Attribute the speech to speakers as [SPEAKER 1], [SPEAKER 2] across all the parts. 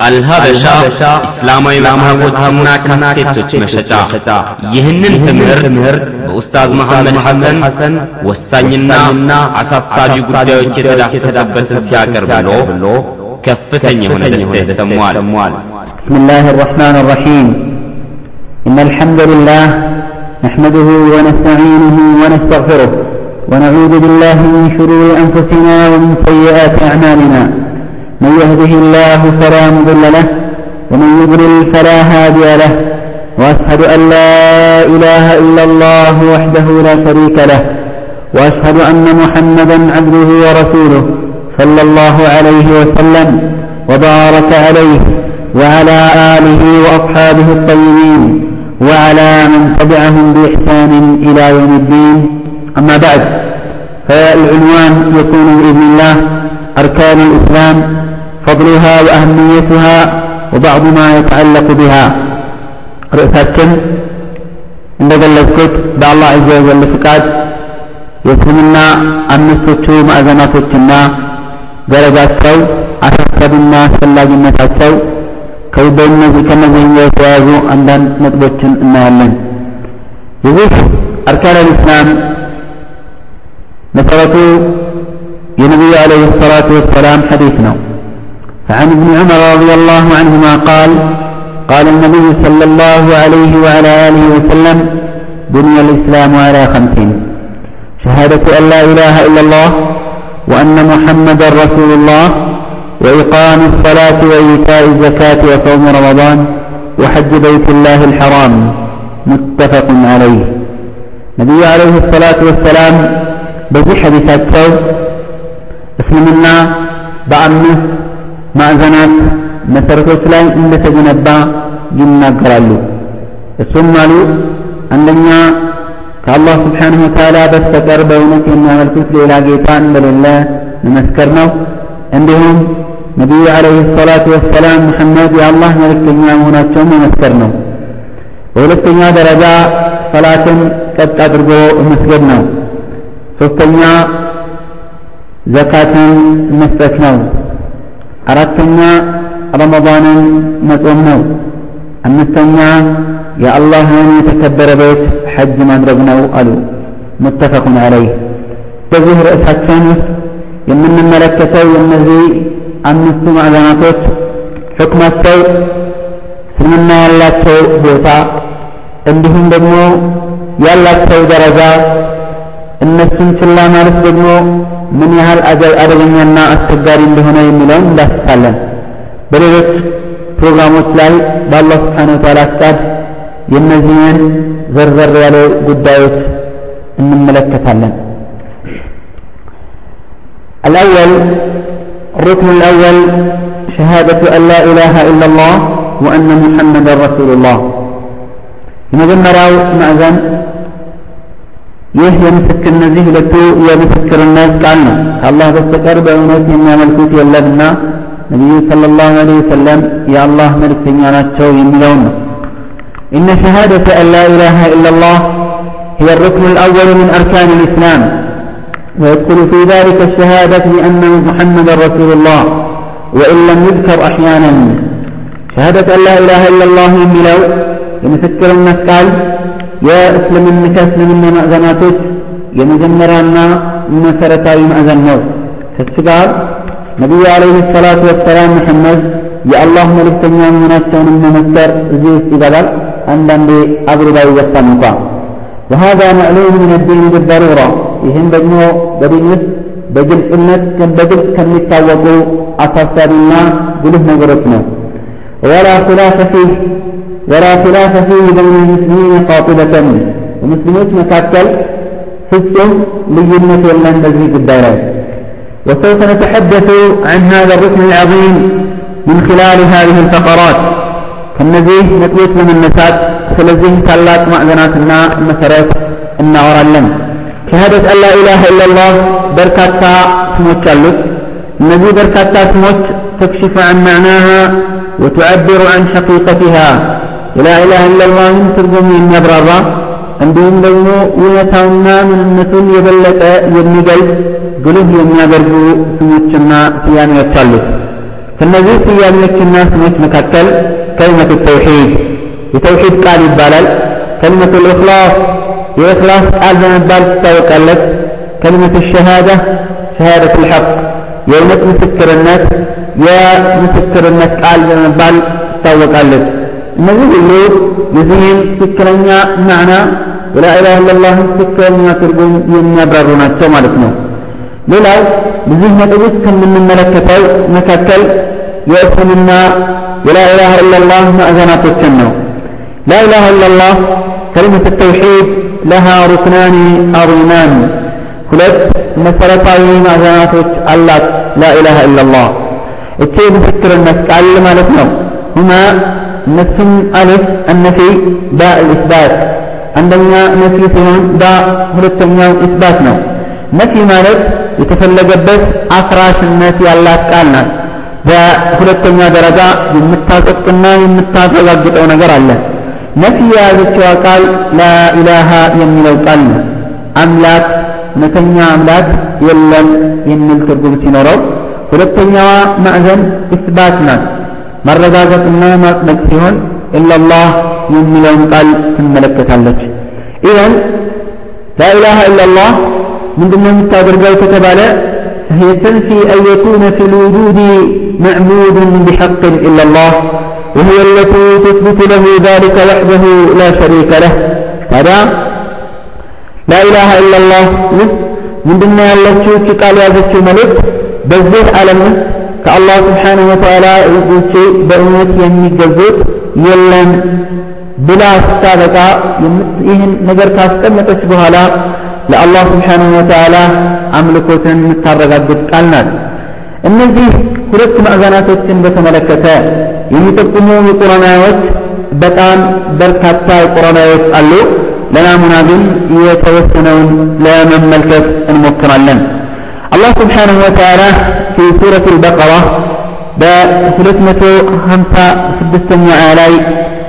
[SPEAKER 1] አልሀበሻ እስላማዊ መጽሐፎችና ካሴቶች መሸጫ ይህንን ትምህርት በኡስታዝ መሐመድ ሐሰን ወሳኝና አሳሳቢ ጉዳዮች የተዳሰሰበትን ሲያቀርብ ብሎ ከፍተኛ የሆነ ደስታ ይሰማዋል።
[SPEAKER 2] بسم الله الرحمن الرحيم إن الحمد لله نحمده ونستعينه ونستغفره ونعوذ بالله من شرور أنفسنا ومن سيئات أعمالنا من يهده الله فلا مضل له ومن يضلل فلا هادي له وأشهد أن لا إله إلا الله وحده لا شريك له وأشهد أن محمدا عبده ورسوله صلى الله عليه وسلم وبارك عليه وعلى آله وأصحابه الطيبين وعلى من تبعهم بإحسان إلى يوم الدين. أما بعد فالعنوان يكون بإذن الله أركان الإسلام فضلها وأهميتها وبعض ما يتعلق بها رؤساتكم እንደገለጽኩት በአላህ ዐዘ ወጀል ፍቃድ የእስልምና አምስቶቹ ማዕዘናቶችና ደረጃቸው አሳሳቢና አስፈላጊነታቸው በእነዚህ ከነዚህ የተያዙ አንዳንድ ነጥቦችን እናያለን። የዚህ አርካን አልኢስላም መሰረቱ የነቢዩ عليه الصلاة والسلام حديث ነው فعن ابن عمر رضي الله عنهما قال قال النبي صلى الله عليه وعلى آله وسلم بني الإسلام على خمسين شهادة أن لا إله إلا الله وأن محمدا رسول الله وإقام الصلاة وإيتاء الزكاة وصوم رمضان وحج بيت الله الحرام. متفق عليه. نبي عليه الصلاة والسلام بزح حديثات اسم منا بأمه ማዕዘናት መሰረቶች ላይ እንደተገነባ ይናገራሉ። እሱም አሉ አንደኛ ከአላህ ስብሓንሁ ወተዓላ በስተቀር በእውነት የሚያመልኩት ሌላ ጌታ እንደሌለ መመስከር ነው። እንዲሁም ነቢዩ ዓለይሂ ሰላቱ ወሰላም ሙሐመድ የአላህ መልእክተኛ መሆናቸውን መመስከር ነው። በሁለተኛ ደረጃ ሰላትን ቀጥ አድርጎ መስገድ ነው። ሶስተኛ ዘካትን መስጠት ነው። አራተኛ ረመዳንን መጾም ነው። አምስተኛ የአላህን የተከበረ ቤት ሐጅ ማድረግ ነው አሉ። ሙተፈቁን ዐለይህ። በዚህ ርዕሳችን ውስጥ የምንመለከተው የእነዚህ አምስቱ ማዕዘናቶች ሕክማቸው፣ እስልምና ያላቸው ቦታ እንዲሁም ደግሞ ያላቸው ደረጃ እነሱን ችላ ማለት ደግሞ ምን ያህል አደገኛና አስቸጋሪ እንደሆነ የሚለውን እንዳስሳለን። በሌሎች ፕሮግራሞች ላይ በአላህ ስብሓነ ወተዓላ ፍቃድ የእነዚህን ዘርዘር ያሉ ጉዳዮች እንመለከታለን። الأول الركن الأول شهادة أن لا إله إلا الله وأن محمدا رسول الله የመጀመሪያው ማዕዘን ይህ የምስክር እነዚህ ሁለቱ የምስክርነት ቃል ነው። ከአላህ በስተቀር በእውነት የሚያመልኩት የለምና ነቢዩ ሰለላሁ ዐለይሂ ወሰለም የአላህ መልእክተኛ ናቸው የሚለውን ነው። إن شهادة أن لا إله إلا الله هي الركن الأول من أركان الإسلام ويدخل في ذلك الشهادة بأن محمد رسول الله وإن لم يذكر أحيانا شهادة أن لا إله إلا الله የሚለው የምስክርነት ቃል የእስልምና ከእስልምና ማዕዘናቶች የመጀመሪያና መሰረታዊ ማዕዘን ነው። ከሱ ጋር ነቢዩ ዓለይሂ ሰላቱ ወሰላም መሐመድ የአላህ መልእክተኛ መሆናቸውን መመስከር እዚህ ውስጥ ይገባል። አንዳንዴ አብሮ ባይወሳም እንኳ ወሃዛ መዕሉም ምን ዲን ብደሩራ ይህም ደግሞ በዲን ውስጥ በግልጽነት በግልጽ ከሚታወቁ አሳሳቢና ጉልህ ነገሮች ነው። ወላ ኪላፈ ፊህ ولا خلاف فيه بين المسلمين قاطبة ومسلمين مكاكل ፍጹም ልዩነት የለም በዚህ ጉዳይ ላይ وسوف نتحدث عن هذا الركن العظيم من خلال هذه الفقرات ከነዚህ ነጥቦች ለመነሳት ስለዚህ ታላቅ ማዕዘናትና መሰረት እናወራለን ሸሃደት አን ላ ኢላሃ ኢላላህ በርካታ ስሞች አሉት እነዚህ በርካታ ስሞች ተክሽፉ عن معناها وتعبر عن حقيقتها የላኢላህ ኢለላህን ትርጉም የሚያብራራ እንዲሁም ደግሞ እውነታውና ምንነቱን የበለጠ የሚገልጽ ጉልህ የሚያደርጉ ስሞችና ስያሜዎች አሉት። ከነዚህ ስያሜዎችና ስሞች መካከል ከሊመቱ ተውሒድ የተውሒድ ቃል ይባላል። ከሊመቱ ልእኽላስ የእኽላስ ቃል በመባል ትታወቃለች። ከሊመቱ ሸሃዳ ሸሃደት ልሐቅ የእውነት ምስክርነት የምስክርነት ቃል በመባል ትታወቃለች። እነዚህ ሁሉ የዚህም ትክክለኛ ማዕና ወላኢላሃ ኢለላህ ትክክለኛ ትርጉም የሚያብራሩ ናቸው ማለት ነው። ሌላው በዚህ ነጥብ ውስጥ ከምንመለከተው መካከል የእስልምና የላኢላሃ ኢለላህ ማዕዘናቶችን ነው። ላኢላሃ ኢለላህ ከሊመት ተውሒድ ለሃ ሩክናኒ ዐዚማን ሁለት መሰረታዊ ማዕዘናቶች አላት ላኢላሃ ኢለላህ እቺ ምስክርነት ቃል ማለት ነው። ሁማ እነሱም አሊፍ እነፊ ባ ልኢስባት አንደኛ ነፊ ሲሆን ባ ሁለተኛው ኢስባት ነው። ነፊ ማለት የተፈለገበት አፍራሽነት ያላት ቃል ናት። በሁለተኛ ደረጃ የምታጸድቅና የምታረጋግጠው ነገር አለ። ነፊ የያዘችዋ ቃል ላኢላሃ የሚለው ቃል ነው። አምላክ እውነተኛ አምላክ የለም የሚል ትርጉም ሲኖረው፣ ሁለተኛዋ ማዕዘን ኢስባት ናት። ማረጋገጥና ማጽደቅ ሲሆን ኢላላህ የሚለውን ቃል ትመለከታለች። ኢዘን ላኢላሃ ኢላላህ ምንድነው የምታደርገው ከተባለ هي تنفي أن يكون في الوجود معبود بحق إلا الله وهي التي تثبت له ذلك وحده لا شريك له هذا لا إله إلا الله من ضمن ያለችው ቃል ያዘችው መልእክት በዚህ ዓለም ውስጥ ከአላህ ስብሓነሁ ወተዓላ ውጪ በእውነት የሚገዙት የለም ብላ ስታበቃ ይህን ነገር ካስቀመጠች በኋላ ለአላህ ስብሓነሁ ወተዓላ አምልኮትን የምታረጋግጥ ቃል ናት። እነዚህ ሁለት ማዕዘናቶችን በተመለከተ የሚጠቁሙ አያዎች በጣም በርካታ አያዎች አሉ። ለናሙና ግን የተወሰነውን ለመመልከት እንሞክራለን። አላህ ስብሓነሁ ወተዓላ ፊ ሱረት አልበቀራ በሁለት ሀምሳ ስድስተኛ አያ ላይ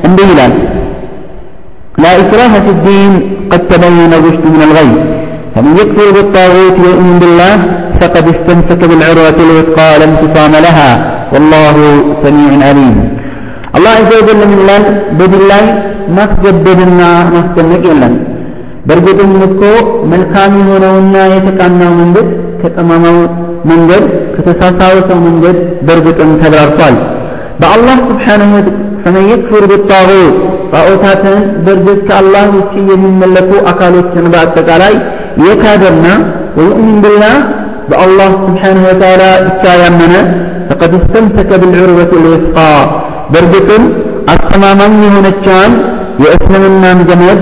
[SPEAKER 2] እንዲህ ይላል لا إكراه في الدين قد تبين الرشد من الغي فمن يكفر بالطاغوت ويؤمن بالله فقد استمسك بالعروة الوثقى لا انفصام لها والله سميع عليم الله عز وجل من لن بدلاي ما تجددنا ما تجنق በእርግጥም እኮ መልካም የሆነውና የተቃናው መንገድ ከጠማማው መንገድ ከተሳሳተው መንገድ በእርግጥም ተብራርቷል። በአላህ ስብሓንሁ ፈመን የክፍር ብጣዖት ጣዖታትን በእርግጥ ከአላህ ውጭ የሚመለኩ አካሎችን በአጠቃላይ የካደና ወዩእሚን ብላህ በአላህ ስብሓንሁ ወተዓላ ብቻ ያመነ ፈቀድ እስተምሰከ ብልዑርወት ልውስቃ በእርግጥም አስተማማኝ የሆነችዋን የእስልምናን ገመድ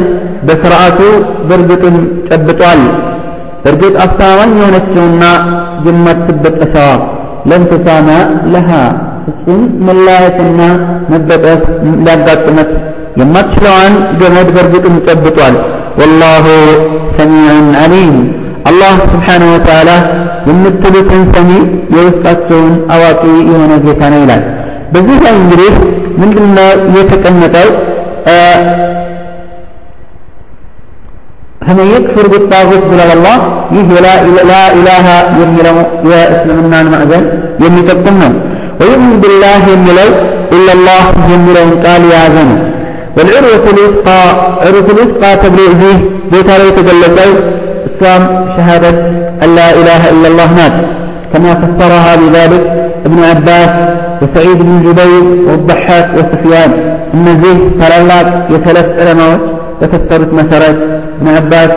[SPEAKER 2] በስርዓቱ በእርግጥም ጨብጧል በእርግጥ አስተማማኝ የሆነችውና የማትበጠሰዋ ለንትሳማ ለሃ እሱም መላየትና መበጠስ ሊያጋጥመት የማትችለዋን ገመድ በእርግጥም ጨብጧል። ወላሁ ሰሚዑን አሊም አላህ ስብሓንሁ ወተዓላ የምትሉትን ሰሚ የውስጣቸውን አዋቂ የሆነ ጌታ ነው ይላል። በዚህ ላይ እንግዲህ ምንድነው የተቀመጠው فمن يكفر بالطاغوت بلا الله ይህ ላ ኢላሃ የሚለው የእስልምናን ማዕዘን የሚጠቁም ነው ወዩምን ቢላህ የሚለው ኢላላህ የሚለውን ቃል የያዘ ነው والعروة الوثقى عروة الوثقى تبرئ فيه بيت عليه تقلقوا إسلام شهادة أن لا إله إلا الله نات كما فسرها بذلك ابن عباس وسعيد بن جبير والضحاك وسفيان النزيه تلالات يثلاث علماء تفسرت مسارات ابن عباس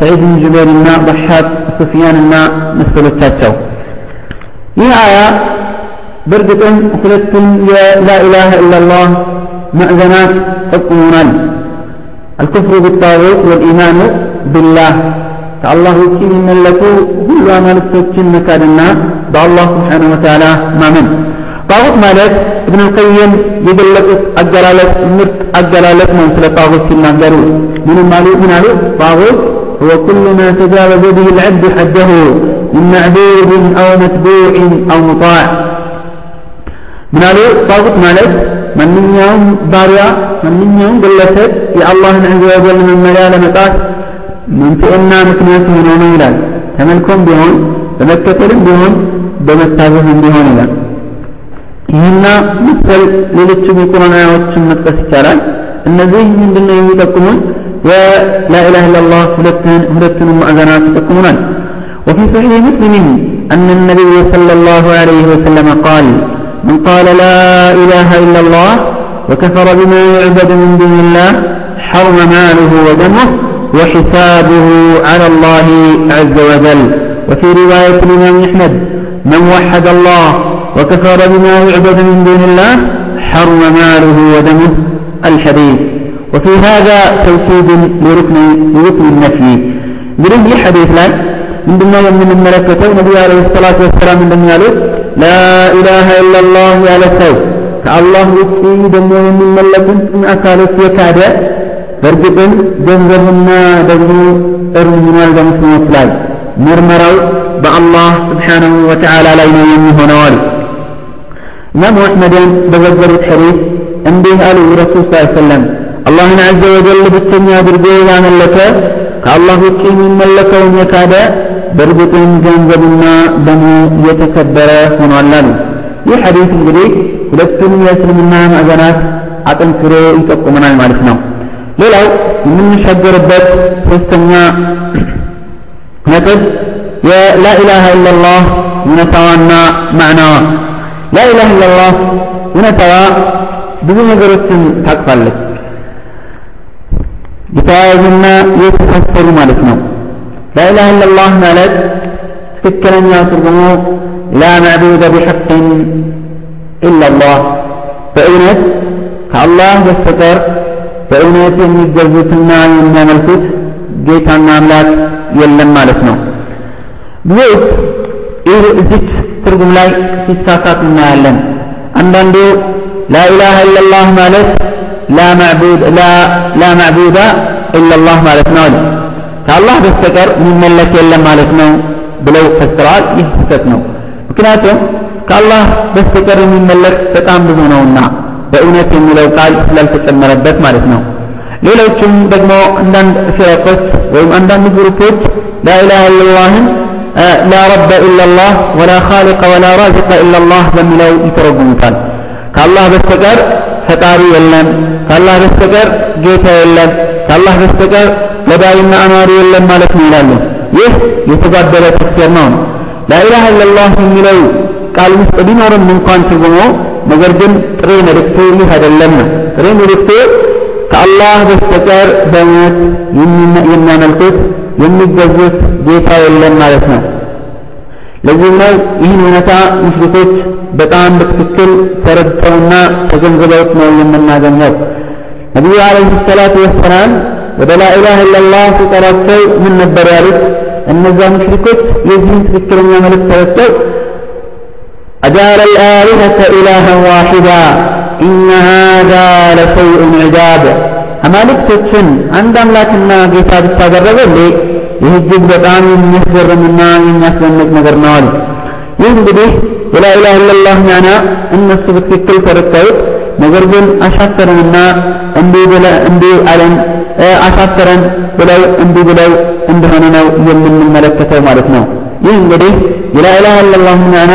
[SPEAKER 2] سعيد بن جبير النا ضحاك سفيان النا مثل التاتشو ይህ አያ በእርግጥም ሁለቱም የላ ኢላሃ ኢላላህ ማዕዘናት ጠቁሙናል አልኩፍሩ ብጣዖት ወልኢማኑ ቢላህ ከአላህ ውጭ የሚመለኩ ሁሉ አማልክቶችን መካድና በአላህ ስብሓንሁ ወተዓላ ማመን ጣዖት ማለት እብን ልቀይም የገለጹት አገላለጥ ምርጥ አገላለጥ ነው ስለ ጣዖት ሲናገሩ ምንም አሉ ምን አሉ ጣዖት هو كل ما تجاوز به العبد حده من معبود أو متبوع أو مطاع من قالوا طاغوت مالك ማንኛውም ባሪያ ማንኛውም ግለሰብ የአላህን ዐዘ ወጀል መመሪያ ለመጣት መንስኤና ምክንያት ሆኖ ነው ይላል ተመልኮም ቢሆን በመከተልም ቢሆን በመታዘዝም ቢሆን ይላል ይህና መሰል ሌሎችም የቁርአን አያዎችን መጥቀስ ይቻላል እነዚህ ምንድነው የሚጠቁሙን የላኢላህ ኢላላህ ሁለቱንም ማዕዘናት ይጠቁሙናል وفي صحيح مسلم أن النبي صلى الله عليه وسلم قال من قال لا إله إلا الله وكفر بما يعبد من دون الله حرم ماله ودمه وحسابه على الله عز وجل وفي رواية الإمام أحمد من وحد الله وكفر بما يعبد من دون الله حرم ماله ودمه الحديث وفي هذا توكيد لركن لركن النفي برد حديث لا من دون من الملكة النبي عليه الصلاة والسلام من دون لا إله إلا الله على سوء كالله وكي دمو من ملكة من أكالت يكاد በእርግጥም ገንዘብና ደግሞ እርምናል በሙስሊሞች ላይ ምርመራው በአላህ ስብሓንሁ ወተዓላ ላይ ነው የሚሆነው አሉ ኢማሙ አሕመድን በዘገሩት ሐዲስ እንዲህ አሉ ረሱል ስ ሰለም አላህን አዘ ወጀል ብቸኛ አድርጎ ያመለከ ከአላህ ውጭ የሚመለከውን የካደ በእርግጥም ገንዘቡና ደሙ የተከበረ ሆኗል አሉ ይህ ሐዲስ እንግዲህ ሁለቱም የእስልምና ማዕዘናት አጠንክሮ ይጠቁመናል ማለት ነው ሌላው የምንሻገርበት ሶስተኛ ነጥብ የላኢላሃ ኢላላህ እውነታዋና ማዕናዋ ላኢላሃ ኢላላህ እውነታዋ ብዙ ነገሮችን ታቅፋለች የተያያዙና የተሳሰሩ ማለት ነው ላኢላሃ ኢላላህ ማለት ትክክለኛ ትርጉሙ ላ ማዕቡደ ቢሐቅን ኢላላህ በእውነት ከአላህ በስተቀር በእውነት የሚገዙትና የሚያመልኩት ጌታና አምላክ የለም ማለት ነው ብዙዎች ይህ እዚች ትርጉም ላይ ሲሳሳት እናያለን። አንዳንዱ ላኢላሃ ኢላላህ ማለት ላ ማዕቡዳ ኢላላህ ማለት ነው። አሉ ከአላህ በስተቀር የሚመለክ የለም ማለት ነው ብለው ፈስረዋል ይህ ስህተት ነው። ምክንያቱም ከአላህ በስተቀር የሚመለክ በጣም ብዙ ነውና በእውነት የሚለው ቃል ስላልተጨመረበት ማለት ነው። ሌሎችም ደግሞ አንዳንድ ፊረቆች ወይም አንዳንድ ግሩፖች ላኢላሃ ኢላላህን ላ ረበ ኢላላህ ወላ ኻሊቀ ወላ ራዚቀ ኢላላህ በሚለው ይተረጉሙታል። ከአላህ በስተቀር ፈጣሪ የለም። ከአላህ በስተቀር ጌታ የለም። ከአላህ በስተቀር ገዳይና አማሪ የለም ማለት ነው ይላሉ። ይህ የተጓደለ ተፍሲር ነው። ላኢላሃ ኢላላህ የሚለው ቃል ውስጥ ቢኖርም እንኳን ትርጉሙ ነገር ግን ጥሬ መልእክቱ ይህ አይደለም። ነው ጥሬ መልእክቱ ከአላህ በስተቀር በእውነት የሚያመልኩት የሚገዙት ጌታ የለም ማለት ነው ለዚህም ነው ይህን እውነታ ሙሽሪኮች በጣም በትክክል ተረድተውና ተገንዝበውት ነው የምናገኘው ነቢዩ አለይሂ ሰላቱ ወሰላም ወደ ላኢላህ ኢላላህ ሲጠራቸው ምን ነበር ያሉት እነዛ ሙሽሪኮች የዚህን ትክክለኛ መልእክት ተረድተው أجعل الآلهة إلها واحدا إن هذا لشيء عجاب አማልክቶችን አንድ አምላክና ጌታ ብቻ አደረገ እንዴ ይህ እጅግ በጣም የሚያስገርምና የሚያስደንቅ ነገር ነው አሉ ይህ እንግዲህ የላኢላህ ኢላላህ ማዕና እነሱ በትክክል ተረድተውት ነገር ግን አሻፈረንና እንዲህ አለን አሻፈረን ብለው እንዲህ ብለው እንደሆነ ነው የምንመለከተው ማለት ነው። ይህ እንግዲህ የላኢላህ ኢላላህ ማዕና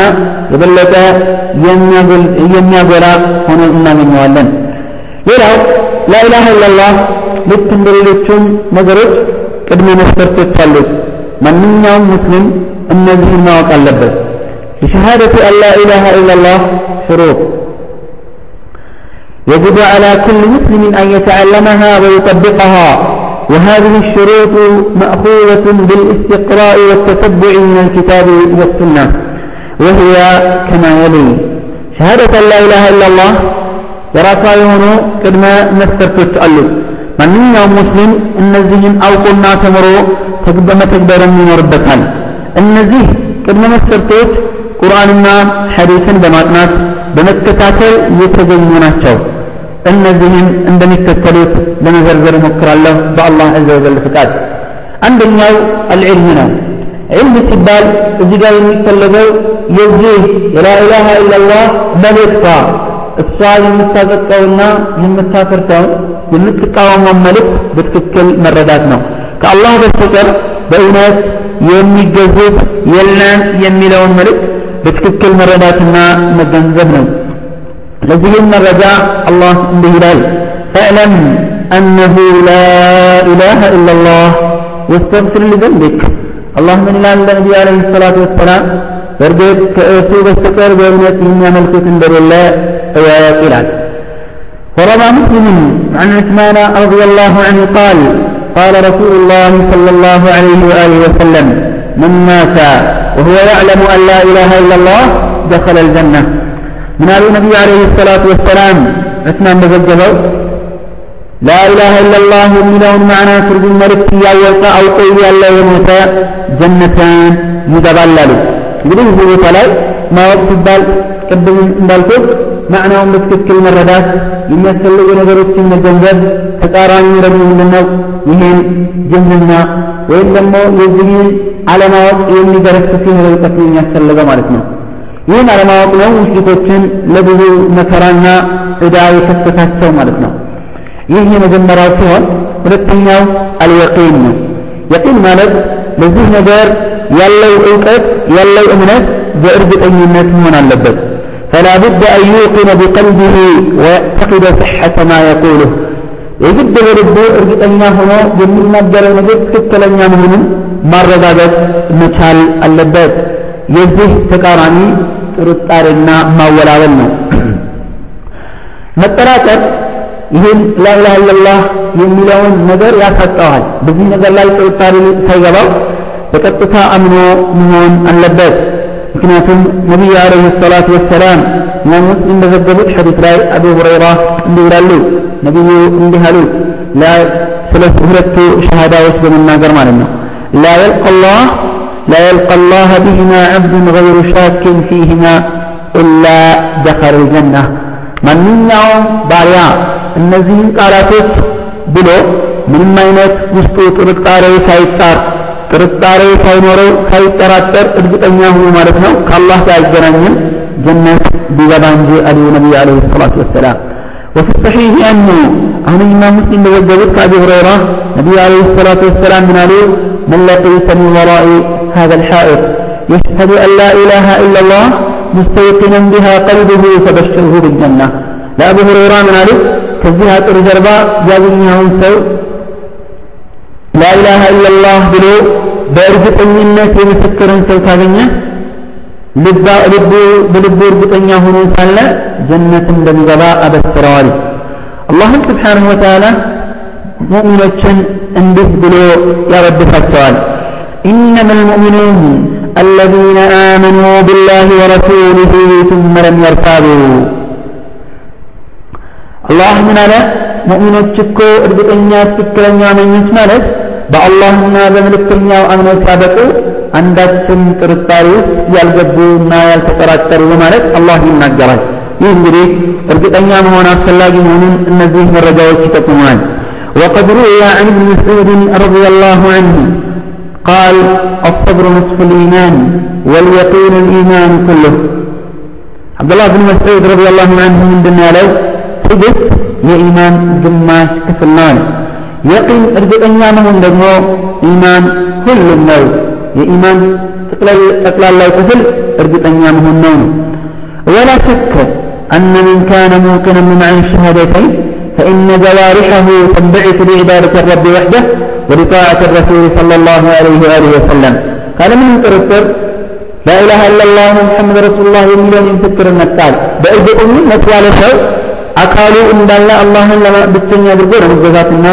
[SPEAKER 2] የበለጠ የሚያጎላ ሆኖ እናገኘዋለን። ሌላው ላኢላሃ ኢላላህ ልክ እንደ ሌሎቹም ነገሮች ቅድመ መስፈርቶች አሉት ማንኛውም ሙስሊም እነዚህን ማወቅ አለበት لشهادة أن لا إله إلا الله شروط يجب على كل مسلم أن يتعلمها ويطبقها وهذه الشروط مأخوذة بالاستقراء والتتبع من الكتاب والسنة وهي كما يلي شهادة أن لا إله إلا الله የራሷ የሆኑ ቅድመ መስፈርቶች አሉት ማንኛውም ሙስሊም እነዚህን አውቆና ተምሮ በመተግበርም ይኖርበታል እነዚህ ቅድመ መስፈርቶች ቁርአንና ሐዲስን በማጥናት በመከታተል የተገኙ ናቸው። እነዚህም እንደሚከተሉት ለመዘርዘር እሞክራለሁ በአላህ አዘ ወጀል ፍቃድ። አንደኛው አልዕልም ነው። ዕልም ሲባል እዚህ ጋር የሚፈለገው የዚህ የላኢላሃ ኢላላህ መልእክቷ እሷ የምታጠቃውና የምታፈርሰውን የምትቃወመውን መልእክት በትክክል መረዳት ነው ከአላህ በስተቀር በእውነት የሚገዙት የለም የሚለውን መልእክት በትክክል መረዳትና መገንዘብ ነው ለዚህም መረጃ አላህ እንዲህ ይላል ፈዕለም أنه لا إله إلا الله واستغفر لذنبك الله من الله النبي عليه الصلاة والسلام በእርግጥ ከእርሱ በስተቀር በእውነት የሚያመልኩት እንደሌለ እወቅ ይላል وروى مسلم عن عثمان رضي الله عنه قال قال رسول الله صلى الله عليه وآله وسلم من مات وهو يعلم أن لا إله إلا الله دخل الجنة من قال النبي عليه الصلاة والسلام عثمان بزجبه لا إله إلا الله የሚለውን ማዕና ትርጉም መልእክት እያወቀ አውቆ ያለ የሞተ ጀነትን ይገባላሉ እንግዲህ እዚህ ቦታ ላይ ማወቅ ሲባል ቅድም እንዳልኩት ማዕናውን በትክክል መረዳት የሚያስፈልጉ ነገሮችን መገንዘብ ተቃራኒ ደግሞ ምንድነው? ይሄን ጀህልና ወይም ደግሞ የዚህን አለማወቅ የሚገረስስ የሆነ እውቀት የሚያስፈልገው ማለት ነው። ይህን አለማወቅ ነው ሙሽሪኮችን ለብዙ መከራና ዕዳ የከሰታቸው ማለት ነው። ይህ የመጀመሪያው ሲሆን ሁለተኛው አልየቂን ነው። የቂን ማለት ለዚህ ነገር ያለው እውቀት ያለው እምነት በእርግጠኝነት መሆን አለበት فلا بد أن يوقن بقلبه ويعتقد صحة ما يقوله የግድ በልቡ እርግጠኛ ሆኖ የሚናገረው ነገር ትክክለኛ መሆኑን ማረጋገጥ መቻል አለበት የዚህ ተቃራኒ ጥርጣሬና ማወላወል ነው መጠራጠር ይህን ላኢላሃ ኢለላህ የሚለውን ነገር ያሳጣዋል በዚህ ነገር ላይ ጥርጣሬ ሳይገባው በቀጥታ አምኖ መሆን አለበት ምክንያቱም ነቢዩ አለይሂ ሰላቱ ወሰላም ኢማም ሙስሊም በዘገቡት ሐዲስ ላይ አቡ ሁረይራ እንዲህ ይላሉ ነቢዩ እንዲህ አሉ ስለ ሁለቱ ሸሃዳዎች በመናገር ማለት ነው ላ የልቀ ላህ لا يلقى الله بهما عبد غير شاك فيهما إلا دخل الجنة ማንኛውም ባሪያ እነዚህን ቃላቶች ብሎ ምንም አይነት ውስጡ ጥርጣሬ ሳይጣር ጥርጣሬ ሳይኖረው ሳይጠራጠር እርግጠኛ ሆኖ ማለት ነው ከአላህ ጋር አይገናኝም ጀነት ቢገባ እንጂ አሉ ነቢዩ አለይሂ ሰላቱ ወሰላም وفي الصحيح أنه أهل الإمام مسلم بوجبت كأبي هريرة النبي عليه الصلاة والسلام من عليه من لقيت من وراء هذا الحائط يشهد أن لا إله إلا الله مستيقنا بها قلبه فبشره بالجنة ለአቡ ሁረይራ ምን አሉ ከዚህ አጥር ጀርባ ያገኘኸውን ሰው ላኢላሃ ኢለላህ ብሎ በእርግጠኝነት የመሰከረን ሰው ካገኘ ልቡ በልቡ እርግጠኛ ሆኖ ሳለ ጀነት እንደሚገባ አበስረዋል አላህም ስብሓንሁ ወተዓላ ሙእሚኖችን እንዲህ ብሎ ያወድሳቸዋል إنما المؤمنون الذين آمنوا بالله ورسوله ثم لم يرتابوا አላህ ምን አለ ሙእሚኖች እኮ እርግጠኛ ትክክለኛ አማኞች ማለት በአላህና በመልእክተኛው አምነው ሲያበቁ አንዳችም ጥርጣሬ ውስጥ ያልገቡና ያልተጠራጠሩ በማለት አላህ ይናገራል ይህ እንግዲህ እርግጠኛ መሆን አስፈላጊ መሆኑን እነዚህ መረጃዎች ይጠቁማል وقد روي عن ابن مسعود رضي الله عنه قال الصبر نصف الإيمان واليقين الإيمان كله عبد الله بن مسعود رضي الله عنه من دنيا له ትዕግስት የኢማን ግማሽ ክፍል ነው የቂን እርግጠኛ መሆን ደግሞ ኢማን ሁሉም ነው የኢማን ጠቅላላው ክፍል እርግጠኛ መሆን ነው ነው ولا شك أن من كان موقنا بمعنى الشهادتين فإن جوارحه تنبعث لعبادة الرب وحده ولطاعة الرسول صلى الله عليه وآله وسلم قال من يترتر لا إله إلا الله محمد رسول الله يميلون ينفكر النكال بأرجو من نتوال سوء አካሉ እንዳለ አላህን ብቸኛ አድርጎ ለመገዛትና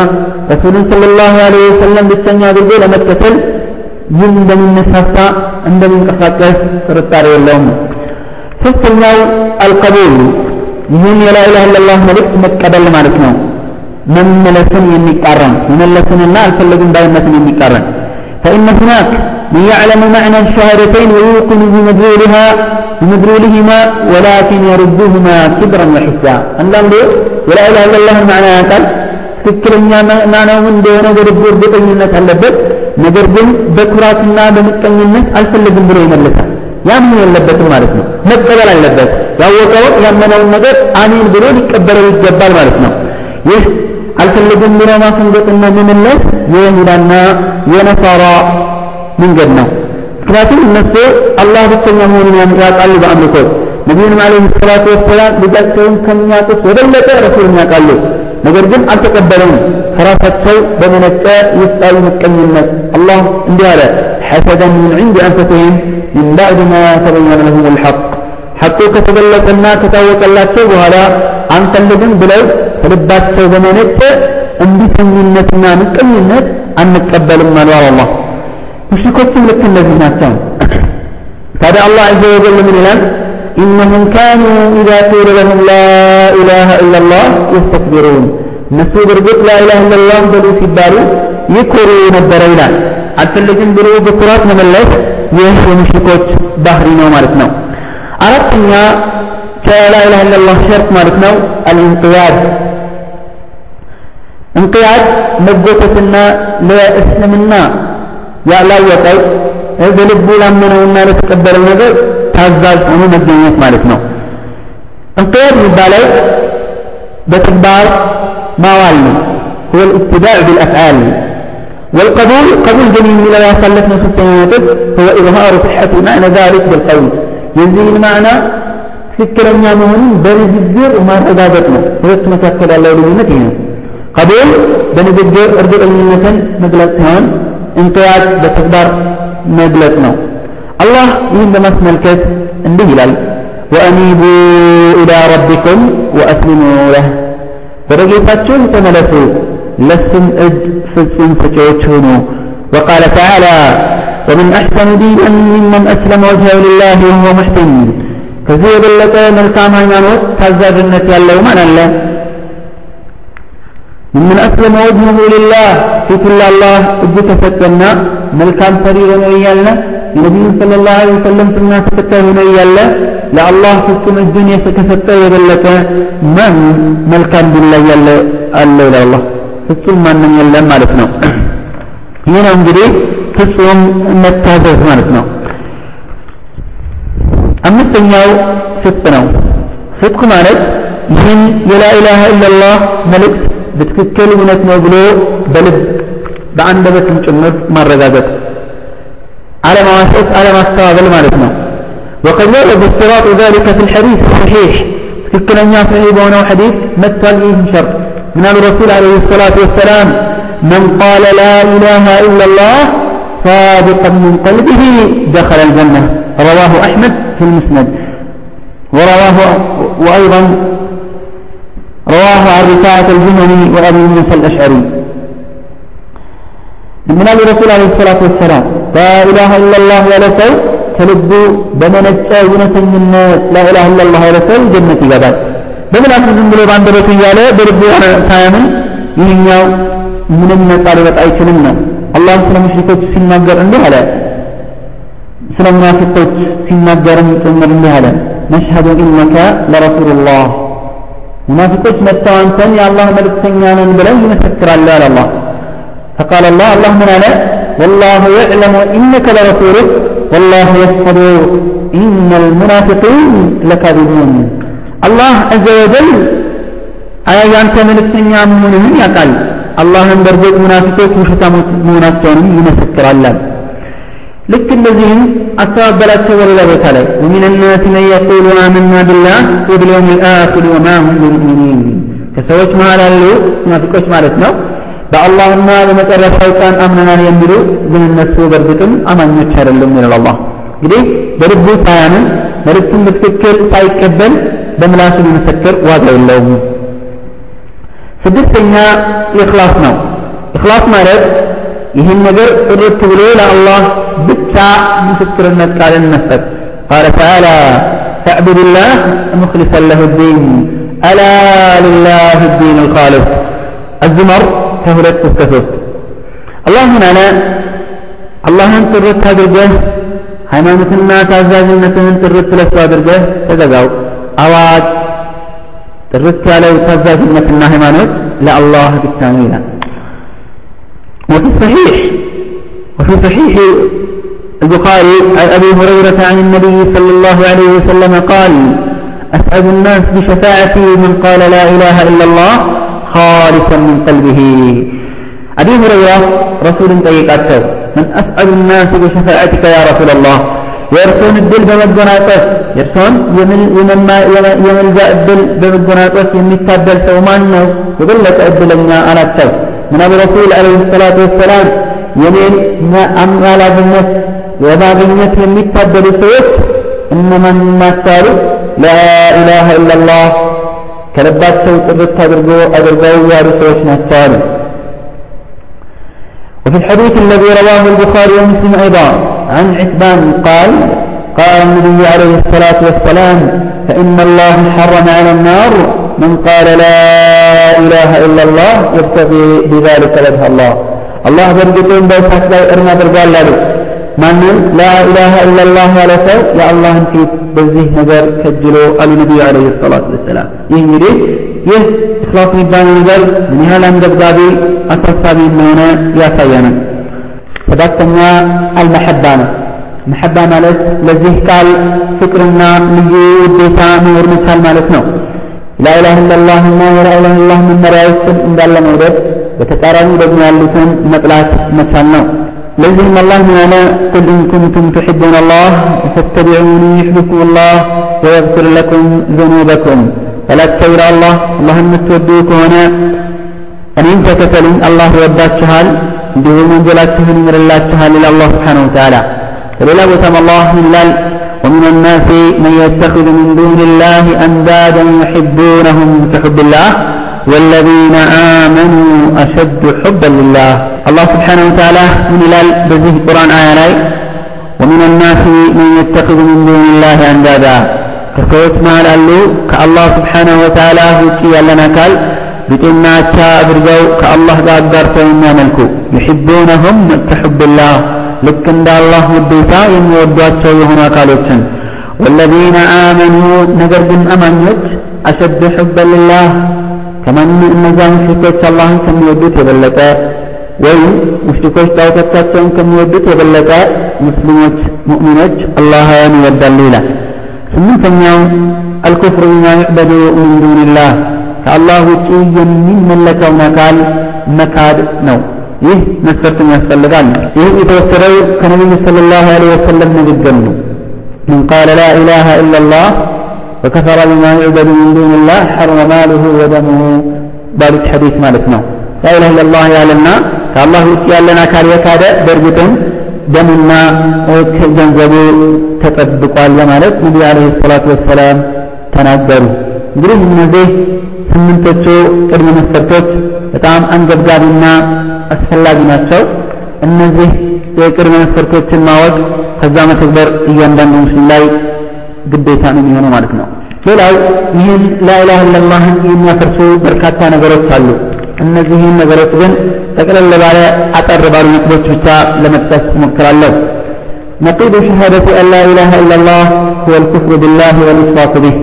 [SPEAKER 2] ረሱልን ሰለላሁ ዐለይሂ ወሰለም ብቸኛ አድርጎ ለመከተል ይህ እንደሚነሳሳ እንደሚንቀሳቀስ ጥርጣሬ የለውም። ሶስተኛው አልቀቡል ይህን የላ ኢላሃ መልእክት መቀበል ማለት ነው። መመለስን የሚቃረን መመለስንና አልፈለግም ባይነትን የሚቃረን ፈኢነ ሁናክ من يعلم معنى الشهادتين ويوقن بمدلولها بمدلولهما ولكن يردهما كبرا وحسا عندما ولا إله إلا الله معنى قال ትክክለኛ ማናው እንደሆነ በልቡ እርግጠኝነት አለበት ነገር ግን በኩራትና በምቀኝነት አልፈልግም ብሎ ይመልሳል ያ ምን የለበትም ማለት ነው መቀበል አለበት ያወቀውን ያመነውን ነገር አሚን ብሎ ሊቀበለው ይገባል ማለት ነው ይህ አልፈልግም ብሎ ማፈንገጥና መመለስ የይሁዳና የነሳራ መንገድ ነው ምክንያቱም እነሱ አላህ ብቸኛ መሆኑን ያውቃሉ በአምልኮት ነቢዩንም ዓለይሂ ሰላቱ ወሰላም ልጃቸውን ከሚያውቁት የበለጠ ረሱልን ያውቃሉ። ነገር ግን አልተቀበለውም። ከራሳቸው በመነጨ ውስጣዊ ምቀኝነት አላህ እንዲህ አለ ሐሰደን ምን ዒንድ አንፈሲሂም ሚን ባዕድ ማ ተበየነ ለሁም ልሐቅ ሐቁ ከተገለጸና ከታወቀላቸው በኋላ አንፈልግም ብለው ከልባቸው በመነጨ እንቢተኝነትና ምቀኝነት አንቀበልም አሉ አላህ። ሙሽሪኮችም ልክ እነዚህ ናቸው። ታዲያ አላህ ዐዘ ወጀል ምን ይላል? إنهم كانوا إذا قيل لهم لا إله إلا الله يستكبرون እነሱ በእርግጥ ላኢላህ ኢለላህ በሉ ሲባሉ ይኮሩ ነበረ ይላል። አልፈልግም ብሎ በኩራት መመለስ ይህ የሙሽሪኮች ባህሪ ነው ማለት ነው። አራተኛ ከላኢላህ ኢለላህ ሸርጥ ማለት ነው አልኢንቅያድ እንቅያድ መጎተትና ለእስልምና ያላወቀው በልቡ ላመነውና ለተቀበለው ነገር ታዛዥ ሆኖ መገኘት ማለት ነው። እንቅያድ የሚባለው በተግባር ማዋል ነው። هو الاتباع بالأفعال والقبول قبول جميل من لا يصلفنا في السنوات هو إظهار صحة معنى ذلك بالقول ينزل المعنى ትክክለኛ መሆኑን በንግግር ማረጋገጥ ነው። ሁለቱ መካከል ያለው ልዩነት ይሄ ነው። ቀቡል በንግግር እርግጠኝነትን መግለጽ ሲሆን እንቅያድ በተግባር መግለጽ ነው። አላህ ይህን በማስመልከት እንዲህ ይላል፣ ወአኒቡ ኢላ ረቢኩም ወአስሊሙ ለህ ወደ ጌታችሁ ተመለሱ ለሱም እጅ ፍጹም ሰጪዎች ሁኑ። وقال تعالى ومن أحسن دينا ممن أسلم وجهه لله وهو محسن ከዚህ የበለጠ መልካም ሃይማኖት ታዛዥነት ያለው ማን አለ? من أسلم وجهه لله ፊቱን ለአላህ እጅ ተሰጠና መልካም ሰሪ ሆኖ እያለ የነቢዩ ሰለላሁ ዐለይሂ ወሰለም ሱና ተከታይ ሆኖ እያለ ለአላህ ፍጹም እጁን ከሰጠ የበለጠ ማን መልካም ዲን ላይ ያለ አለ ይላል አላህ። ፍጹም ማንም የለም ማለት ነው። ይህ ነው እንግዲህ ፍጹም መታዘዝ ማለት ነው። አምስተኛው ስድቅ ነው። ስድቅ ማለት ይህን የላኢላሃ ኢለላህ መልእክት በትክክል እውነት ነው ብሎ በልብ በአንደበትም ጭምር ማረጋገጥ፣ አለማዋሸት፣ አለማስተባበል ማለት ነው። وقد ورد اشتراط ذلك في الحديث الصحيح ትክክለኛ صحيح በሆነው ሐዲስ መጥቷል። ይህም ሸርጥ من الرسول عليه الصلاة والسلام من قال لا إله إلا الله صادقا من قلبه دخل الجنة رواه أحمد في المسند ورواه وأيضا رواه عن رفاعة الجمني وأبي موسى الأشعري من أبي رسول عليه الصلاة والسلام لا إله إلا الله ولا سوء ከልቡ በመነጨ እውነተኝነት ላኢላሃ ኢለላህ ያለ ሰው ጀነት ይገባል። በምላሱ ዝም ብሎ በአንደበቱ እያለ በልቡ ሳያምን ይህኛው ምንም ነፃ ሊወጣ አይችልም ነው። አላህ ስለ ሙሽሪኮች ሲናገር እንዲህ አለ። ስለ ሙናፊቆች ሲናገርም ጭምር እንዲህ አለ። ነሽሀዱ ኢነከ ለረሱሉላህ ሙናፊቆች መጥተው አንተን የአላህ መልእክተኛ ነን ብለው ይመሰክራሉ አለ አላህ። فقال الله الله من على والله يعلم إنك لرسوله والله يشهد إن المنافقين لكاذبون الله عز وجل አያ ያንተ መልእክተኛ መሆንህን ያውቃል። አላህን በእርግጥ ሙናፊቆች ውሸታሞች መሆናቸውንም ይመሰክራል። ልክ እነዚህም አስተባበላቸው በሌላ ቦታ ላይ ወሚን ናስ መን የቁሉ አመና ቢላህ ወብልየውም ልአክር ወማ ሁም ብሙእሚኒን ከሰዎች መሀል ያሉ ሙናፊቆች ማለት ነው በአላህና በመጨረሻው ቀን አምነናል የሚሉ ግን እነሱ በእርግጥም አማኞች አይደሉም ይላል አላህ እንግዲህ በልቡ ሳያምን መልእክቱን በትክክል ሳይቀበል በምላሱ መመሰከር ዋጋ የለውም ስድስተኛ ኢክላስ ነው ኢክላስ ማለት يهن نجر قررت بليل الله بتا مسكرنا قال النفس. قال تعالى فاعبد الله مخلصا له الدين. ألا لله الدين الخالص. الزمر تهلت تستفت الله هنا لا. الله هم قررت هذا الجهد حمامة الناس عزاز النتهم قررت لسوا درجه. هذا قال أواج قررت على وتعزاز النتهم حمامة لا الله بالتعميلات وفي الصحيح وفي صحيح البخاري عن أبي هريرة عن النبي صلى الله عليه وسلم قال أسعد الناس بشفاعتي من قال لا إله إلا الله خالصا من قلبه. أبي هريرة رسول طيب أكثر من أسعد الناس بشفاعتك يا رسول الله. يرسون الدل بمدناتس يرسون يمن يمن ما يمن جاء الدل بمدناتس يمن يتابل سومان يقول لك أدلنا أنا التوب. አሉ ረሱል ዓለይሂ ሰላቱ ወሰላም የኔን አማላጅነት የማግኘት የሚታደሉ ሰዎች እነማን ናቸው አሉ? ላኢላሃ ኢላላህ ከልባቸው ጥርት አድርጎ አድርገው ያሉ ሰዎች ናቸው አሉ። وفي الحديث الذي رواه البخاري ومسلم أيضا عن عتبان قال قال النبي عليه الصلاة والسلام فإن الله حرم على النار من قال لا إله إلا الله يبتغي بذلك وجه الله الله برجتين بيسات لا إرنا برقال له من لا إله إلا الله ولا سو يا الله في بزيه نجر كجلو على النبي عليه الصلاة والسلام يهيري ይህ ኢኽላስ የሚባለው ነገር ምን ያህል አንገብጋቢ አሳሳቢ እንደሆነ ያሳየናል። ሰባተኛ አልመሐባ ነው። መሐባ ማለት ለዚህ ቃል ፍቅርና ልዩ ውዴታ መኖር መቻል ማለት ነው። ላኢላሃ ኢለላህ እና የላኢላሃ ኢለላህ መመሪያዎችን እንዳለ መውደድ፣ በተቃራኒ ደግሞ ያሉትን መጥላት መቻል ነው። ለዚህም አላህ ምን አለ? ቁል ኢን ኩንቱም ትሕቡነ አላህ ፈተቢዑኒ ዩሕቢኩም አላህ ወየግፊር ለኩም ዙኑበኩም በላቸው ይላል አላህ አላህን የምትወዱ ከሆነ እኔም ተከተሉኝ አላህ ይወዳችኋል እንዲሁም ወንጀላችሁን ይምርላችኋል ይላል አላህ ስብሓነሁ ወተዓላ በሌላ ቦታም አላህ ምን ይላል ومن الناس من يتخذ من دون الله أندادا يحبونهم كحب الله والذين آمنوا أشد حبا لله الله سبحانه وتعالى من إلال بزيه القرآن آية ومن الناس من يتخذ من دون الله أندادا ከሰዎች መሃል አሉ ከአላህ ስብሓነሁ ወተዓላ ውጪ ያለን አካል ብጤናቻ አድርገው ከአላህ ጋር አጋርተው የሚያመልኩ ዩሒቡነሁም ከሑብላህ ልክ እንደ አላህ ውዴታ የሚወዷቸው የሆኑ አካሎችን ወለዚነ አመኑ ነገር ግን አማኞች አሸድ ሑበን ልላህ ከማን እነዚያ ሙሽሪኮች አላህን ከሚወዱት የበለጠ ወይም ሙሽሪኮች ጣዖቶቻቸውን ከሚወዱት የበለጠ ሙስሊሞች ሙእሚኖች አላህን ይወዳሉ ይላል ስምንተኛው አልኩፍሩ ቢማ ዩዕበዱ ምን ዱንላህ ከአላህ ውጪ የሚመለከውን አካል መካድ ነው። ይህ መስፈርትም ያስፈልጋል። ይህ የተወሰደው ከነቢዩ ሰለላሁ ዐለይሂ ወሰለም ንግግር ነው። من قال لا إله إلا الله وكفر بما يعبد من دون الله حرم ماله ودمه ባሉት ሐዲስ ማለት ነው። ላ ኢላሃ ኢለላህ ያለና ከአላህ ውጭ ያለን አካል የካደ በእርግጥም ደምና ገንዘቡ ተጠብቋል በማለት ነቢ ዓለይሂ ሰላቱ ወሰላም ተናገሩ። እንግዲህ እነዚህ ስምንቶቹ ቅድመ መስፈርቶች በጣም አንገብጋቢና አስፈላጊ ናቸው። እነዚህ የቅድመ መስፈርቶችን ማወቅ ከዛ መተግበር እያንዳንዱ ሙስሊም ላይ ግዴታ ነው የሚሆነው ማለት ነው። ሌላው ይህን ላኢላህ ኢለላህን የሚያፈርሱ በርካታ ነገሮች አሉ። እነዚህን ነገሮች ግን ጠቅለል ባለ አጠር ባሉ ነጥቦች ብቻ ለመጥቀስ እሞክራለሁ። ነቂዱ ሸሃደቲ አን ላኢላሃ ኢለላህ ሁወል ኩፍሩ ቢላህ ወልእሽራኩ ቢህ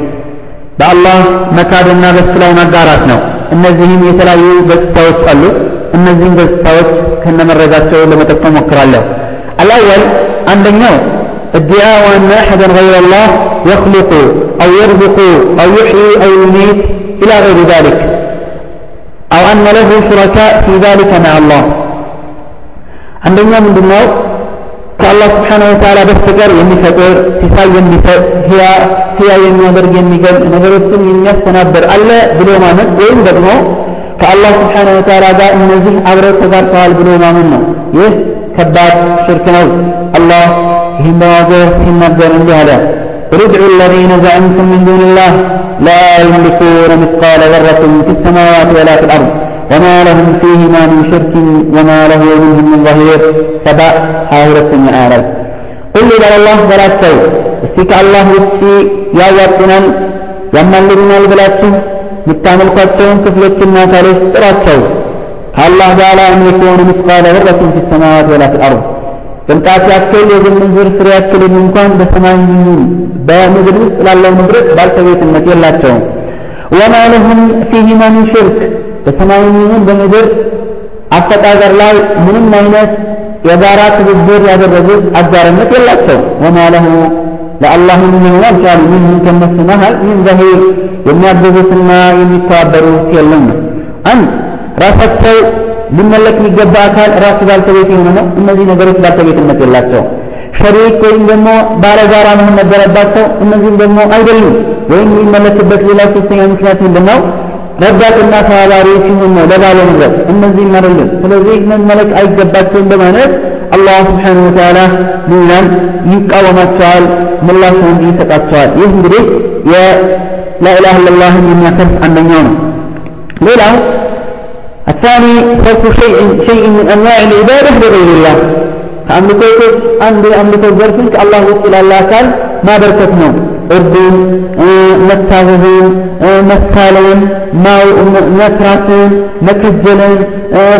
[SPEAKER 2] በአላህ መካድና በሱ ላይ መጋራት ነው። እነዚህም የተለያዩ ገጽታዎች አሉ። እነዚህም ገጽታዎች ከነመረጃቸው ለመጠቆም ሞክራለሁ። አልአወል አንደኛው ادعاء أن أحدا غير الله يخلق أو يرزق أو يحيي أو يميت إلى غير ذلك أو أن له شركاء في ذلك مع الله عندنا من دماغ ከአላህ ስብሓነሁ ወተዓላ በስተቀር የሚፈጥር ሲሳይ የሚሰጥ ህያ የሚያደርግ የሚገል ነገሮችን የሚያስተናብር አለ ብሎ ማመን ወይም ደግሞ ከአላህ ስብሓነሁ ወተዓላ ጋር እነዚህ አብረው ተጋርተዋል ብሎ ማመን ነው። ይህ ከባድ ሽርክ ነው። አላህ ይህን በማዘር ሲናገር እንዲህ አለ قل ادعوا الذين زعمتم من دون الله لا يملكون مثقال ذرة في السماوات ولا في الأرض وما لهم فيهما من شرك وما له منهم من ظهير سبع حاولة آلاف قل إلى الله بلاتشو استيك الله وسي يا وطنان يملكنا البلاتشو የምታመልኳቸውን ክፍሎችና አካሎች ጥራቸው ከአላህ ጋር የሚሆኑ ምስቃለ ذرة في السماوات ولا في الأرض ቅንጣት ያክል የዝንዝር ፍሬ ያክልን እንኳን በሰማይ ይሁን በምድር ውስጥ ላለው ንብረት ባልተቤትነት የላቸውም ወማ ለሁም ፊሂማ ሚን ሽርክ በሰማይም ይሁን በምድር አፈጣጠር ላይ ምንም አይነት የጋራ ትብብር ያደረጉት አጋርነት የላቸው ወማ ለሁ ለአላህ አልቻሉ ሚንሁም ከነሱ መሃል ምን ዘሂር የሚያገዙትና የሚተባበሩት የለም ነው አንድ ራሳቸው ሊመለክ የሚገባ አካል ራሱ ባልተቤት የሆነ ነው እነዚህ ነገሮች ባልተቤትነት የላቸው ሸሪክ ወይም ደግሞ ባለጋራ መሆን ነበረባቸው። እነዚህም ደግሞ አይደሉም። ወይም የሚመለስበት ሌላ ሶስተኛ ምክንያት ምንድን? ረዳትና ተባባሪ ሲሆን ነው ለባለ ንብረት። እነዚህም አይደሉም። ስለዚህ መመለክ አይገባቸውም በማለት አላህ ስብሓነሁ ወተዓላ ሚናን ይቃወማቸዋል፣ ምላሹን ይሰጣቸዋል። ይህ እንግዲህ የላኢላሃ ኢለላህን የሚያፈርስ አንደኛው ነው። ሌላው الثاني صرف شيء شيء من انواع العباده لغير الله ከአምልኮቶች አንዱ የአምልኮ ዘርፍን ከአላህ ውጭ ላለ አካል ማበርከት ነው። እርዱን፣ መታዘዝን፣ መሳለን፣ መስራትን፣ መከጀልን፣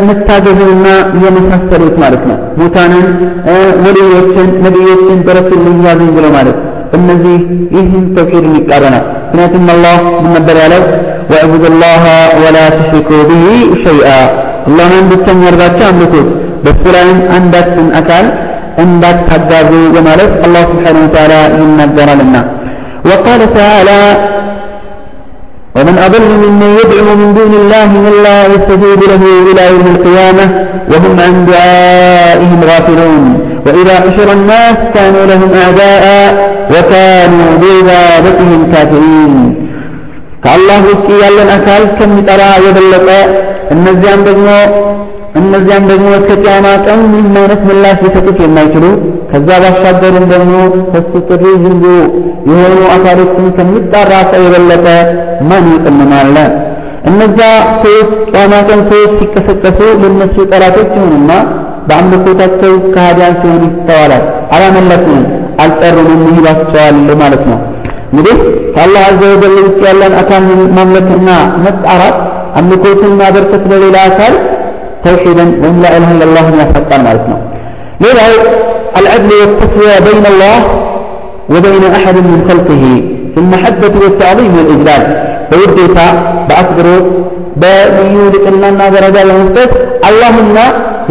[SPEAKER 2] መታዘዝንና የመሳሰሉት ማለት ነው። ሙታንን፣ ወልዮችን፣ ነቢዮችን በረሱልኝ ያዙኝ ብሎ ማለት እነዚህ ይህን ተውሒድን ይቃረናል። ምክንያቱም አላህ ምን ነበር ያለው? ወዕቡዱ ላህ ወላ ትሽሪኩ ብሂ ሸይአ አላህን ብቸኛ አድርጋችሁ አምልኩት በሱ ላይም አንዳችን አካል እንዳታጋዙ በማለት አላህ ስብሓነሁ ወተዓላ ይናገራልና وقال تعالى ومن أضل ممن يدعو من دون الله من لا يستجيب له إلى يوم القيامة وهم عن دعائهم غافلون وإذا حشر الناس كانوا لهم أعداء وكانوا بعبادتهم كافرين ከአላህ ውጭ ያለን አካል ከሚጠራ የበለጠ እነዚያም ደግሞ እነዚያም ደግሞ እስከ ቂያማ ቀን ምንም አይነት ምላሽ ሊሰጡት የማይችሉ ከዛ ባሻገርም ደግሞ ከሱ ጥሪ ዝንጉ የሆኑ አካሎችን ከሚጣራ ሰው የበለጠ ማን ይጥምናል? እነዛ ሰዎች ቂያማ ቀን ሰዎች ሲቀሰቀሱ ለነሱ ጠላቶች ይሆኑና በአምልኮታቸው ከሃዲያን ሲሆኑ ይስተዋላል። አላመለኩንም፣ አልጠሩንም ይሏቸዋል ማለት ነው። እንግዲህ ከአላህ አዘ ወጀል ውጭ ያለን አካል ማምለክና መጣራት አምልኮትን ማበርከት ለሌላ አካል توحيدا وهم لا اله الا الله يفقان مالتنا لذا العدل والتسوية بين الله وبين احد من خلقه في المحبة والتعظيم والاجلال فيبديك بأكبر بميولك لنا درجة المستس اللهم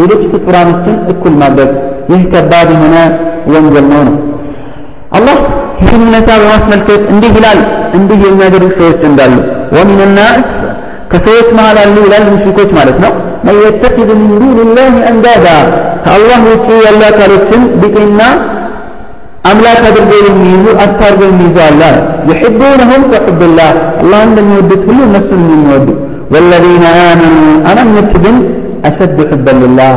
[SPEAKER 2] يلبس قرآن السن كل ما بد يهكباد هنا وانجلنون الله ይህን ሁኔታ በማስመልከት እንዲህ ይላል እንዲህ የሚያደርግ ሰዎች እንዳሉ ወሚን ናስ ከሰዎች መሀል አሉ ይላል ሙሽሪኮች ማለት ነው من يتخذ من دون الله أندادا ከአላህ ውጭ ያሉ አካሎችን ቢጤና አምላክ አድርገው የሚይዙ አታርገው የሚይዙ አለ يحبونهم كحب الله الله እንደሚወዱት ሁሉ እነሱን የሚወዱ والذين آمنوا አማኞች ግን أشد حبا لله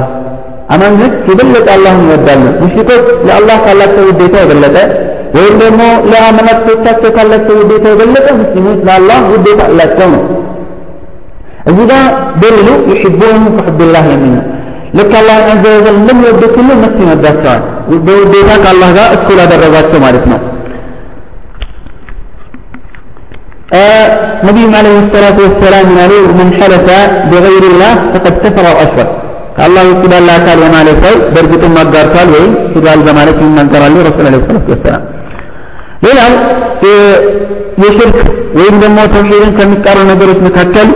[SPEAKER 2] አማኞች የበለጠ አላህን ይወዳሉ ሙሽሪኮች ለአላህ ካላቸው ውዴታ የበለጠ ወይም ደግሞ ለአመላክቶቻቸው ካላቸው ውዴታ የበለጠ ሙስሊሞች ለአላህ ውዴታ አላቸው ነው እዚህ ጋር ደሊሉ ዩሒቡሁም ከሑብላህ የሚል ነው። ልክ አላህ ዐዘ ወጀል እንደሚወዱት ሁሉ እነሱ ይወዳቸዋል። በውዴታ ከአላህ ጋር እኩል አደረጋቸው ማለት ነው። ነቢዩም ዓለይሂ ሰላቱ ወሰላም ምን አሉ? መን ሐለፈ ቢገይሪላህ ፈቀድ ከፈረ ወአሽረክ ከአላህ ውጭ ባለ አካል የማለ ሰው በእርግጥም አጋርቷል ወይም ሂዷል በማለት ይናገራሉ ረሱል ዓለይሂ ሰላቱ ወሰላም። ሌላው የሽርክ ወይም ደግሞ ተውሒድን ከሚቃሩ ነገሮች መካከል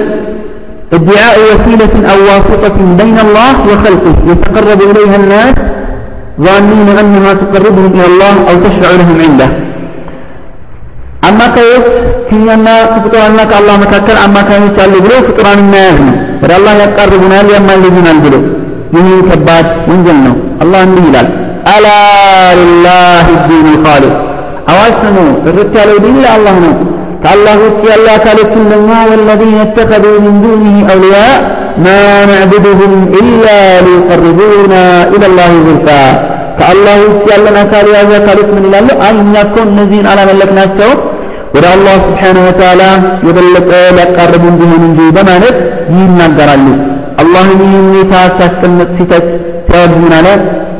[SPEAKER 2] ادعاء وسيلة أو واسطة بين الله وخلقه يتقرب إليها الناس ظانين أنها تقربهم إلى الله أو تشفع لهم عنده. أما كيف؟ كنا فطرنا كالله مكاكل أما كان يسأل بلو فطران الناس ولا الله يقربنا لما الذين البلو. يهين كبات ونجلنا الله أنه هلال ألا لله الدين الخالق. أواسنوا الرجال دين الله نو. كالله وسي الله كالتم لما والذين اتخذوا من دونه أولياء ما نعبدهم إلا ليقربونا إلى الله زلفى. كالله وسي الله كالي هذا كالت من الله. أن يكون نزين على ملك ناسه ولا الله سبحانه وتعالى يبلغ لقربون به من جي بمانت ينقرالو الله يميتا تستمت ستت تواجهون على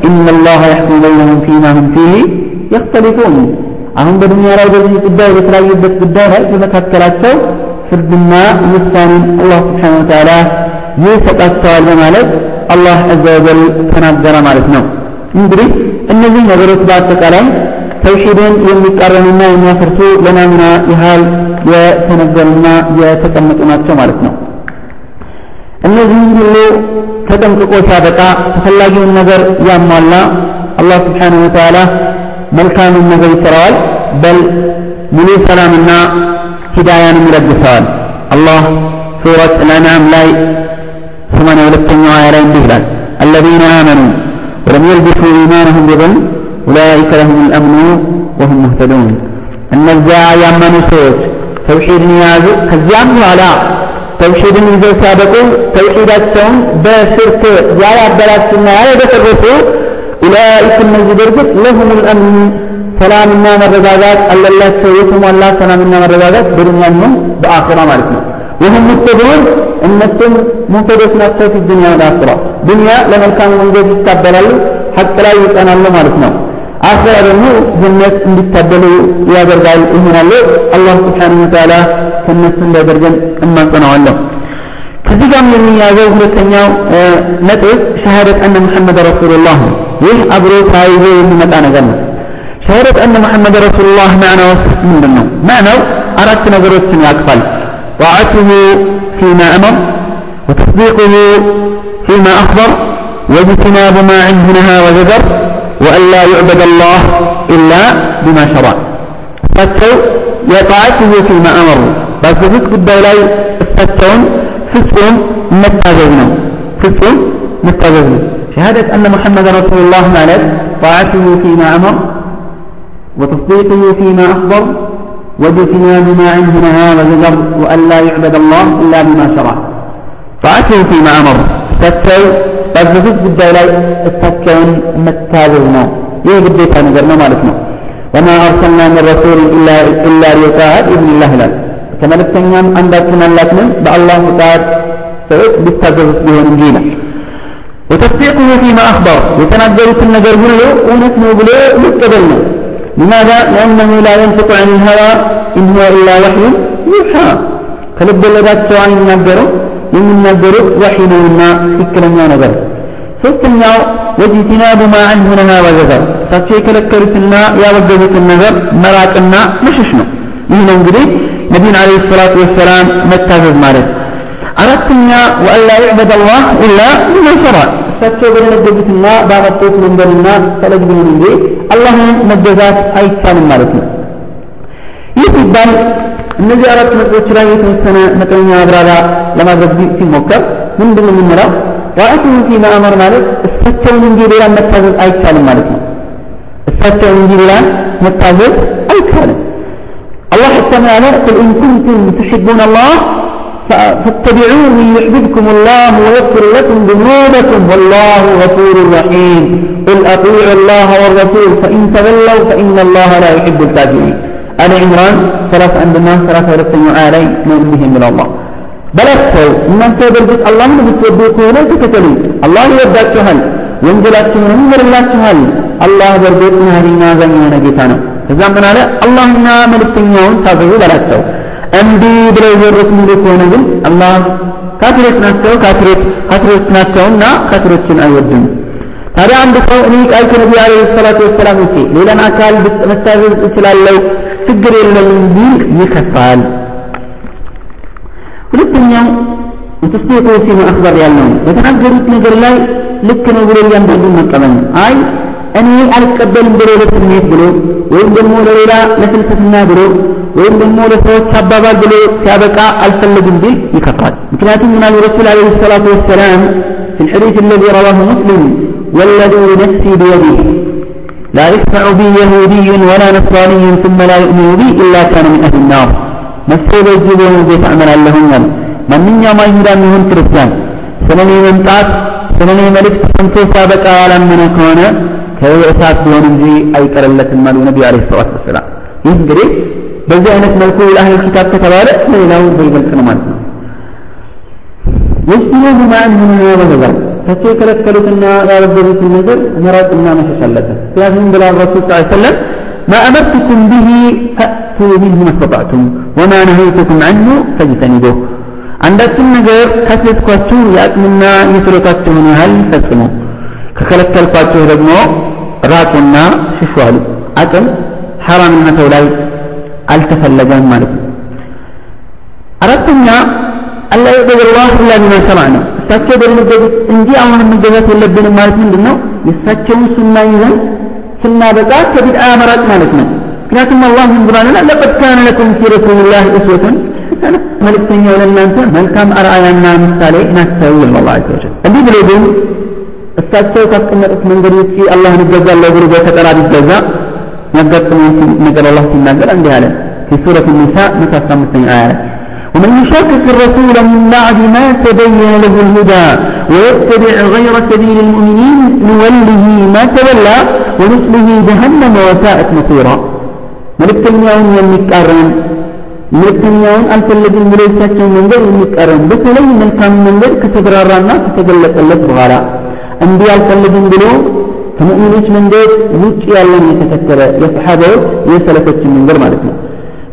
[SPEAKER 2] إن الله يحكم بينهم فيما هم فيه يختلفون አሁን በዱንያ ላይ በዚህ ጉዳይ በተለያዩበት ጉዳይ ላይ በመካከላቸው ፍርድና ውሳኔን አላህ ስብሓነ ወተዓላ ይሰጣቸዋል በማለት አላህ አዘ ወጀል ተናገረ ማለት ነው። እንግዲህ እነዚህ ነገሮች በአጠቃላይ ተውሂድን የሚቃረኑና የሚያፈርሱ ለናሙና ያህል የተነገሩና የተቀመጡ ናቸው ማለት ነው። እነዚህም ሁሉ ተጠንቅቆ ሲያበቃ ተፈላጊውን ነገር ያሟላ አላህ ስብሓነሁ ወተዓላ መልካምን ነገር ይሰራዋል በል ሙሉ ሰላምና ሂዳያንም ይለግሰዋል አላህ ሱረት ልአንዓም ላይ ሰማንያ ሁለተኛው አያ ላይ እንዲህ ይላል الذين آمنوا ولم يلبسوا إيمانهم بظلم أولئك لهم الأمن وهم مهتدون እነዚያ ያመኑ ሰዎች ተውሒድን የያዙ ከዚያም በኋላ ተውሒድን ይዘው ሲያበቁ ተውሒዳቸውን በሽርክ ያላበላሹና ያላደፈረሱ ኡላኢክ እነዚህ በርግጥ ለሁም ልአምን ሰላምና መረጋጋት አለላቸው የተሟላ ሰላምና መረጋጋት በዱንያም በአኺራ ማለት ነው وهم متبعون እነሱም ሙተዶች ናቸው ፊ ዱንያ ወልአኺራ ዱንያ ለመልካም መንገድ ይታበላሉ ሐቅ ላይ ይጸናሉ ማለት ነው አኺራ ደግሞ ጀነት እንዲታደሉ ያደርጋል ይሆናሉ አላህ ስብሓነሁ ወተዓላ ከእነሱ እንዳደርገን እማጸናዋለሁ ከዚህ ጋር የሚያዘው ሁለተኛው ነጥብ ሸሃደት አነ ሙሐመድ ረሱሉላህ ነው ይህ አብሮ ተያይዞ የሚመጣ ነገር ነው ሸሃደት አነ ሙሐመድ ረሱሉላህ ማዕናው ምንድን ነው ማዕናው አራት ነገሮችን ያቅፋል طاعته فيما أمر وتصديقه فيما أخبر واجتناب ما عنه نهى وزجر وأن لا يعبد الله إلا بما شرع فتو يطاعته فيما أمر بس بس قد لا فتون فسهم متاززنا فسهم متاززنا شهادة أن محمد رسول الله مالك طاعته فيما أمر وتصديقه فيما أخبر واجتناب ما عنه نهى وزجر وأن لا يعبد الله إلا بما شرع طاعته فيما أمر فتو በብዙ ጉዳይ ላይ እሳቸውን መታዘዝ ነው ይህ ግዴታ ነገር ነው ማለት ነው ወማ አርሰልና ምን ረሱል ኢላ ሊጣዕ ኢብንላህ ይላል ከመልእክተኛም አንዳችን አላክንም በአላህ ፍቃድ ሰዎች ሊታዘዙት ቢሆን እንጂ ይላል وتصديقه فيما أخبر يتنجرت النجر كله ونسمه بلو يقبل لماذا؟ لأنه لا ينطق عن الهوى إن هو إلا وحي يوحى كلب اللذات سواء ينجروا የሚናገሩት ወሒ ነውና ትክክለኛ ነገር ሶስተኛው ወጅቲናቡ ማ አንሁ ነሃ ወዘዘር እሳቸው የከለከሉትና ያወገዙትን ነገር መራቅና መሸሽ ነው ይህ ነው እንግዲህ ነቢዩን አለ ሰላቱ ወሰላም መታዘዝ ማለት አራተኛ ወአላ ዩዕበድ አላህ ኢላ ቢማ ሸራ እሳቸው በደነገጉትና ባመጡት መንገድና ፈለግ ቢሆን እንጂ አላህን መገዛት አይቻልም ማለት ነው ይህ ሲባል እነዚህ አራት ነጥቦች ላይ የተወሰነ መጠነኛ ማብራሪያ ለማድረግ ሲሞከር ምንድን ነው የምንለው ጣዕቱሁ ፊማ አመር ማለት እሳቸውን እንጂ ሌላን መታዘዝ አይቻልም ማለት ነው እሳቸውን እንጂ ሌላን መታዘዝ አይቻልም الله حتى قال قل إن كنتم تحبون الله فاتبعوني يحببكم الله ويغفر لكم ذنوبكم والله غفور رحيم قل أطيعوا الله والرسول فإن تولوا فإن الله لا يحب الكافرين آل عمران ثلاث عندنا ثلاث ولسنة آلين نؤمنهم من الله በላቸው እናንተ በእርግጥ አላህን ብትወዱ ከሆነ ተከተሉ አላህ ይወዳችኋል ወንጀላችሁንም ይምርላችኋል አላህ በእርግጥ መሐሪና አዛኝ የሆነ ጌታ ነው ከዛ ምን አለ? አላህና መልእክተኛውን ታዘዙ በላቸው። እምቢ ብለው የወሩት ሚሉ ከሆነ ግን አላህ ካፊሮች ናቸው ካፊሮች ናቸውና ካፊሮችን አይወድም። ታዲያ አንድ ሰው እኔ ቃል ከነቢ አለይሂ ሰላቱ ወሰላም ውጪ ሌላን አካል መታዘዝ እችላለሁ ችግር የለም ቢል ይከፋል። ሁለተኛው ተስዲቁ ፊማ አክበር ያለው በተናገሩት ነገር ላይ ልክ ነው ብሎ እያንዳንዱ መቀበል አይ እኔ አልቀበልም ብሎ ለስሜት ብሎ ወይም ደግሞ ለሌላ ለፍልስፍና ብሎ ወይም ደግሞ ለሰዎች አባባል ብሎ ሲያበቃ አልፈለግም ቢል ይከፋል ምክንያቱም ምን አሉ ረሱል አለይሂ ሰላቱ ወሰላም في الحديث الذي رواه مسلم والذي نفسي بيده لا يسمع بي يهودي ولا نصراني ثم لا يؤمن بي إلا كان من أهل النار ነፍሴ በእጅ በሆኑ ቤት አመላለሁኛል ማንኛውም አይሁዳም ይሁን ክርስቲያን ስለ እኔ መምጣት ስለ እኔ መልእክት ሰምቶ ሲያበቃ ያላመነ ከሆነ ከእሳት ቢሆን እንጂ አይቀርለትም አሉ ነቢዩ አለይሂ ሰላቱ ወሰላም ይህ እንግዲህ በዚህ አይነት መልኩ ለአህል ኪታብ ከተባለ ለሌላው በይበልጥ ነው ማለት ነው ወስኑ ማን ምን ወዘጋር ከሱ የከለከሉትና ያወገዙትን ነገር መራቅና መሸሽ አለበት ምክንያቱም ብላ ረሱል ስ ሰለም ما أمرتكم به فأتوا منه ما استطعتم وما نهيتكم عنه فاجتنبوه አንዳችን ነገር ካስለትኳችሁ የአቅምና የችሎታችሁን ያህል ፈጽሙ ከከለከልኳችሁ ደግሞ ራቁና ሽሹ አሉ አቅም ሐራምነተው ላይ አልተፈለገም ማለት ነው አራተኛ አላ ዩዕበድ ላህ ኢላ ቢማ ሸረዕ ነው እሳቸው በሚገዙት እንጂ አሁን መገዛት የለብንም ማለት ምንድን ነው የእሳቸውን ሱና ይዘን ስናበቃ ከቢድዓ መራቅ ማለት ነው ምክንያቱም አላህ ምን ብሏልና ለቀድ ካነ ለኩም ፊ ረሱልላህ እስወቱን መልእክተኛው ለእናንተ መልካም አርአያና ምሳሌ ናቸው ይላል አላህ ዐዘ ወጀል እንዲህ ብሎ ግን እሳቸው ካስቀመጡት መንገድ ውጪ አላህን እገዛለሁ ብሎ በፈጠራ ቢገዛ ያጋጥመውን ነገር አላህ ሲናገር እንዲህ አለ في سورة النساء متى 15 آية ومن يشاكك الرسول من بعد ما تبين له الهدى ويتبع غير سبيل المؤمنين نوله ما تولى ونصله جهنم وساءت مصيرا መልእክተኛውን የሚቃረን መልእክተኛውን አልፈለግም ብሎ የሳቸውን መንገድ የሚቃረን በተለይ መልካም መንገድ ከተብራራና ከተገለጸለት በኋላ እንዲህ አልፈልግም ብሎ ከሙእሚኖች መንገድ ውጭ ያለን የተከተለ የሰሓባዎች የሰለፎችን መንገድ ማለት ነው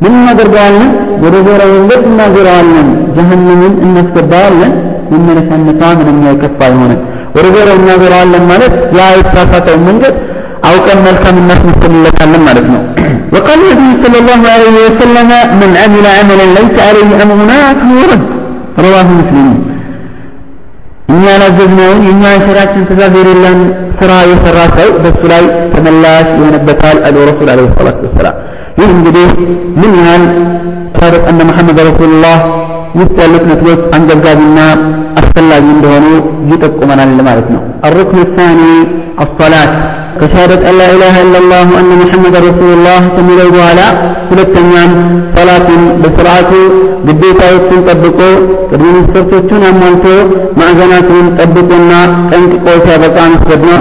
[SPEAKER 2] ምን እናደርገዋለን ወደ ዞረ መንገድ እናዞረዋለን ጀሀነምን እናስገባዋለን መመለሻነቷ ምንም የከፋ የሆነ ወደ ዞረ እናዞረዋለን ማለት ያ የተሳሳተውን መንገድ አውቀን መልካም እናስመስልለታለን ማለት ነው وقال النبي صلى الله عليه وسلم من عمل عملا ليس عليه امرنا فهو رد رواه مسلم እኛ ያላዘዝነውን የእኛ የስራችን ትእዛዝ የሌለን ስራ የሰራ ሰው በሱ ላይ ተመላሽ ይሆንበታል አሉ ረሱል አለ ሰላት ወሰላም ይህ እንግዲህ ምን ያህል ሻረጥ እነ መሐመድ ረሱሉላህ ውስጥ ያሉት ነጥቦች አንገብጋቢና አስፈላጊ እንደሆኑ ይጠቁመናል ማለት ነው الركن الثاني الصلاة كشهادة أن لا إله إلا الله وأن محمد رسول الله ከሚለው በኋላ ሁለተኛም ሰላትን በስርዓቱ ግዴታዎችን ጠብቆ ቅድመ መስፈርቶቹን አሟልቶ ማዕዘናቱን ጠብቆና ጠንቅቆ ሲያበቃ መስገድ ነው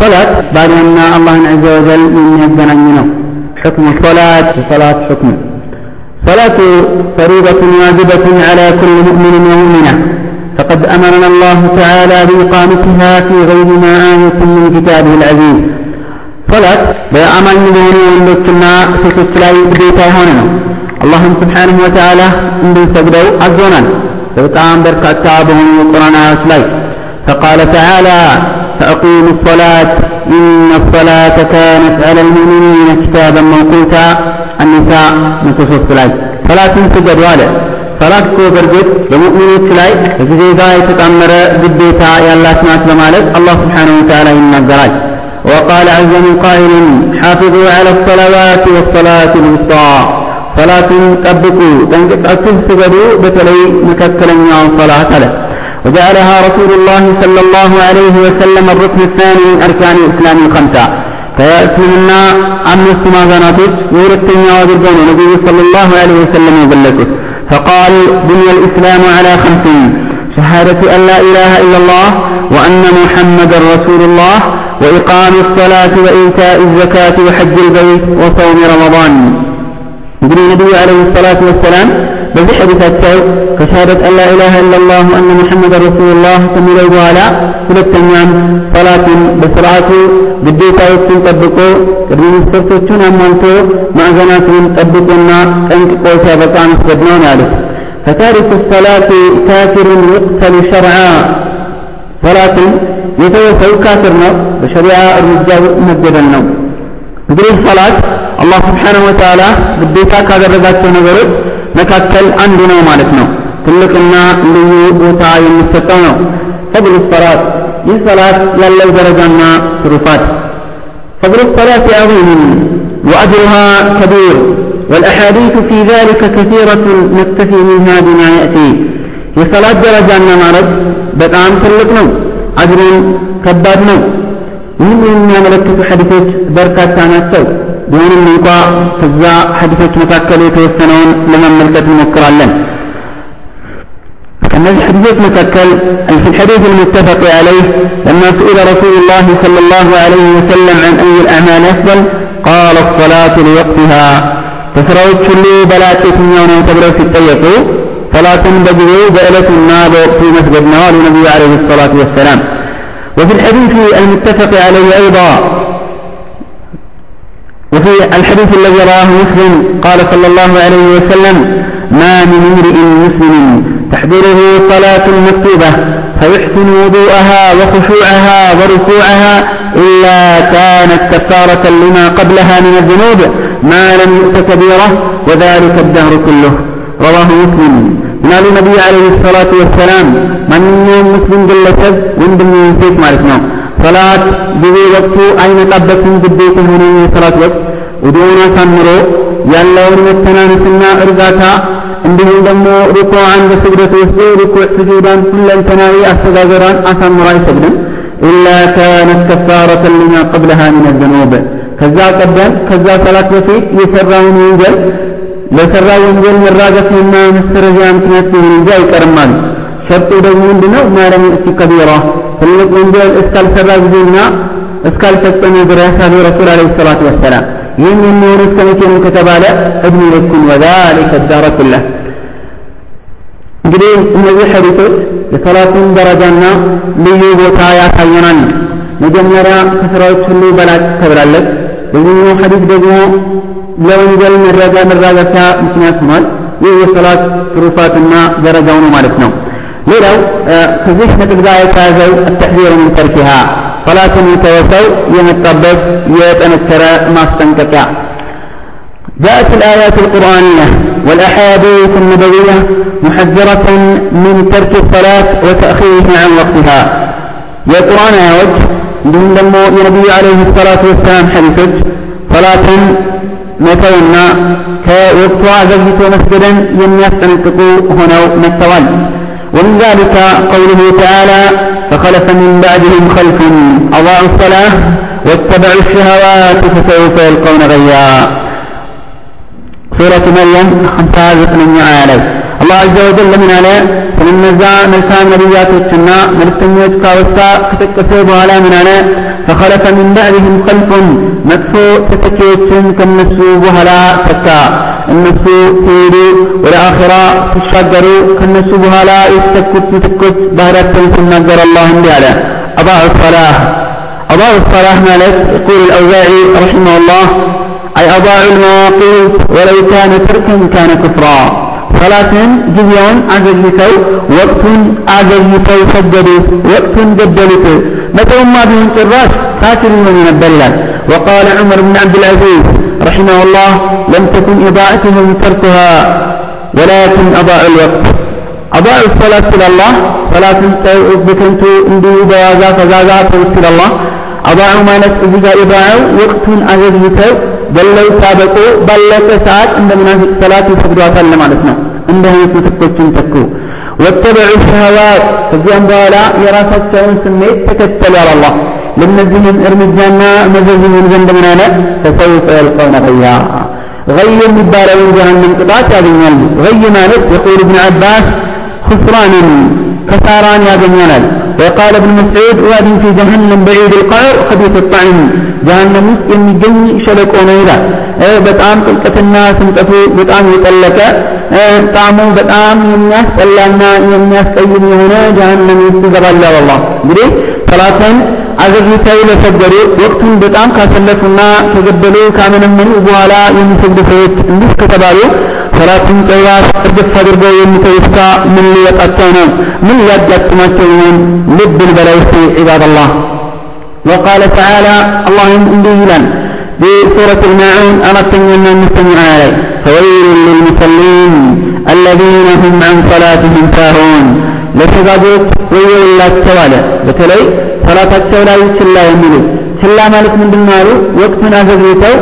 [SPEAKER 2] ሶላት ባሪያና አላህን ዐዘ ወጀል የሚያገናኝ ነው حكم الصلاة صلاة حكم صلاة فريضة واجبة على كل مؤمن ومؤمنة فقد أمرنا الله تعالى بإقامتها في غير ما آية من كتابه العزيز. صلاة بأمان بهن وندوكنا ستوك لا بديتا هنا. اللهم سبحانه وتعالى اندن سجدوا عزونا فبقام بركة بهن القرآن أسلاي فقال تعالى فأقيموا الصلاة. إن الصلاة كانت على المؤمنين كتابا موقوتا. النساء من تصف صلاة سجد والد ሰላት እኮ በእርግጥ በሙእሚኖች ላይ ከጊዜ ጋር የተጣመረ ግዴታ ያላት ናት በማለት አላህ ስብሓነሁ ወተዓላ ይናገራል وقال عز من قائل حافظوا على الصلوات والصلاة الوسطى صلاة طبقوا تنقطعته سجدوا بتلي مكتلن صلاة على وجعلها رسول الله صلى الله عليه وسلم الركن الثاني من أركان الإسلام الخمسة فيأتينا أمس مازناتك ويرتنيا وذرقون النبي صلى الله عليه وسلم يبلغه فقال بني الإسلام على خمس شهادة أن لا إله إلا الله وأن محمد رسول الله وإقام الصلاة وإيتاء الزكاة وحج البيت وصوم رمضان. يقول النبي عليه الصلاة والسلام بذي حديثاته كشهادة أن لا إله إلا الله وأن محمد رسول الله تميل الوالى ሁለተኛም ሰላትን በስርዓቱ ግዴታዎችን ጠብቆ ቅድመ መስፈርቶቹን አሟልቶ ማዕዘናቱን ጠብቆና ጠንቅቆ ሲያበቃ መስገድ ነው ያሉት فتارك الصلاة كافر يقتل شرعا صلاة የተወሰው ካፍር ነው በሸሪዓ እርምጃ መገደል ነው እንግዲህ ሰላት አላህ ስብሓንሁ ወተዓላ ግዴታ ካደረጋቸው ነገሮች መካከል አንዱ ነው ማለት ነው ትልቅና ልዩ ቦታ የሚሰጠው ነው ፈድል ሰላት ይህ ሰላት ያለው ደረጃና ትሩፋት فضل الصلاة عظيم وأجرها كبير والأحاديث في ذلك كثيرة نكتفي منها بما يأتي የሰላት ደረጃና ማለት በጣም ትልቅ ነው አጅሩን ከባድ ነው ይህን የሚያመለክቱ ሐዲሶች በርካታ ናቸው ቢሆንም እንኳ ከዛ ሐዲሶች መካከል የተወሰነውን ለመመልከት እንሞክራለን النبي حديث مككل في الحديث المتفق عليه لما سئل رسول الله صلى الله عليه وسلم عن أي الأعمال أفضل قال الصلاة لوقتها تسرعوا تشلوا بلات يوم تبروا في الطيقوا صلاة بجري بألتنا بوقت مسجدنا للنبي عليه الصلاة والسلام وفي الحديث المتفق عليه أيضا وفي الحديث الذي رواه مسلم قال صلى الله عليه وسلم ما من امرئ مسلم تحضره صلاة مكتوبة فيحسن وضوءها وخشوعها وركوعها إلا كانت كفارة لما قبلها من الذنوب ما لم يؤت كبيرة وذلك الدهر كله. رواه مسلم. من النبي عليه الصلاة والسلام من مسلم جلسد وندم ينسيك مالتنا صلاة بذي وقت أين قبت من بديت هنا؟ صلاة وقت ወዲያውኑ አሳምሮ ያለውን መተናነስና እርጋታ እንዲሁም ደግሞ ሩኩዕን በስግደት ወስዶ ሩኩዕ ስጁዳን ሁለንተናዊ አስተጋገሯን አሳምሮ አይሰግድም። ኢላ ካነት ከፋረተን ሊማ ቀብለሃ ሚን ዘኑብ ከዛ ቀደም ከዛ ሰላት በፊት የሰራውን ወንጀል ለሰራ ወንጀል መራገፍና መሰረዚያ ምክንያት ሊሆን እንጂ አይቀርማል። ሸርጡ ደግሞ ምንድነው? ማለም ዩእቲ ከቢራ ትልቅ ወንጀል እስካልሰራ ጊዜና እስካልፈጸመ ድረስ አሉ ረሱል አለይሂ ሰላቱ ወሰላም ይህን የሚሆኑ እስከ መቼ ነው ከተባለ እድሜ ልኩን ወዛሊከ ዳረ ኩለህ እንግዲህ እነዚህ ሐዲሶች የሰላቱን ደረጃና ልዩ ቦታ ያሳየናል። መጀመሪያ ከስራዎች ሁሉ በላጭ ተብላለች። በዚህኛው ሐዲስ ደግሞ ለወንጀል መረጃ መራገፊያ ምክንያት ሆኗል። ይህ የሰላት ትሩፋትና ደረጃው ነው ማለት ነው። ሌላው ከዚህ ነጥብ ጋር የተያዘው التحذير من تركها ሰላትን የተወሰው የመጣበት የጠነከረ ማስጠንቀቂያ جاءت الآيات القرآنية والأحاديث النبوية محذرة من ترك الصلاة وتأخيرها عن وقتها يا قرآن يا وجه እንዲሁም ደግሞ የነቢዩ ዓለይሂ ሰላቱ ወሰላም ሐዲሶች ሰላትን መተውና ከወቅቷ ዘግይቶ መስገድን የሚያስጠነቅቁ ሆነው መጥተዋል ومن ذلك قوله تعالى فخلف من بعدهم خلف أضاعوا الصلاة واتبعوا الشهوات فسوف يلقون غيا سورة مريم خمسة زقن علي الله عز وجل من على ስለነዛ መልካም ነቢያቶችና መልእክተኞች ካወሳ ከተቀሰ በኋላ ምን አለ فخلف من بعدهم خلف نفسو كم كالنسو بهلا تكا. النسو تيرو والآخرة تشاقروا كالنسو بهلا يتكت تتكت بهلا تنسو نظر الله على أضاعوا الصلاة أضاعوا الصلاة مالك يقول الأوزاعي رحمه الله أي أضاعوا المواقف ولو كان تركا كان كفرا. ሰላትን ጊዜዋን አዘግይተው ወቅቱን አዘግይተው ሰገዱት፣ ወቅቱን ገደሉት። መተውማ ቢሆን ጭራሽ ካፊር ይሆኑ ነበር ይላል። ወቃለ ዑመር ብን ዓብድልዓዚዝ ረሒመሁላህ ለም ተኩን ኢዳእትሁም ተርኩሃ ወላኪን አዳዕ ልወቅት አዳዕ ሰላት ስላላህ ሰላትን በከንቱ እንዲሁ በዋዛ ፈዛዛ ተውት ስላላህ አዳዑ ማለት እዚ ጋር ኢዳዓው ወቅቱን አዘግይተው በለው ሳበቁ ባለቀ ሰዓት እንደ ሙናፊቅ ሰላት ይሰግዷታል ለማለት ነው። እንደ አይነት ምትኮችን ተኩ ወተበዑ ሸህዋት ከዚያም በኋላ የራሳቸውን ስሜት ተከተሉ አለ አላህ ለእነዚህም እርምጃና መዘዝ ይሆን ዘንድ ምን አለ ፈሰውፈ የልቀውነ ገያ غي የሚባለውን ጀሃነም ቅጣት ያገኛሉ غي ማለት የቁል ابن عباس خسرانا كساران ያገኛናል وقال ابن مسعود واد في جهنم بعيد القعر خبيث الطعم ጀሃነም ውስጥ የሚገኝ ሸለቆ ነው ይላል። በጣም ጥልቀትና ስምጠቱ በጣም የጠለቀ ጣሙ በጣም የሚያስጠላና የሚያስጠይም የሆነ ጀሃነም ውስጥ ይገባል አለ አላህ። እንግዲህ ሰላትን አዘግይተው ለሰገዱ ወቅቱን በጣም ካሰለፉና ከገደሉ ካመነመኑ በኋላ የሚሰግዱ ሰዎች እንዲህ ከተባሉ ሰላትን ጭራሽ እርግፍ አድርገው የሚተውሳ ምን ሊወጣቸው ነው? ምን ሊያጋጥማቸው ይሆን? ልብ ልበላ ውስጥ ዒባደላህ وقال تعالى اللهم اندي لنا بسورة الماعون أردتم أن نستمع عليه فويل للمصلين الذين هم عن صلاتهم ساهون ለሰጋጆች ወዮላቸው አለ በተለይ ሰላታቸው ላይ ችላ የሚሉ ችላ ማለት ምንድን ነው አሉ ወቅቱን አዘግይተው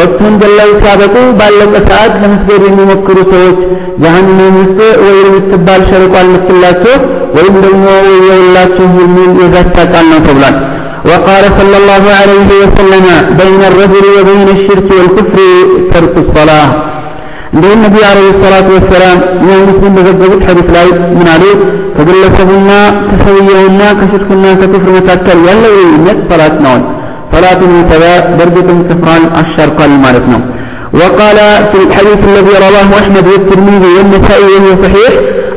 [SPEAKER 2] ወቅቱን ገለው ሲያበቁ ባለቀ ሰዓት ለመስገድ የሚሞክሩ ሰዎች ጀሀነም ውስጥ ወይ የምትባል ሸለቆ አለችላቸው ወይም ደግሞ ወዮላችሁ የሚል የዛቻ ቃል ነው ተብሏል وقال صلى الله عليه وسلم بين الرجل وبين الشرك والكفر ترك الصلاة እንዲሁም ነቢዩ አለይሂ ሰላቱ ወሰላም ይህ ሙስሊም በዘገቡት ሐዲስ ላይ ምን አሉ ከግለሰቡና ከሰውየውና ከሽርክና ከክፍር መካከል ያለው ልዩነት ሰላት ነው ሰላትን የተበ በእርግጥም ክፍራን አሻርኳል ማለት ነው وقال في الحديث الذي رواه أحمد والترمذي والنسائي وهو صحيح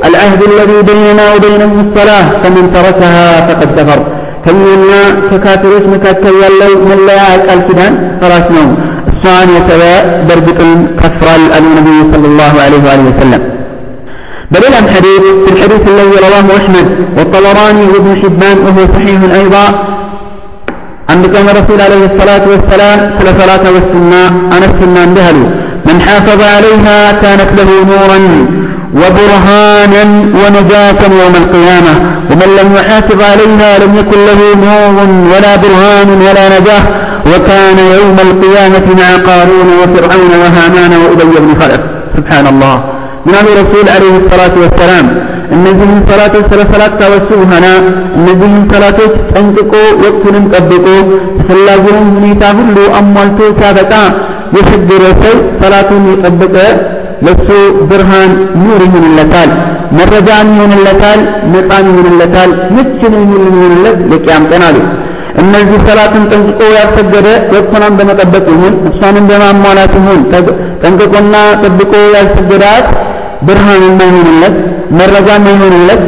[SPEAKER 2] العهد الذي بيننا وبينهم الصلاة فمن تركها فقد كفر ከኛና ከካፊሮች መካከል ያለው መለያ ቃል ኪዳን ሰላት ነው እሷን የተበ በእርግጥም ከፍሯል አሉ ነቢዩ صلى الله عليه وآله وسلم بل الحديث في الحديث الذي رواه أحمد والطبراني وابن حبان وهو صحيح أيضا عند كان الرسول عليه الصلاة والسلام كل صلاة والسنة أنا السنة بهلو من حافظ عليها كانت له نورا وبرهانا ونجاة يوم القيامة ومن لم يحافظ عليها لم يكن له نور ولا برهان ولا نجاة وكان يوم القيامة مع قارون وفرعون وهامان وأبي بن خلف سبحان الله من على رسول عليه الصلاة والسلام እነዚህን ሰላቶች ስለ ሰላት ካወሱ በኋላ እነዚህን ሰላቶች ጠንቅቆ ወቅቱንም ጠብቆ ተፈላጊውን ሁኔታ ሁሉ አሟልቶ ሲያበቃ የሰገደ ሰው ሰላቱን የጠበቀ ለሱ ብርሃን ኑር ይሆንለታል፣ መረጃም ይሆንለታል፣ ነፃም ይሆንለታል፣ ምችን ይሆንለት ለቂያም ቀን አሉ። እነዚህ ሰላትን ጠንቅቆ ያልሰገደ ወቅቱን በመጠበቅ ይሁን እሷንም በማሟላት ይሁን ጠንቅቆና ጠብቆ ያልሰገዳት ብርሃን የማይሆንለት መረጃ የማይሆንለት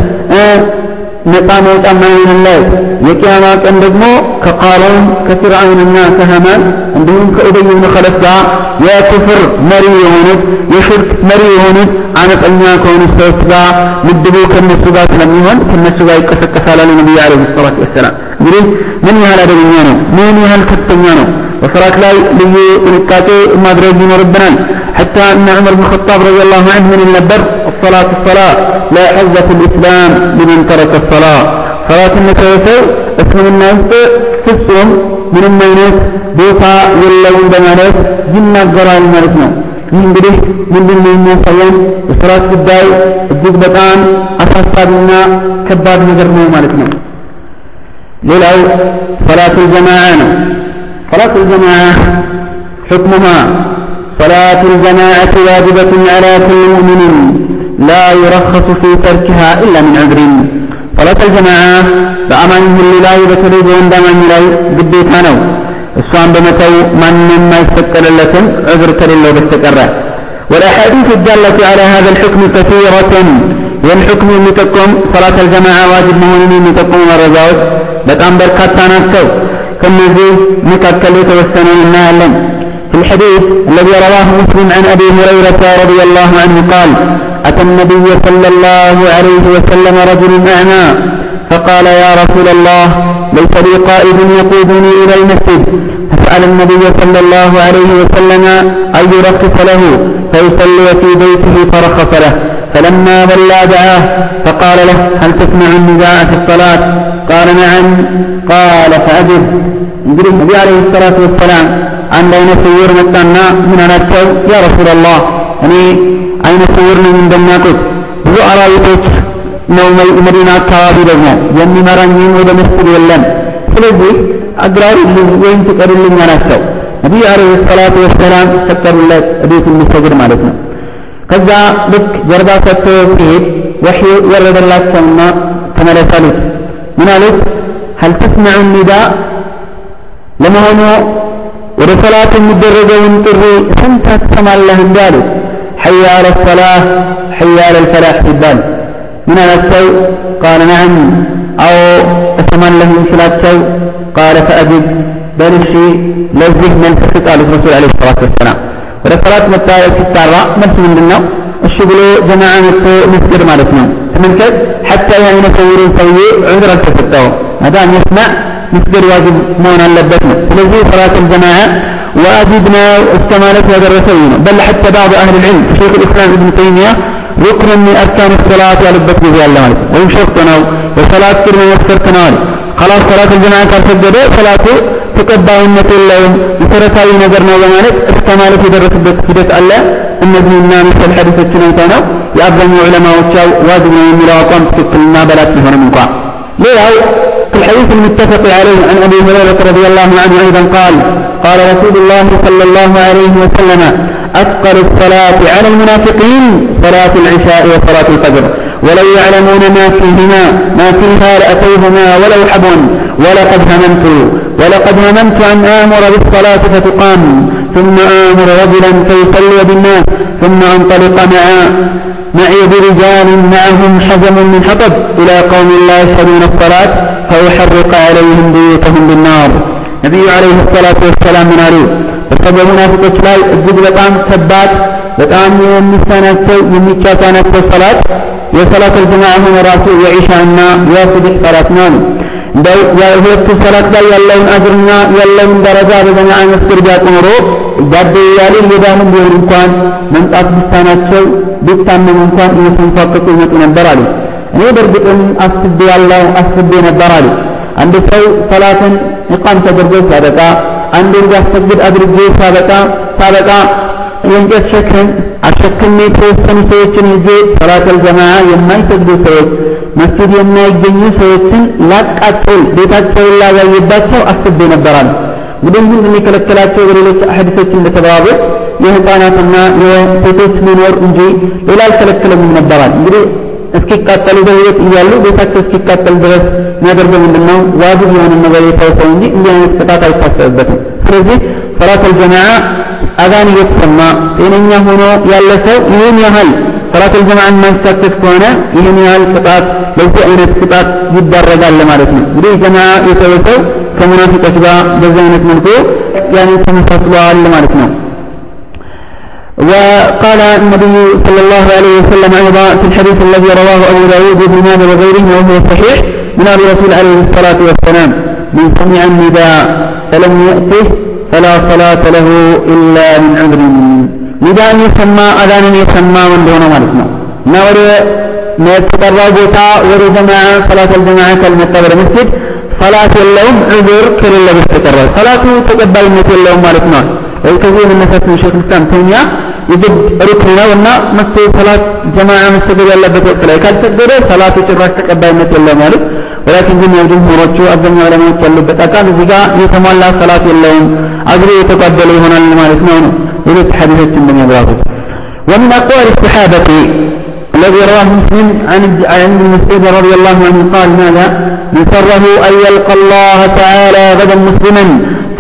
[SPEAKER 2] ነፃ መውጫ የማይሆንለት የቅያማ ቀን ደግሞ ከቃሩን ከፊርዓውንና ከሃማን እንዲሁም ከኡበይ ብን ኸለፍ ጋር የክፍር መሪ የሆኑት የሽርክ መሪ የሆኑት አመፀኛ ከሆኑ ሰዎች ጋር ምድቡ ከነሱ ጋር ስለሚሆን ከነሱ ጋር ይቀሰቀሳል አሉ ነቢዩ ዓለይሂ ሰላቱ ወሰላም። እንግዲህ ምን ያህል አደገኛ ነው? ምን ያህል ከፍተኛ ነው? በሰላት ላይ ልዩ ጥንቃቄ ማድረግ ይኖርብናል። حتى أن عمر بن الخطاب رضي الله عنه من النبر الصلاة الصلاة لا حظ في الإسلام لمن ترك الصلاة صلاة النكوسو اسم الناس ፍጹም ምንም አይነት ቦታ የለውም በማለት ይናገራል ማለት ነው። ይህ እንግዲህ ምንድን ነው የሚያሳየን? የሰላት ጉዳይ እጅግ በጣም አሳሳቢና ከባድ ነገር ነው ማለት ነው። ሌላው ሰላቱ ጀማዓ ነው። ሰላቱ ጀማዓ حكمها صلاة الجماعة واجبة على كل مؤمن لا يرخص في تركها إلا من عذر ሶላት አልጀማዓ በአማኝ ሁሉ ላይ በተለይ በወንድ አማኝ ላይ ግዴታ ነው። እሷን በመተው ማንም አይፈቀደለትም ዕዝር ከሌለው በስተቀረ። والأحاديث الدالة على هذا الحكم كثيرة የልሕክሙ የሚጠቁም ሰላት አልጀማዓ ዋጅብ መሆኑን የሚጠቁሙ መረጃዎች በጣም በርካታ ናቸው። ከእነዚህ መካከል የተወሰነውን እናያለን። في الحديث الذي رواه مسلم عن أبي هريرة رضي الله عنه قال أتى النبي صلى الله عليه وسلم رجل أعمى فقال يا رسول الله ليس لي قائد يقودني إلى المسجد. فسأل النبي صلى الله عليه وسلم أن يرخص له فيصلي في بيته فرخص له. فلما ولى دعاه فقال له هل تسمع النداء في الصلاة؟ قال نعم. قال فأجب. يقول النبي عليه الصلاة والسلام عن بين سيور من أنا يا رسول الله. يعني አይነ ስውር ነኝ እንደሚያውቁት ብዙ አራዊቶች ነው መዲና አካባቢ ደግሞ የሚመራኝም ወደ መስጊድ የለም ስለዚህ አግራሪልኝ ወይም ፍቀዱልኝ አላቸው ነቢዩ አለይሂ ሰላቱ ወሰላም ፈቀዱለት ቤት እንዲሰግድ ማለት ነው ከዛ ልክ ጀርባ ሰጥቶ ሲሄድ ወሕይ ወረደላቸውና ተመለሰሉት ምን አሉት هل تسمع النداء ለመሆኑ ወደ ሰላት የሚደረገውን ጥሪ ስንት ትሰማለህ እንዳሉት حي على الصلاة حي على الفلاح ሲባል ምን አላቸው ቃለ ነዓም አዎ እሰማለሁ ስላቸው ቃለ ፈአጅብ በል እሺ ለዚህ መልስ ስጥ አሉት ረሱል ዓለይሂ ሰላቱ ወሰላም ወደ ሰላት መጣ ሲጣራ መልስ ምንድን ነው እሺ ብሎ ጀማዓ መጥቶ መስገድ ማለት ነው ተመልከት ሐታ የአይነ ሰውሩን ሰውዬ ዑዝር አልተሰጠውም ማዳም የስማዕ መስገድ ዋጅብ መሆን አለበት ነው ስለዚህ ሰላት አልጀማዓ وأجدنا استمالتها بالرسائل بل حتى بعض أهل العلم شيخ الإسلام ابن تيمية ركنا من أركان الصلاة يا البت بذي الله عليك وإن شرطنا وصلاة كرنا وصفتنا خلاص صلاة الجماعة كالسجدة صلاة ተቀባይነት የለውም መሰረታዊ ነገር ነው በማለት እስከ ማለት የደረስበት ሂደት አለ እነዚህና መሰል ሐዲሶችን አይተነው የአብዛኛው ዑለማዎች ያው ዋጅብ ነው የሚለው አቋም ትክክልና በላት ቢሆንም እንኳ ሌላው الحديث المتفق عليه عن أبي هريرة رضي الله عنه أيضا قال قال رسول الله صلى الله عليه وسلم أثقل الصلاة على المنافقين صلاة العشاء وصلاة الفجر ولو يعلمون ما فيهما ما فيها لأتيهما ولو حبوا ولقد هممت ولقد هممت أن آمر بالصلاة فتقام ثم آمر رجلا فيصلي بالناس ثم أنطلق مع معي برجال معهم حزم من حطب إلى قوم لا يشهدون الصلاة فأحرق عليهم بيوتهم بالنار نبي عليه الصلاة والسلام من عليه በሰበ ሙናፊቆች ላይ እጅግ በጣም ከባድ በጣም የሚሳናቸው የሚቻሳናቸው ሰላት የሰላት አልጀማዓ ሆነ ራሱ የዒሻና የሱብሕ ሰላት ነው እንደው የሁለቱ ሰላት ላይ ያለውን አጅርና ያለውን ደረጃ በጀማዓ መስገድ ቢያውቁ ኖሮ ዳቤ እያሉ ሌዳንም ቢሆን እንኳን መምጣት ቢሳናቸው ቢታመሙ እንኳን እየተንፏቀቁ ይመጡ ነበር አሉ። እኔ በእርግጥም አስቤ ያለው አስቤ ነበር አሉ። አንድ ሰው ሰላትን ኢቃም ተደርጎ ሲያበቃ አንድ እንዲያሰግድ አድርጌ ሳበቃ ሳበቃ የእንጨት ሸክም አሸክሜ የተወሰኑ ሰዎችን ይዤ ሰላተል ጀማዓ የማይሰግዱ ሰዎች መስጊድ የማይገኙ ሰዎችን ላቃጥል ቤታቸውን ላጋይባቸው አስቤ ነበራል። እንግዲህ ምንድን የከለከላቸው በሌሎች ሐዲሶች እንደተባሉ የህፃናትና የሴቶች መኖር እንጂ ሌላ አልከለከለም ነበራል። እንግዲህ እስኪቃጠሉ በህይወት እያሉ ቤታቸው እስኪቃጠል ድረስ የሚያደርገው ምንድን ነው? ዋጅብ የሆነ ነገር የተወሰው እንጂ እንዲህ አይነት ቅጣት አይታሰብበትም። ስለዚህ ሰላተል ጀማዓ አዛን እየተሰማ ጤነኛ ሆኖ ያለ ሰው ይህን ያህል ሰላተል ጀማዓ የማይሳተፍ ከሆነ ይህን ያህል ቅጣት ለዚህ አይነት ቅጣት ይዳረጋል ማለት ነው። እንግዲህ ጀማዓ የተወ ሰው ከሙናፊቆች ጋር በዚህ አይነት መልኩ ያንን ተመሳስለዋል ማለት ነው። وقال النبي صلى الله عليه وسلم أيضا في الحديث الذي رواه أبو داود بن ماجه وغيره وهو صحيح من أبي رسول عليه الصلاة والسلام من سمع النداء فلم يأته فلا صلاة له إلا من عذر ሚዛን የሰማ አዛንን የሰማ እንደሆነ ማለት ነው። እና ወደ የተጠራው ቦታ ወደ ጀማዓ ሰላት አልጀማዓ ካልመጣ ወደ መስጊድ ሰላት የለውም ዑዝር ከሌለ በስተቀር ሰላቱ ተቀባይነት የለውም ማለት ነው። ከዚህ የምነሳት ሼክ ልስላም ተኛ የግድ ሩክን ነው እና መቶ ሰላት ጀማዓ መሰገድ ያለበት ወቅት ላይ ካልሰገደ ሰላቱ ጭራሽ ተቀባይነት የለውም ማለት ወላኪን ግን የጅምሁሮቹ አብዛኛው ዑለማዎች ያሉበት አቃል እዚህ ጋር የተሟላ ሰላት የለውም አግሬ የተጓደለ ይሆናል ማለት ነው ነው። ولد من يضربه ومن أقوال الصحابة الذي رواه مسلم عن عن ابن مسعود رضي الله عنه قال ماذا؟ من سره أن يلقى الله تعالى غدا مسلما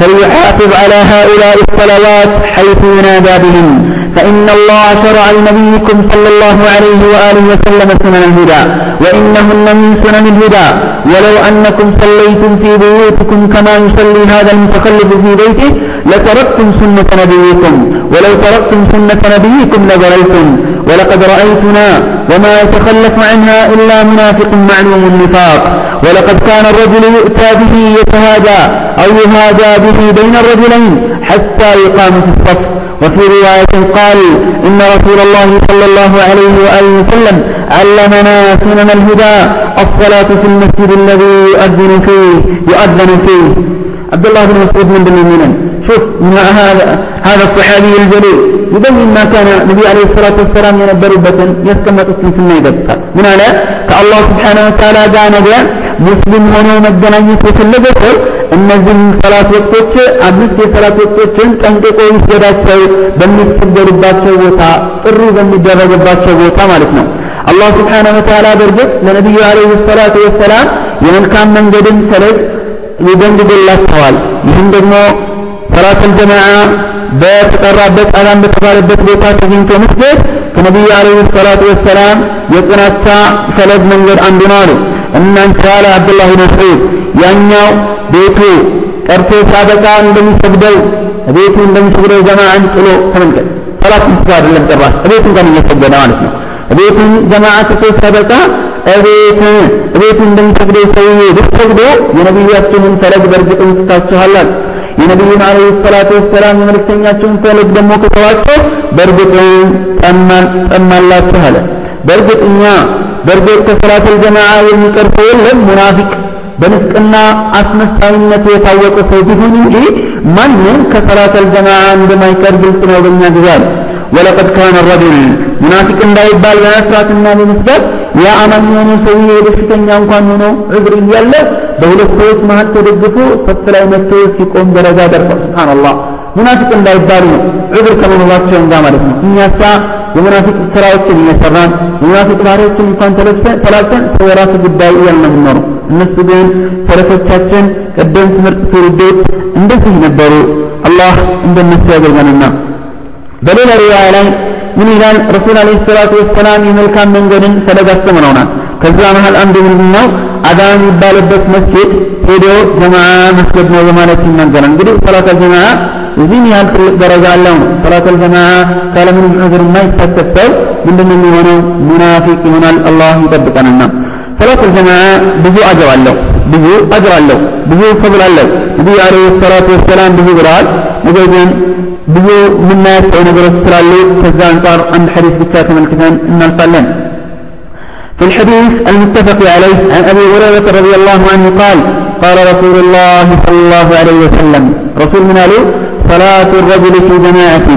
[SPEAKER 2] فليحافظ على هؤلاء الصلوات حيث ينادى بهم. فإن الله شرع لنبيكم صلى الله عليه وآله وسلم سنن الهدى وإنهن من سنن الهدى. ولو أنكم صليتم في بيوتكم كما يصلي هذا المتخلف في بيته لتركتم سنة نبيكم ولو تركتم سنة نبيكم لضللتم ولقد رأيتنا وما يتخلف عنها إلا منافق معلوم النفاق. ولقد كان الرجل يؤتى به يتهادى أو يهادى به بين الرجلين حتى يقام في الصف. وفي رواية قال إن رسول الله صلى الله عليه وآله وسلم علمنا سنن الهدى الصلاة في المسجد الذي يؤذن فيه يؤذن فيه. عبد الله بن مسعود من المؤمنين شوف من هذا هذا الصحابي الجليل يبين ما كان النبي عليه الصلاة والسلام ينبر بطن يسكمت السنة يدفع من على كالله سبحانه وتعالى جاء نبيا ሙስሊም ሆኖ መገናኘት የፈለገ ሰው እነዚህን ሰላት ወቅቶች አምስት የሰላት ወቅቶችን ጠንቅቆ ይስገዳቸው በሚሰገዱባቸው ቦታ ጥሪ በሚደረግባቸው ቦታ ማለት ነው። አላህ ስብሓነሁ ወተዓላ በእርግጥ ለነቢዩ ዓለይሂ ሰላቱ ወሰላም የመልካም መንገድን ሰለግ ይደንግግላቸዋል። ይህም ደግሞ ሰላተል ጀማዓ በተጠራበት አዛን በተባለበት ቦታ ተገኝቶ መስገድ ከነቢዩ ዓለይሂ ሰላቱ ወሰላም የጥናቻ ፈለግ መንገድ አንዱ ነው አሉ። እናንተ ያለ አብዱላህ መስዑድ ያኛው ቤቱ ቀርቶ ሲያበቃ እንደሚሰግደው ቤቱ እንደሚሰግደው ጀማዓን ጥሎ ተመልከት። ሰላት ምስጋ አይደለም ጭራሽ ቤቱ እንኳን እየሰገደ ማለት ነው። ቤቱን ጀማዓ ትቶ ሲያበቃ እቤት እቤቱ እንደሚሰግደው ሰውዬ ብትሰግዶ የነቢያችንን ፈለግ በእርግጥም ትታችኋላል። የነቢዩን ዓለይሂ ሰላቱ ወሰላም የመልእክተኛቸውን ፈለግ ደግሞ ከተዋቸው በእርግጥም ጠማላችሁ አለ። በእርግጥ እኛ በእርግጥ ከሰላተል ጀማዓ የሚቀር ሰው የለም ሙናፊቅ በንፍቅና አስመሳይነቱ የታወቀ ሰው ቢሆን እንጂ ማንም ከሰላተል ጀማዓ እንደማይቀር ግልጽ ነው በእኛ ጊዜያል ወለቀድ ካነ ረጁል ሙናፊቅ እንዳይባል በመስራትና በመስጋት ያ አማኝ የሆነ ሰውዬ በሽተኛ እንኳን ሆኖ እግር እያለ በሁለት ሰዎች መሀል ተደግፎ ሰፍ ላይ መጥቶ ሲቆም ደረጃ ደርሷል። ሱብሃንአላህ። ሙናፊቅ እንዳይባሉ ነው። እግር ከመኖራቸው እንጋ ማለት ነው። እኛሳ የሙናፊቅ ስራዎችን እየሰራን የሙናፊቅ ባህሪዎችን እንኳን ተላልፈን ሰው የራሱ ጉዳይ እያልን እነሱ ግን ሰለፎቻችን ቀደምት ምርጥ ትውልዶች እንደዚህ ነበሩ። አላህ እንደነሱ ያደርገንና በሌላ ሪዋያ ላይ ምን ይላል? ረሱል አለይሂ ሰላቱ ወሰላም የመልካም መንገድን ፈለግ አስተምረውናል። ከዛ መሃል አንዱ ምንድን አዛን የሚባልበት መስጊድ ሄዶ ጀማዓ መስገድ ነው በማለት ይናገራል እንግዲህ ሰላተል ጀማዓ እዚህም ያህል ትልቅ ደረጃ አለው ነው ሰላተል ጀማዓ ካለምንም ዑዝር የማይሳተፍ ሰው ምንድነው የሚሆነው ሙናፊቅ ይሆናል አላህ ይጠብቀንና ሰላተል ጀማዓ ብዙ አጀር አለው ብዙ አጅር አለው ብዙ ፈضል አለው ነቢዩ አለይሂ ሰላቱ ወሰላም ብዙ ብለዋል ነገር ግን ብዙ የምናያቸው ነገሮች ስላሉ ከዛ አንጻር አንድ ሐዲስ ብቻ ተመልክተን እናልፋለን في الحديث المتفق عليه عن أبي هريرة رضي الله عنه قال قال رسول الله صلى الله عليه وسلم رسول من قالوا صلاة الرجل في جماعة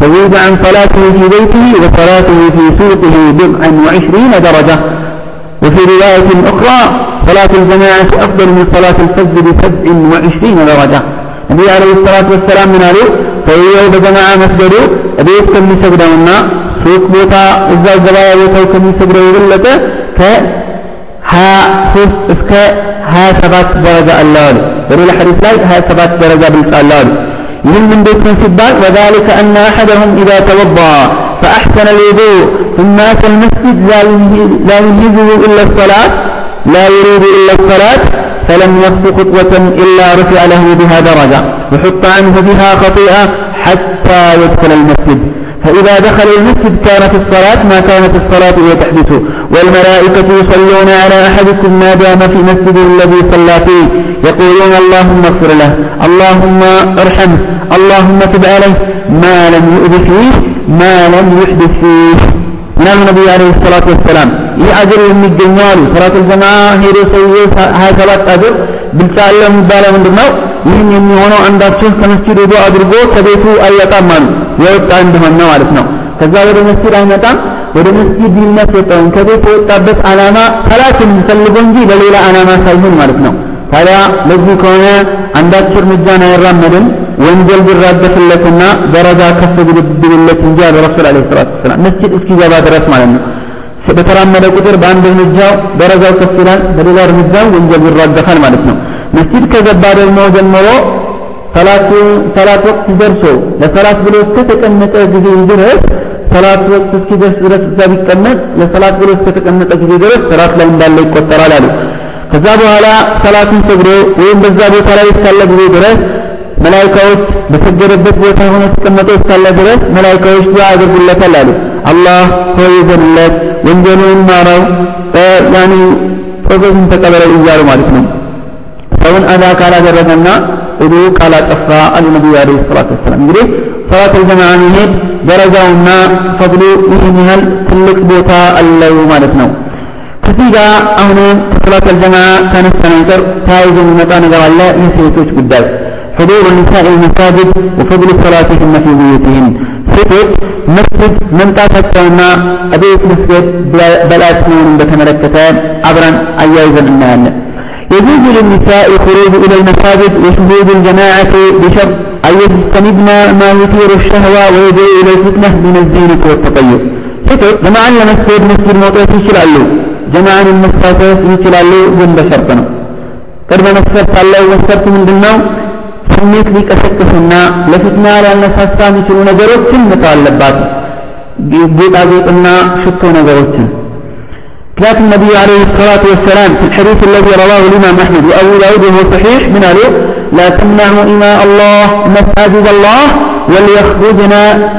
[SPEAKER 2] تزيد عن صلاته في بيته وصلاته في سوقه بضعا وعشرين درجة. وفي رواية أخرى صلاة الجماعة أفضل من صلاة الفجر بسبع وعشرين درجة. النبي عليه الصلاة والسلام من قالوا فيو بجماعة مسجدوا أبيت كم يسجدونا سوق بوتا إذا الزبايا بوتا كم يسجدوا يقول ك ها ሶስት እስከ ሀያ ሰባት ደረጃ አለው አሉ በሌላ ሐዲስ ላይ ሀያ ሰባት ደረጃ ብልጽ አለው አሉ ይህም እንዴት ነው ሲባል وذلك أن أحدهم إذا توضأ فأحسن الوضوء ثم أتى المسجد لا ينهزه إلا الصلاة لا يريد إلا الصلاة فلم يخطو خطوة إلا رفع له بها درجة وحط عنه بها خطيئة حتى يدخل المسجد فإذا دخل المسجد كانت الصلاة ما كانت الصلاة هي تحدثه والملائكة يصلون على أحدكم ما دام في مسجده الذي صلى فيه. يقولون اللهم اغفر له اللهم ارحمه اللهم تب عليه. ما لم يؤذ فيه ما لم يحدث فيه. نعم النبي عليه الصلاة والسلام. يعجل من الجنوال صلاة الجماعة هيرو سيئ هكذا أجر بالفعل مبالغ من دماغ ይህን የሚሆነው አንዳችሁ ከመስጂድ ውዱ አድርጎ ከቤቱ አይወጣም አሉ የወጣ እንደሆነ ማለት ነው። ከዛ ወደ መስጂድ አይመጣም። ወደ መስጂድ የሚያስወጣውን ከቤት የወጣበት ዓላማ ሰላትን ፈልጎ እንጂ ለሌላ ዓላማ ሳይሆን ማለት ነው። ታዲያ ለዚህ ከሆነ አንዳች እርምጃን አይራመድም። ወንጀል ቢራገፍለትና ደረጃ ከፍ ቢልለት እንጂ አለ ረሱል አለ ሰላት ወሰላም። መስጂድ እስኪገባ ድረስ ማለት ነው። በተራመደ ቁጥር በአንድ እርምጃው ደረጃው ከፍ ይላል በሌላ እርምጃው ወንጀል ይራገፋል ማለት ነው መስጂድ ከገባ ደግሞ ጀምሮ ሰላት ሰላት ወቅት ደርሶ ለሰላት ብሎ እስከተቀመጠ ጊዜ ድረስ ሰላት ወቅት እስኪደርስ ድረስ እዛ ቢቀመጥ ለሰላት ብሎ እስከተቀመጠ ጊዜ ድረስ ሰላት ላይ እንዳለ ይቆጠራል አሉ። ከዛ በኋላ ሰላቱን ሰግዶ ወይም በዛ ቦታ ላይ እስካለ ጊዜ ድረስ መላይካዎች በሰገደበት ቦታ ሆኖ ተቀመጠ እስካለ ድረስ መላይካዎች ዱዓ ያደርጉለታል አሉ። አላህ ሆይ ይዘንለት፣ ወንጀሉን ማረው፣ ያኒ ጸሎቱን ተቀበለው እያሉ ማለት ነው። ሰውን አዛ ካላደረገና ውዱ ካላጠፋ አሉ ነቢዩ ዓለይሂ ሰላቱ ወሰላም። እንግዲህ ሰላት አልጀማዓ መሄድ ደረጃውና ፈድሉ ይህን ያህል ትልቅ ቦታ አለው ማለት ነው። ከዚህ ጋር አሁንም ከሰላት አልጀማዓ ካነሳን አንጻር ተያይዞ የሚመጣ ነገር አለ። የሴቶች ጉዳይ حضور النساء المساجد وفضل صلاتهن في بيوتهن ሴቶች መስጅድ መምጣታቸውና እቤት መስገድ በላት መሆኑን በተመለከተ አብረን አያይዘን እናያለን። يجوز للنساء الخروج إلى المساجد وشهود الجماعة بشرط أن يجتنبن ما يثير الشهوة ويدعو إلى الفتنة من الزينة والتطيب ሴቶች ጀማዓን ለመስገድ መስጊድ መውጣት ይችላሉ። ጀማዓን መሳተፍ ይችላሉ፣ ግን በሸርጥ ነው። ቅድመ መስፈርት አለው። መስፈርቱ ምንድን ነው? ስሜት ሊቀሰቅሱና ለፊትና ሊያነሳሳ የሚችሉ ነገሮችን መተው አለባት። ጌጣጌጥና ሽቶ ነገሮችን كانت النبي عليه الصلاة والسلام في الحديث الذي رواه الإمام أحمد وأبو داود وهو صحيح من قالوا لا تمنعوا إماء الله مساجد الله وليخرجن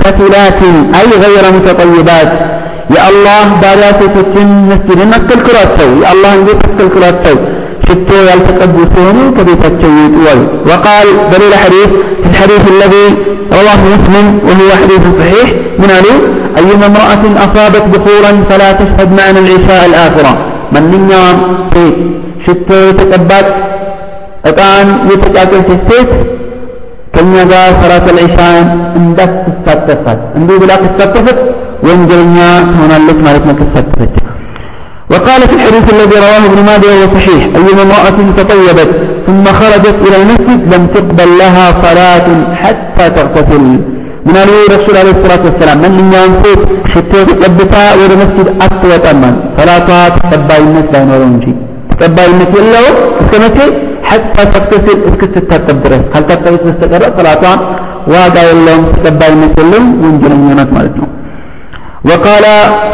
[SPEAKER 2] كفلات أي غير متطيبات. يا الله بارات تتم مسجد نكل كراتو يا الله إنجي تكل شتو يلتقبوا سوني كبيتاتو يتوال وقال دليل حديث في الحديث الذي رواه مسلم وهو حديث صحيح من قالوا أيما امرأة أصابت بخورا فلا تشهد معنا العشاء الآخرة. من من يوم سيت. شتو يتقبات أطعن يتقاكل في السيت؟ كم يقى صلاة العشاء اندت تستطفت اندو بلا تستطفت وانجلنا هنا لك مالتنا تستطفت وقال في الحديث الذي رواه ابن ماجه وهو صحيح أيما امرأة تطيبت ثم خرجت إلى المسجد لم تقبل لها صلاة حتى تغتسل. من قال رسول عليه الصلاة والسلام من يوم فوت شتو تقبتا ود مسجد أسوة أمان صلاة تقبل الناس لا ينورون شيء. تقبل الناس إلا اسكمتي حتى تغتسل اسكت تتبرس هل تقبل مستقر صلاة واقع اللهم تقبل الناس إلا وانجل الناس مالتهم. وقال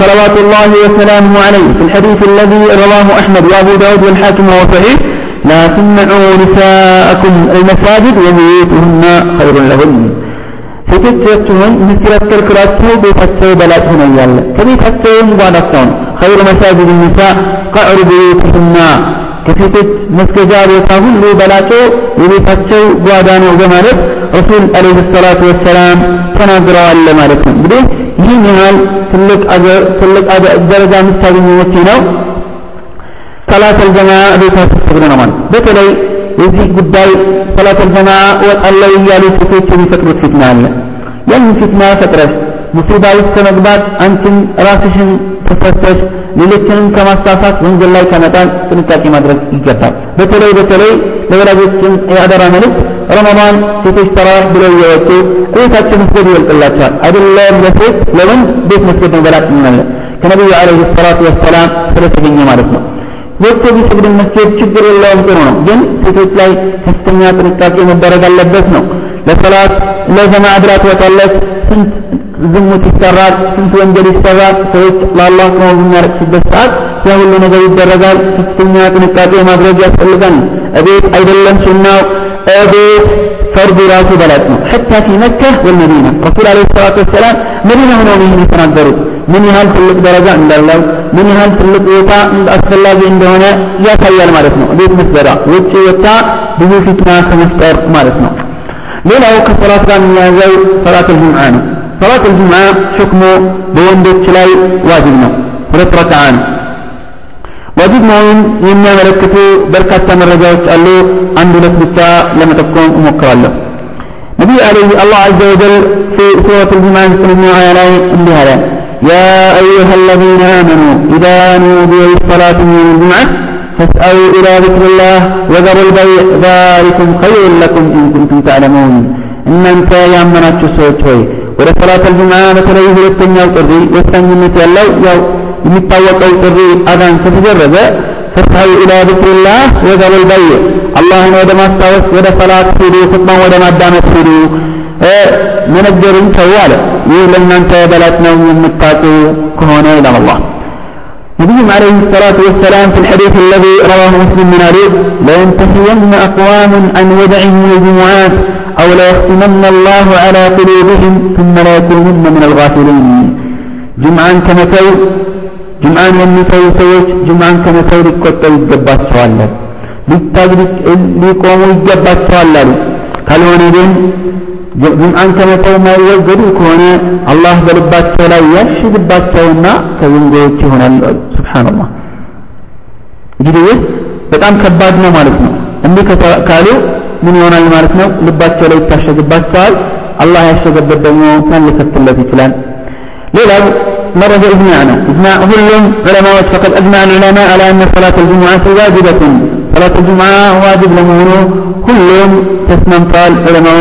[SPEAKER 2] صلوات الله وسلامه عليه في الحديث الذي رواه أحمد وأبو داود والحاكم وهو صحيح لا تمنعوا نساءكم المساجد وبيوتهن خير لهن ሴቶቻችሁን ምስጢራት ከልክላችሁ ቤታቸው በላጭ ሆነ እያለ ከቤታቸውም ጓዳቸውን ኸይር መሳጅድ ኒሳ ቀዕሩ ቤትህና ከሴቶች መስገጃ ቦታ ሁሉ በላጮ የቤታቸው ጓዳ ነው በማለት ረሱል አለይሂ ሰላቱ ወሰላም ተናግረዋል ማለት ነው። እንግዲህ ይህን ያህል ትልቅ ደረጃ የምታገኙ መቼ ነው? ሰላተል ጀማዓ ቤታችሁ ስትሰግዱ ነው ማለት በተለይ የዚህ ጉዳይ ሰላተል ጀማዓ እወጣለሁ እያሉ ሴቶች የሚፈጥሩት ፊትና አለ። ያንን ፊትና ፈጥረሽ ሙሲባ ውስጥ ከመግባት አንቺን ራስሽን ተፈተሽ ሌሎችንም ከማሳሳት ወንጀል ላይ ከመጣል ጥንቃቄ ማድረግ ይገባል። በተለይ በተለይ ለወላጆችም የአደራ መልእክት ረመዳን ሴቶች ተራዊሕ ብለው እየወጡ ቤታቸው መስገድ ይበልጥላቸዋል። አይደለም ለሴት ለወንድ ቤት መስገድ ነው በላጥ እንላለን ከነቢዩ ዓለይሂ ሰላቱ ወሰላም ስለተገኘ ማለት ነው። ወጥቶ ቢሰግድን መስገድ ችግር የለውም ጥሩ ነው። ግን ሴቶች ላይ ከፍተኛ ጥንቃቄ መደረግ አለበት ነው። ለሰላት ለጀማዓ ብላ ትወጣለች። ስንት ዝሙት ይሰራል፣ ስንት ወንጀል ይሰራል። ሰዎች ለአላህ ከሆኑ በሚያለቅሱበት ሰዓት ያ ሁሉ ነገር ይደረጋል። ከፍተኛ ጥንቃቄ ማድረግ ያስፈልጋል። እቤት አይደለም ሱናው እቤት ፈርዱ ራሱ በላጭ ነው። ሐታ ፊ መካ ወልመዲና ረሱል ዓለይሂ ሰላቱ ወሰላም መዲና ሆነው ነው ይህን የተናገሩት። ምን ያህል ትልቅ ደረጃ እንዳለው ምን ያህል ትልቅ ቦታ አስፈላጊ እንደሆነ ያሳያል ማለት ነው። ቤት መስገዳ ውጭ ወጣ ብዙ ፊትና ከመፍጠር ማለት ነው። ሌላው ከሰላት ጋር የሚያዘው ሰላት አልጁምዓ ነው። ሰላት አልጁምዓ ሕክሙ በወንዶች ላይ ዋጅብ ነው። ሁለት ረክዓ ነው። ዋጅብ መሆኑን የሚያመለክቱ በርካታ መረጃዎች አሉ። አንድ ሁለት ብቻ ለመጠቆም እሞክራለሁ። ነቢዩ አለይሂ አላህ ዐዘ ወጀል في سورة الجمعة ዘጠነኛው አያ ላይ እንዲህ አለ يا أيها الذين آمنوا إذا نودي للصلاة من الجمعة فاسألوا إلى ذكر الله وذروا البيع ذلكم خير لكم إن كنتم تعلمون إن أنت يا أمنات سوت ወደ ሰላት አልጁምዓ በተለይ ሁለተኛው ጥሪ ወሳኝነት ያለው ያው የሚታወቀው ጥሪ አዳን ከተደረገ ፈስሐዩ ኢላ ዚክሪላህ ወዘሩል በይ አላህን ወደ ማስታወስ ወደ ሰላት ሂዱ፣ ኹጥባን ወደ ማዳመጥ ሂዱ፣ መነገርን ተው አለ። ይህ ለእናንተ በላጭ ነው የምታውቁ ከሆነ ይላል አላህ። نبيهم عليه الصلاة والسلام في الحديث الذي رواه مسلم من علي لينتهين أقوام عن ودعهم من الجمعات أو ليختمن الله على قلوبهم ثم لا يكونن من الغافلين جمعان كمتو ጅምዓን የሚተው ሰዎች ጅምዓን ከመተው ሊቆጠሩ ይገባቸዋል፣ ሊቆሙ ይገባቸዋል አሉ። ካልሆነ ግን ጅምዓን ከመተው የማይወገዱ ከሆነ አላህ በልባቸው ላይ ያሽግባቸውና ከዝንጎዎች ይሆናሉ። ሱብሓነላህ። እንግዲህ ይህ በጣም ከባድ ነው ማለት ነው። እንዲህ ካሉ ምን ይሆናል ማለት ነው? ልባቸው ላይ ይታሸግባቸዋል። አላህ ያሸገበት ደግሞ ማን ሊከፍትለት ይችላል? ሌላው مرض إجماع إجماع كلهم علماء فقد أجمع العلماء على أن صلاة الجمعة واجبة. صلاة الجمعة واجب لمهنه كلهم تسمم قال علماء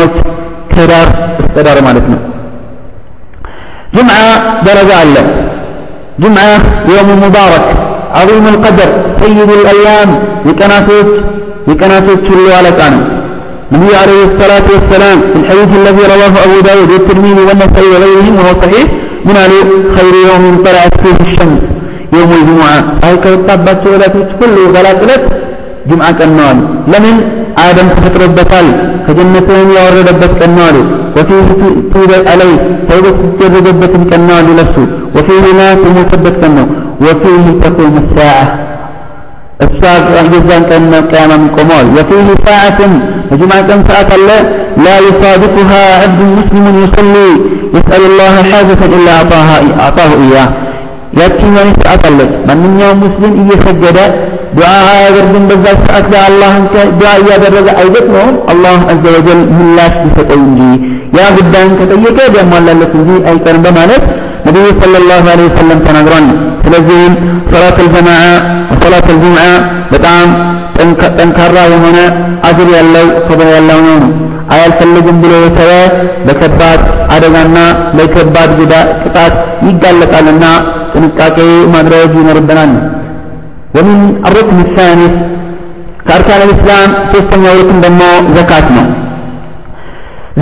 [SPEAKER 2] كدار استدار مالتنا. جمعة درجة الله جمعة يوم مبارك عظيم القدر سيد الأيام يكناتوت يكناتوت كل على كانوا النبي عليه الصلاة والسلام في الحديث الذي رواه أبو داود والترمذي والنسائي وغيرهم وهو صحيح من قالوا خير يوم طلعت فيه الشمس. يوم الجمعة. أي كتابات سؤالات كل ثلاث جمعة كنوال لمن؟ آدم تفطر البطال كجنتين يورد البت كنوال وفيه توبة عليه. توبة تجربة كنوال نفسه وفيه ما تمثبت كنوال وفيه تقوم الساعة. الساعة جزان كان قياما من قمال وفيه ساعة وجمعة ساعة الله لا يصادقها عبد مسلم يصلي يسأل الله حاجة إلا أعطاها أعطاه إياه. يأتي من ساعة الله من يوم مسلم إيسجد دعاء يقربن بذات ساعة لا الله دعاء يقرب أيضاً الله عز وجل من لا تستطيعي يا قدام كتيك جمع الله لكي أي كان بمالك. ነቢዩ ሰለላሁ ዐለይሂ ወሰለም ተናግሯል። ስለዚህም ሶላት አልጀማዓ ወሶላት አልጁምዓ በጣም ጠንካራ የሆነ አጅር ያለው ክብር ያለው ነው። አያልፈልግም ብሎ የተወ ለከባድ አደጋና ለከባድ ቅጣት ይጋለጣልና ጥንቃቄ ማድረግ ይኖርብናል። ወሚን አርክን ሳኒ ከአርካን ልእስላም ሶስተኛው ሩክን ደግሞ ዘካት ነው።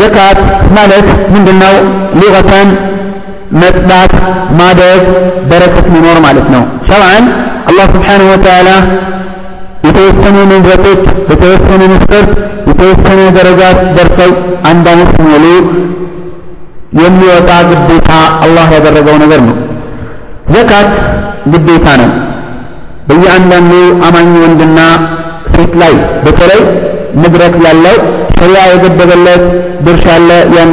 [SPEAKER 2] ዘካት ማለት ምንድነው? ሊቀተን መጽዳት ማደግ በረከት መኖር ማለት ነው። ሸርዓን አላህ ስብሓንሁ ወተዓላ የተወሰኑ ንብረቶች በተወሰኑ መስፈርት የተወሰነ ደረጃ ደርሰው አንድ አመት ሲሞሉ የሚወጣ ግዴታ አላህ ያደረገው ነገር ነው። ዘካት ግዴታ ነው። በየአንዳንዱ አማኝ ወንድና ሴት ላይ በተለይ ንብረት ያለው ሸሪያ የገደበለት ድርሻ አለ ያን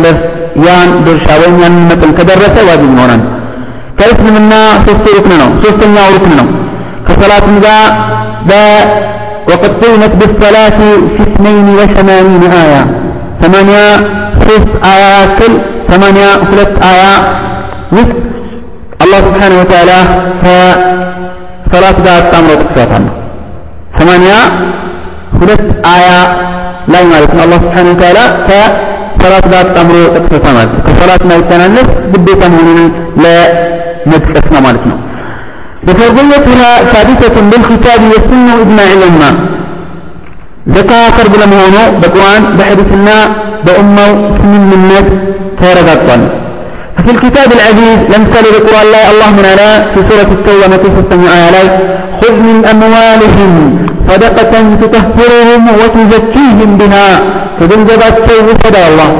[SPEAKER 2] ያን ድርሻ ወይም ያን መጠን ከደረሰ ዋጅብ ይሆናል። ከእስልምና ሶስቱ ሩክን ነው፣ ሶስተኛው ሩክን ነው። ከሰላትም ጋር ወቀጠይነት ብሰላት ፊትነይን ወሰማኒን አያ ሰማንያ ሶስት አያ ያክል ሰማንያ ሁለት አያ ውስጥ አላህ ስብሓነሁ ወተዓላ ከሰላት ጋር አጣምሮ ጥቅሷታል። ሰማንያ ሁለት አያ ላይ ማለት ነው አላህ ስብሓነሁ ወተዓላ ከሰላት ጋር አጣምሮ ጠቅሶታል ማለት ነው። ከሰላት ማይተናነስ ግዴታ መሆኑን ለመጥቀስ ነው ማለት ነው። بفرضيتها ثابتة بالكتاب والسنة وإجماع الأمة زكاة فرض لمهونه بقرآن بحدثنا بأمة من منت تورقات ففي الكتاب العزيز لمثال القرآن الله الله من على في سورة التوبة متى تستمع عليه خذ من أموالهم صدقة تطهرهم وتزكيهم بها ከገንዘባቸው ይውሰድ አላህ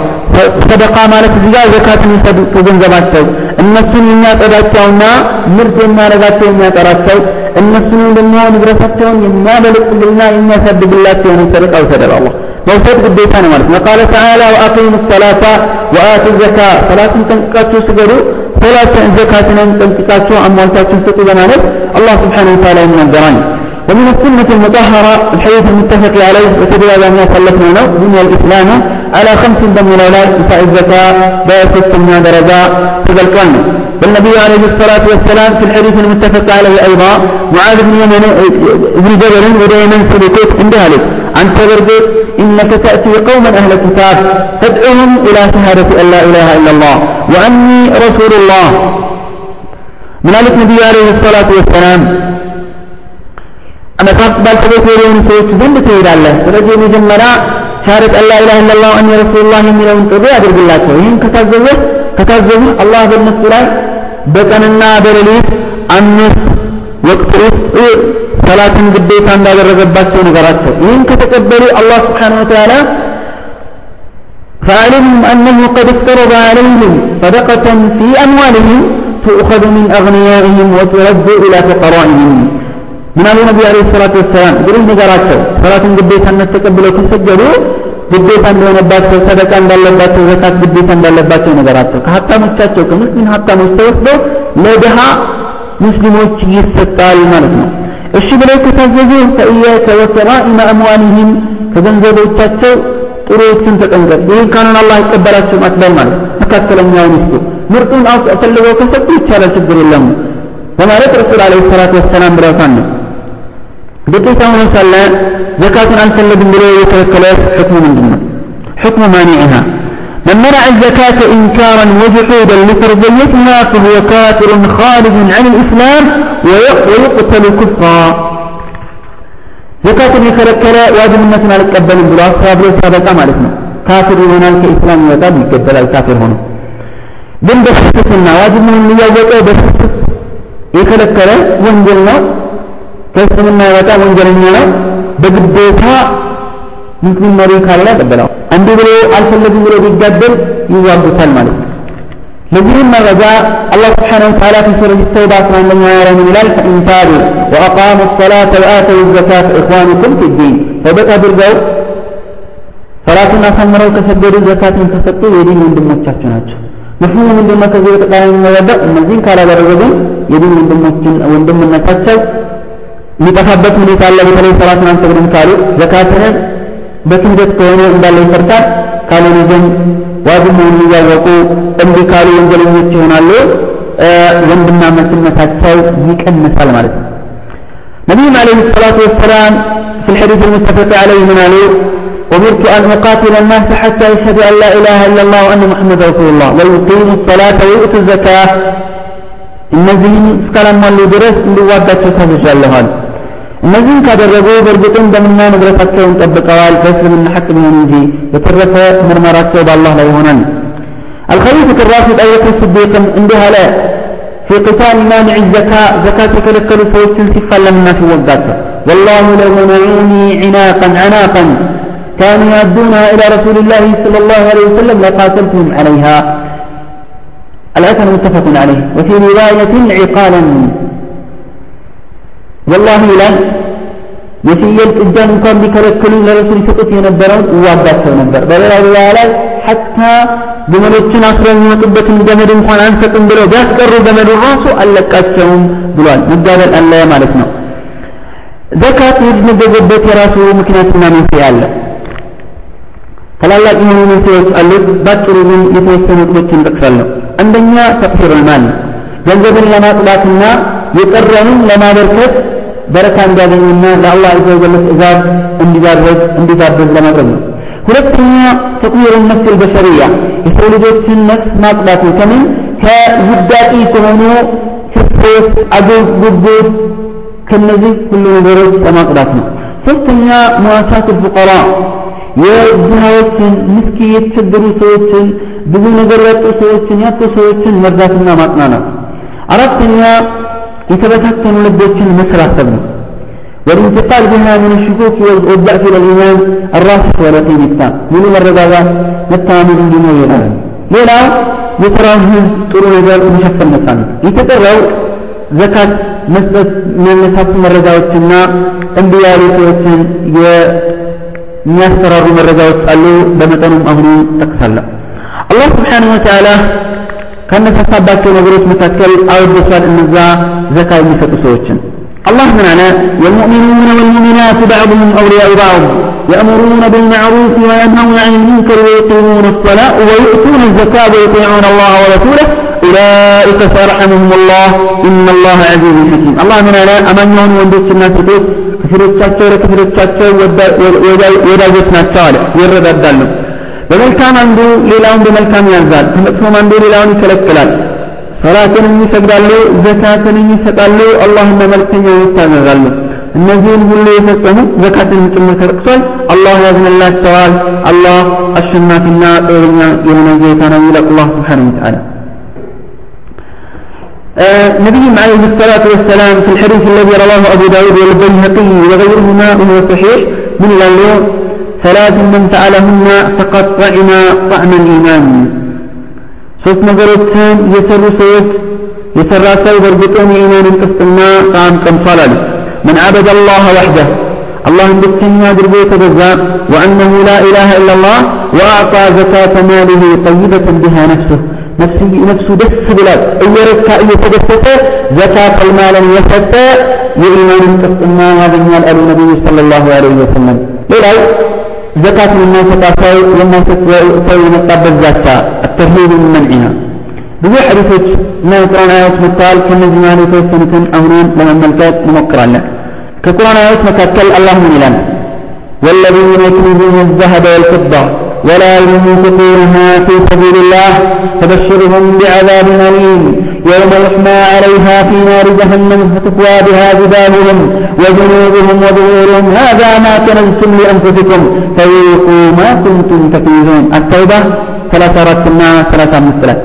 [SPEAKER 2] ሰደቃ ማለት እዚህ ጋር ዘካት የሚሰጡት ከገንዘባቸው እነሱን የሚያጠዳቸውና ምርት የሚያረጋቸው የሚያጠራቸው እነሱን ደግሞ ንብረታቸውን የሚያበለጽልና የሚያሳድግላቸው ነው ሰደቃ ይውሰዳል አላህ መውሰድ ግዴታ ነው ማለት ነው ቃለ ተዓላ ወአቂሙ ሰላተ ወአቱ ዘካ ሰላትን ጠንቅቃችሁ ስገዱ ሰላትን ዘካትንም ጠንቅቃችሁ አሟልታችሁን ስጡ በማለት አላህ ስብሓን ወተዓላ ይናገራል ومن السنة المطهرة الحديث المتفق عليه وتدل ما سلفنا له بني الإسلام على خمس دم لا إيتاء الزكاة بست من درجة تذكرن والنبي عليه الصلاة والسلام في الحديث المتفق عليه أيضا معاذ بن يمن بن جبل ودائما سلكوت عند ذلك عن تبرد إنك تأتي قوما أهل الكتاب تدعوهم إلى شهادة أن لا إله إلا الله وأني رسول الله. من النبي عليه الصلاة والسلام መጽሐፍ ባልተቤት የሆኑ ሰዎች ዘንድ ትሄዳለህ። ስለዚህ የመጀመሪያ ሻሃደት አላ ኢላሃ ኢለላህ ወአኒ ረሱሉላህ የሚለውን ጥሪ አድርግላቸው። ይህን ከታዘዘ ከታዘዙ አላህ በእነሱ ላይ በቀንና በሌሊት አምስት ወቅት ውስጥ ሰላትን ግዴታ እንዳደረገባቸው ነገራቸው። ይህን ከተቀበሉ አላህ ስብሓነሁ ወተዓላ فعلمهم أنه قد افترض عليهم صدقة في أموالهم تؤخذ من أغنيائهم وترد إلى فقرائهم ምን አሉ ነቢ አለይሂ ሰላቱ ወሰላም? እንግዲህ ንገራቸው። ሰላትን ግዴታነት ተቀብለው ከሰገዱ ግዴታ እንደሆነባቸው ሰደቃ እንዳለባቸው ዘካት ግዴታ እንዳለባቸው ነገራቸው ከሀብታሞቻቸው ከሙስሊም ሀብታሞች ተወስደው ለድሃ ሙስሊሞች ይሰጣል ማለት ነው። እሺ ብለው ከታዘዙ ፈኢያከ ወከራኢመ አምዋሊሂም ከገንዘቦቻቸው ጥሩዎችን ተጠንቀቅ ይህን ካኑን አላህ ይቀበላቸው አትበል ማለት መካከለኛውን ይስጡ ምርጡን ፈልገው ከሰጡ ይቻላል ችግር የለም በማለት ረሱል አለይሂ ሰላቱ ወሰላም ብለውታል ነው ግዴታ ሆኖ ሳለ ዘካቱን አልፈለግም ብሎ የተከለከለ ሕክሙ ምንድን ነው حكم مانعها من منع الزكاة إنكارا وجحودا لفرضيتها فهو كافر خارج عن الإسلام ويقتل كفرا زكاة يكلكل واجب الناس ما لتقبل بلا صاب له سابقا مالتنا كافر هنا كإسلام يوتاب يقبل الكافر هنا ግን በስስትና ዋጅብ መሆኑን እያወቀ በስስት የከለከለ ወንጀል ነው ከእስልምና የወጣ ወንጀለኛ ነው። በግዴታ ሙስሊም መሪ ካለ ያቀበላው እንዲህ ብሎ አልፈለግም ብሎ ቢጋደል ይዋጉታል ማለት ነው። ለዚህም መረጃ አላህ ስብሓነሁ ወተዓላ ፊ ተውባ 11 ሀያ ላይ ምን ይላል? ፈኢን ታቡ ወአቃሙ ሰላተ ወአተው ዘካተ ኢኽዋኑኩም ፊዲን ተበቃ አድርገው ሰላትን አሳምረው ከሰገዱ ዘካትን ከሰጡ የዲን ወንድሞቻቸው ናቸው። መፍሁሙ ምንድነው? ከዚህ በተቃራኒ የሚረዳው እነዚህን ካላደረገ ግን የዲን ወንድሞችን ወንድምነታቸው የሚጠፋበት ሁኔታ አለ በተለይ ሰላትን አንሰግድም ካሉ ዘካትንን በክህደት ከሆነ እንዳለ ይፈርዳል ካልሆነ ግን ዋጅብ መሆኑን እያወቁ እምቢ ካሉ ወንጀለኞች ይሆናሉ ወንድማማችነታቸው ይቀንሳል ማለት ነው ነቢዩም አለይሂ ሰላቱ ወሰላም في الحديث المتفق عليه من قالوا أمرت أن أقاتل الناس حتى يشهدوا أن لا إله إلا الله وأن محمد رسول الله ويقيموا الصلاة ويؤتوا الزكاة እነዚህን እስካላሟሉ ድረስ እንዲዋጋቸው ታዝዣለኋል እነዚህን ካደረጉ በእርግጥም ደምና ንብረታቸውን ጠብቀዋል በእስልምና ሐቅ ቢሆን እንጂ የተረፈ ምርመራቸው በአላህ ላይ ይሆናል الخليفة الراشد أبو بكر الصديق እንዲህ አለ في قتال مانع الزكاة زكاة የከለከሉ ሰዎችን ሲፋለምና ሲወጋቸው والله لو منعوني عناقا عناقا كانوا يؤدونها إلى رسول الله صلى الله عليه وسلم لقاتلتهم عليها الأثر متفق عليه وفي رواية عقالا ወላሂ ይላል የፍየል ጥጃን እንኳን ቢከለክሉ ለረሱል ይሰጡት የነበረውን እዋጋቸው ነበር። በሌላ ሪዋያ ላይ ሐታ ግመሎችን አስረው የሚመጡበትን ገመድ እንኳን አንሰጥም ብለው ቢያስቀሩ ገመዱ ራሱ አለቃቸውም ብሏል። መጋደል አለ ማለት ነው። ዘካት የሚደገበት የራሱ ምክንያትና መንስኤ አለ። ታላላቅ የሆኑ መንስኤዎች አሉት። ባጭሩ ግን የተወሰኑ ጥቦችን ጠቅሳለሁ። አንደኛ ተቅሲር ማል ገንዘብን ለማጥላትና የቀረንን ለማበርከት በረካ እንዲያገኝና ለአላህ ዐዘ ወጀል ትእዛዝ እንዲዳረግ እንዲጋበዝ ለማድረግ ነው። ሁለተኛ ተጥዊር ነፍስ አልበሸሪያ የሰው ልጆችን ነፍስ ማጽዳት ነው። ከምን ከውዳቂ ከሆኑ ስስት፣ አጉል፣ ጉጉት ከነዚህ ሁሉ ነገሮች ለማጽዳት ነው። ሶስተኛ ሙዋሳት ፉቀራ የድሃዎችን ምስኪ የተቸገሩ ሰዎችን ብዙ ነገር ያጡ ሰዎችን ያጡ ሰዎችን መርዳትና ማጽናናት። አራተኛ የተበታተኑ ልቦችን መሰባሰብ ነው። والانتقال بها من الشكوك والضعف الى الايمان الراسخ واليقين التام من الرغبة መተማመን እንዲኖር ይላል። ሌላው የስራውን ህዝብ ጥሩ ነገር መሸፈን መቻል ነው። የተቀረው ዘካት መስጠት የሚያነሳሱ መረጃዎችና እምቢ ያሉ ሰዎችን የሚያስፈራሩ መረጃዎች አሉ። በመጠኑም አሁኑ ጠቅሳለሁ። አላህ ስብሓነሁ ወተዓላ ከነሳባቸው ነገሮች መካከል አውርደሷል النزاع ዘካ مثل سوتشن الله معنا والمؤمنون والمؤمنات بعضهم أولياء بعض يأمرون بالمعروف وينهون عن المنكر ويقيمون الصلاة ويؤتون الزكاة ويطيعون الله ورسوله. أولئك سيرحمهم الله. إن الله عزيز حكيم. الله من أمن يهون وندوس الناس كفر التشتر كفر التشتر ودا ودا ودا ودا ودا በመልካም አንዱ ሌላውን በመልካም ያዛል ከመጥፎም አንዱ ሌላውን ይከለክላል ሰላትንም ይሰግዳሉ ዘካትንም ይሰጣሉ አላህና መልክተኛው ይታዘዛሉ እነዚህን ሁሉ የፈጸሙ ዘካትን ጭምር ተጠቅሷል አላህ ያዝንላቸዋል አላህ አሸናፊና ጥበበኛ የሆነ ጌታ ነው ይላል አላህ ስብሓነሁ ወተዓላ نبيهم عليه الصلاة والسلام في الحديث الذي رواه أبو داود والبيهقي وغيرهما وهو صحيح من له ثلاث من فعلهن فقد طعم طعم الإيمان ሶስት ነገሮችን የሰሩ ሰዎች የሰራ ሰው በእርግጥም የኢማንን ጥፍጥና ጣዕም ቀምሷል አሉ من عبد الله وحده الله ብቸኛ አድርጎ የተገዛ وأنه لا إله إلا الله وأعطى زكاة ماله طيبة بها نفسه نفسي نفسه دس بلاد እየረካ እየተደሰተ ዘካት المال የሰጠ የኢማንን ጥፍጥና ያገኛል አሉ ነቢዩ ሰለላሁ ዐለይሂ ወሰለም ሌላው زكاة من الناس تقاطعوا لما تسوي የመጣበት ዛቻ الترهيب من منعها ብዙ ሐዲሶች እና የቁርአን አያዎች መጥተዋል ከእነዚህ መሀል የተወሰኑትን አሁኑን ለመመልከት እንሞክራለን ከቁርአን አያዎች መካከል አላህ ምን ይላል والذين يكنزون الذهب والفضة ولا ينفقونها في سبيل الله فبشرهم بعذاب أليم يوم يحمى عليها في نار جهنم فتكوى بها جبالهم وجنوبهم وظهورهم هذا ما كنزتم لأنفسكم فذوقوا ما كنتم تكنزون التوبة ثلاثة راتنا ثلاثة مثلات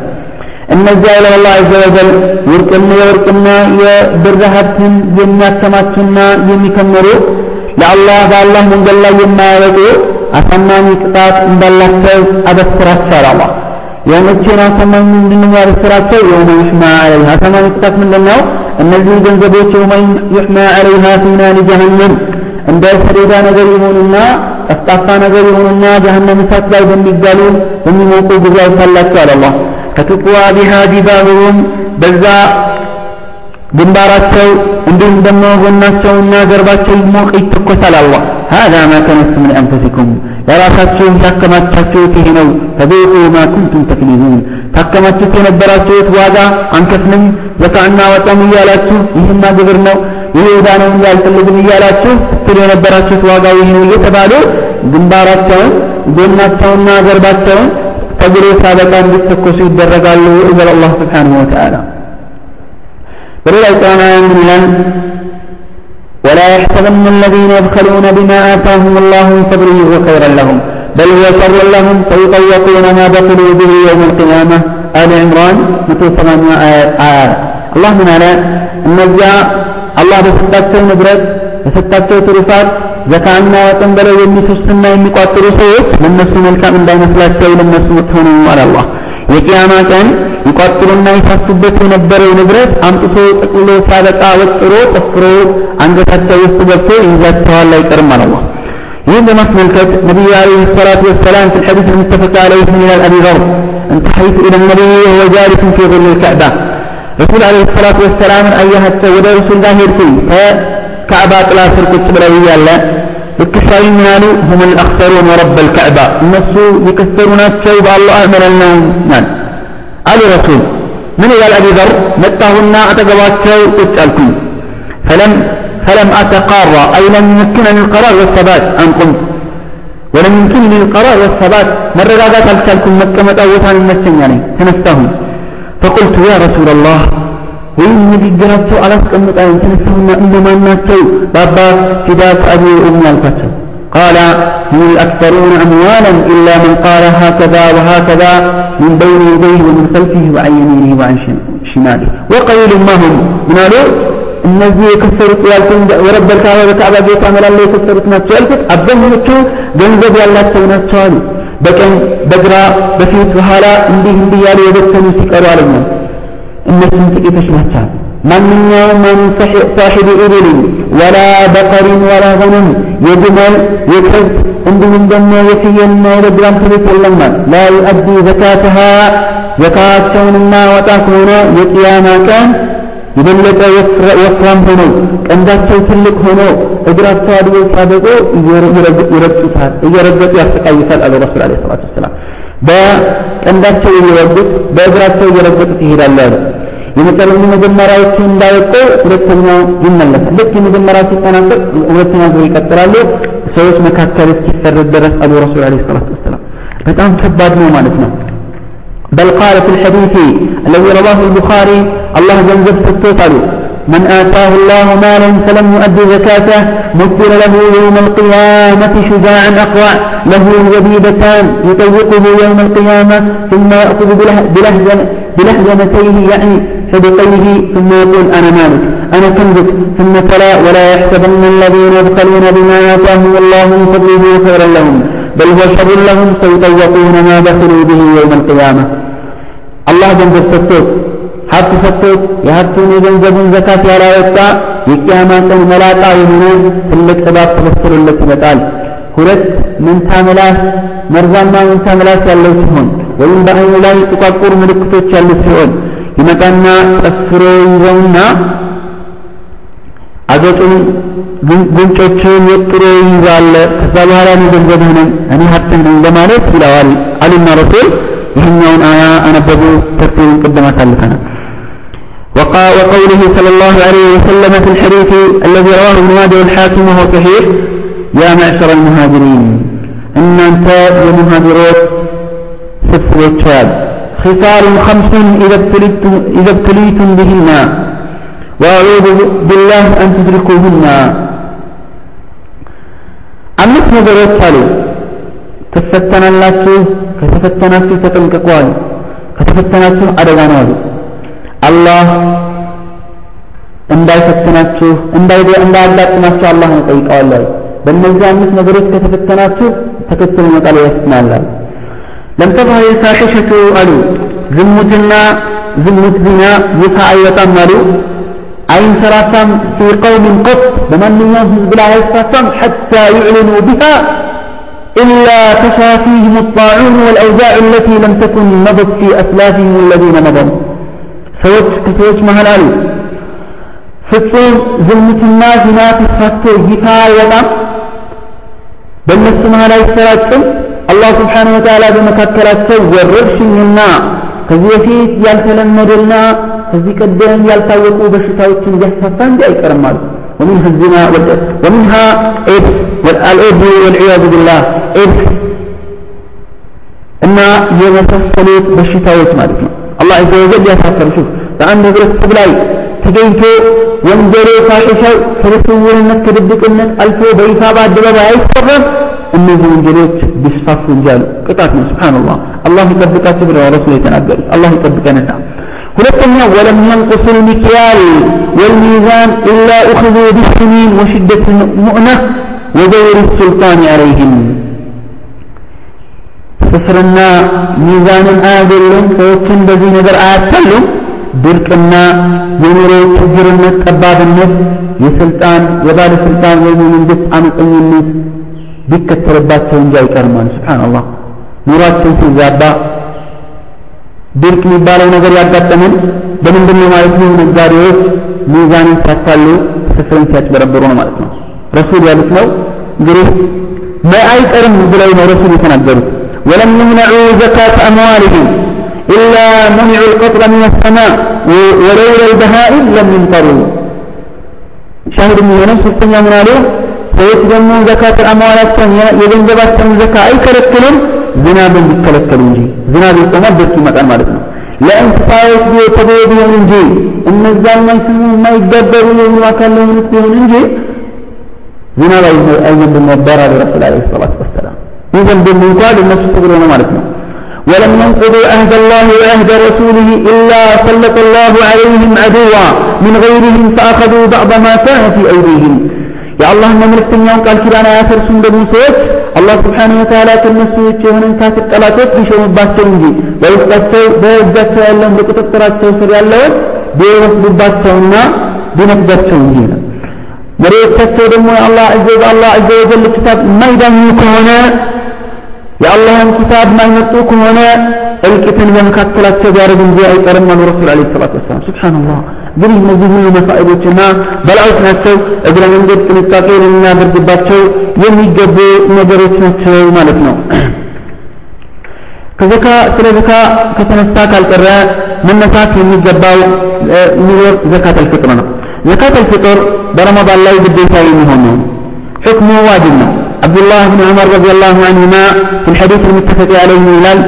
[SPEAKER 2] እነዚያ ለአላህ አዘ ወጀል ወርቅና የወርቅና የብር ሀብትን የሚያከማቹና የሚከመሩ ለአላህ በአላህ መንገድ ላይ የማያወጡ አሳማኝ ቅጣት እንዳላቸው አበስራቸዋል አላህ የመቼን አሳማኝ ምንድን ነው ያበስራቸው የውመ ዩሕማ ዐለይሃ አሳማኝ ቅጣት ምንድን ነው እነዚህ ገንዘቦች የውመ ዩሕማ ዐለይሃ ፊ ናሪ ጀሀነም እንደ ሰሌዳ ነገር የሆኑና ጠፍጣፋ ነገር የሆኑና ጀሀነም እሳት ላይ በሚጋሉ በሚሞቁ ጊዜ ያውሳላቸዋል አላህ ፈትቁዋ ቢሃ ጂባሁሁም በዛ ግንባራቸው እንዲሁም ደግሞ ጎናቸውና ጀርባቸው ይሞቅ ይተኮሳል አላህ هذا ما كنتم لأنفسكم ለራሳችሁ ያከማቻችሁት ይሄ ነው። ተቤቱ ማ ኩንቱም ተክኒዙን ታከማችሁት የነበራችሁት ዋጋ አንከፍልም፣ ዘካእና ወጣም እያላችሁ ይህማ ግብር ነው ይሁዳ ነው ያልፈልግም እያላችሁ ስትሉ የነበራችሁት ዋጋ ይህ ነው እየተባሉ ግንባራቸውን ጎናቸውና ጀርባቸውን ከግሬ ሳበቃ እንዲተኮሱ ይደረጋሉ። እዘል አላህ ስብሓንሁ ወተዓላ በሌላ ጫና ምን ይላል? ولا يحسبن الذين يبخلون بما آتاهم الله من فضله وخيرا لهم. بل هو شر لهم فيطيقون ما بخلوا به يوم القيامة. آل عمران متو ثمانية آيات؟ الله من على እነዚያ አላህ በሰጣቸው ንብረት በሰጣቸው ትሩፋት ዘካና ወጥን ብለው የሚፈስና የሚቋጥሩ ሰዎች ለነሱ መልካም እንዳይመስላቸው ለነሱ መጥፎ ነው አለ አላህ ቀን ይቋጥሩና ይሳሱበት የነበረው ንብረት አምጥቶ ጠቅልሎ ሲያበቃ ወጥሮ ቆፍሮ አንገታቸው ውስጥ ገብቶ ይይዛቸዋል አይቀርም አለ አላህ ይህን በማስመልከት ነቢዩ عليه الصلاة والسلام في الحديث المتفق عليه من أبي ذر انتحيت إلى النبي وهو جالس في ظل الكعبة رسول عليه الصلاة والسلام أيها ወደ ረሱል ጋር ሄድኩኝ ከካዕባ ጥላ ስር ቁጭ ብለው እያለ እክሳዊ ምን አሉ ሁም ልአክሰሩን ወረብ ልከዕባ እነሱ የከሰሩ ናቸው በአላህ እምላለሁ ናል አሉ ረሱል ምን ይላል አቢ ዘር መጣሁና አጠገባቸው ቁጭ አልኩኝ ፈለም فلم أتقارى أي لم يمكنني القرار والثبات أن قمت ولم يمكنني القرار والثبات مرة قاعدة ألسلكم مكة متأوتان المسن يعني تنستهم فقلت يا رسول الله وإن نجدرته على سكمت أن تنستهم إنما الناسو بابا فداك أبي وأمي الفتح قال هم الأكثرون أموالا إلا من قال هكذا وهكذا من بين يديه ومن خلفه وعن يمينه وعن شماله وقليل ما هم من እነዚህ የከሰሩት ያልኩኝ ወረበል ካባ በካዕባ ቤት አመላለ የከሰሩት ናቸው ያልኩት አብዛኞቹ ገንዘብ ያላቸው ናቸው አሉ። በቀኝ በግራ በፊት በኋላ እንዲህ እንዲህ ያሉ የበተኑ ሲቀሩ አለኛ እነሱም ጥቂቶች ናቸው። ማንኛውም ማን ሳሒቡ ኢብልን ወላ በቀሪን ወላ ገነም የግመል የከብት እንዲሁም ደግሞ የፍየልና የበግ ባልተቤት የለማል ላ ዩአዲ ዘካተሃ ዘካቸውንና ወጣ ከሆነ የቅያማ ቀን የበለጠ ወፍራም ሆነው ቀንዳቸው ትልቅ ሆኖ እግራቸው አድጎ ሲያበቁ ይረግጡታል፣ እየረገጡ ያሰቃዩታል አሉ ረሱል ዓለይሂ ሰላቱ ወሰላም። በቀንዳቸው እየረገጡት በእግራቸው እየረገጡት ይሄዳሉ አሉ። የመጨረሻ መጀመሪያዎቹ እንዳወጡ ሁለተኛው ይመለሳል። ልክ የመጀመሪያው ሲጠናቀቅ ሁለተኛ ዙር ይቀጥላሉ። ሰዎች መካከል እስኪፈረድ ድረስ አሉ ረሱል ዓለይሂ ሰላቱ ወሰላም። በጣም ከባድ ነው ማለት ነው። بل قال في الحديث الذي رواه البخاري الله جنزب ستوت من آتاه الله مالا فلم يؤدي زكاته مثل له يوم القيامة شجاعا أقوى. له زبيبتان يطوقه يوم القيامة ثم يأخذ بلهجنتيه يعني حدقيه ثم يقول أنا مالك أنا كنزك. ثم تلا ولا يحسبن الذين يبخلون بما آتاهم الله من فضله خيرا لهم بل هو شر لهم سيطوقون ما بخلوا به يوم القيامة. الله جنزب ستوت ሀብት ሰጥቶት የሀብቱን የገንዘቡን ዘካት ያላወጣ የቅያማ ቀን መላጣ የሆነ ትልቅ እባብ ተበስሮለት ይመጣል። ሁለት መንታ ምላስ መርዛማ መንታ ምላስ ያለው ሲሆን ወይም በአይኑ ላይ ጥቋቁር ምልክቶች ያሉት ሲሆን ይመጣና ጠፍሮ ይዘውና አገጡን ጉንጮችን ወጥሮ ይይዛል። ከዛ በኋላ እኔ ገንዘብህ ነኝ እኔ ሀብትህ ነኝ ለማለት ይለዋል አሉና ረሱል ይህኛውን አያ አነበቡ። ተርቲቡን ቅድም አሳልፈናል። وقوله صلى الله عليه وسلم في الحديث الذي رواه ابن ماجه والحاكم وهو صحيح يا معشر المهاجرين إن أنت المهاجرات سفر الشاب خصال خمس إذا ابتليتم, إذا ابتليتم بهن وأعوذ بالله أن تدركوهن أمس نظرات قالوا ትፈተናላችሁ ከተፈተናችሁ ተጠንቀቁ አሉ ከተፈተናችሁ አደጋ ነው አሉ አላህ እንዳይፈትናችሁ እንዳይደ እንዳያጋጥማችሁ አላህን እጠይቀዋለሁ በእነዚህ አምስት ነገሮች ከተፈተናችሁ ተከትሎ መጣል ያስናላል ለም ተፋሂ ሳሸሸቱ አሉ ዝሙትና ዝሙት ዚና ይፋ አይወጣም አሉ አይንሰራፋም ፊ ቀውምን ቆጥ በማንኛውም ህዝብ ላይ አይስፋፋም ሐታ ዩዕልኑ ቢሃ إلا تشافيهم الطاعون والأوجاع التي لم تكن مضت في أسلافهم الذين مضوا ሰዎች ከሰዎች መሀል አሉ ፍጹም ዝሙትና ዚና ተስፋፍቶ ይፋ አይወጣም በእነሱ መሀል አይሰራጭም አላህ ስብሓነሁ ወተዓላ በመካከላቸው ወረርሽኝና ከዚህ በፊት ያልተለመደና ከዚህ ቀደም ያልታወቁ በሽታዎችን እያስፋፋ እንጂ አይቀርም አሉ ومنها الزنا ومنها إيدز والإيدز والعياذ بالله إيدز እና የመሳሰሉት በሽታዎች ማለት ነው الله عز وجل يفكر شوف فأنت قلت قبلاي تجيته ينجره فاحشة فلسول انك تبدك انك ألفه بإصابة الدببة يستقر انه ينجره بصفاف ونجاله قطعتنا سبحان الله. الله يطبقه سبر ورسوله يتنقل الله يطبقه نتا ولكن ولم ينقص المكيال والميزان إلا أخذوا بالسنين وشدة المؤنة وزور السلطان عليهم. ስፍርና ሚዛንን አያገሉም ሰዎችን በዚህ ነገር አያታሉም ድርቅና የኑሮ ችግርነት ጠባብነት የስልጣን የባለስልጣን ወይም የመንግስት አመፀኝነት ቢከተልባቸው እንጂ አይቀርም ስብሓንላህ ኑሯቸው ሲዛባ ድርቅ የሚባለው ነገር ያጋጠመን በምንድን ነው ማለት ነው? ነጋዴዎች ሚዛንን ሲያታሉ ስፍርን ሲያጭበረብሩ ነው ማለት ነው። ረሱል ያሉት ነው እንግዲህ አይቀርም ብለው ነው ረሱል የተናገሩት ولم يمنعوا زكاة أموالهم إلا منعوا القطر من السماء ولولا البهائم لم يمطروا شاهد من نفس السنة من عليه ሰዎች ደግሞ ዘካት አሟላቸውን የገንዘባቸውን ዘካ አይከለክሉም ዝናብን ቢከለከሉ እንጂ ዝናብ ይቆማል ድርቅ ይመጣል ማለት ነው ለእንስሳዎች የተበየ ቢሆን እንጂ እነዛ የማይስሙ የማይገበሩ የሆኑ አካል ለሆኑት ቢሆን እንጂ ዝናብ አይዘንብም ነበር አለ ረሱል አለ ሰላት ወሰላም ይዘንብም እንኳን እነሱ ተብሎ ነው ማለት ነው ولم ينقضوا عهد الله وعهد رسوله إلا سلط الله عليهم عدوا من غيرهم فأخذوا بعض ما كان في أيديهم የአላህና መልእክተኛውን ቃል ኪዳን አያፈርሱም ደግሞ ሰዎች አላህ ስብሓነሁ ወተዓላ ከእነሱ ውጭ የሆነን ካፍር ጠላቶች ሊሾሙባቸው እንጂ በውስጣቸው በእጃቸው ያለውን በቁጥጥራቸው ስር ያለውን ቢወስዱባቸውና ቢነፍጋቸው እንጂ ነው። መሪዎቻቸው ደግሞ የአላህ በአላህ ዐዘ ወጀል ኪታብ የማይዳኙ ከሆነ የአላህን ኪታብ የማይመጡ ከሆነ እልቂትን በመካከላቸው ቢያደርግ እንጂ አይቀርም አሉ ረሱል ዓለይሂ ሰላቱ ወሰላም። ሱብሓነላህ ግን እነዚህ ሁሉ መሳኢቦችና በላዎች ናቸው። እግረ መንገድ ጥንቃቄ ልናደርግባቸው የሚገቡ ነገሮች ናቸው ማለት ነው። ከዘካ ስለ ዘካ ከተነሳ ካልቀረ መነሳት የሚገባው የሚኖር ዘካት አልፍጥር ነው። ዘካት አልፍጥር በረመዳን ላይ ግዴታ የሚሆን ነው። ሕክሙ ዋጅብ ነው። عبد الله بن عمر رضي الله عنهما في الحديث المتفق عليه ይላል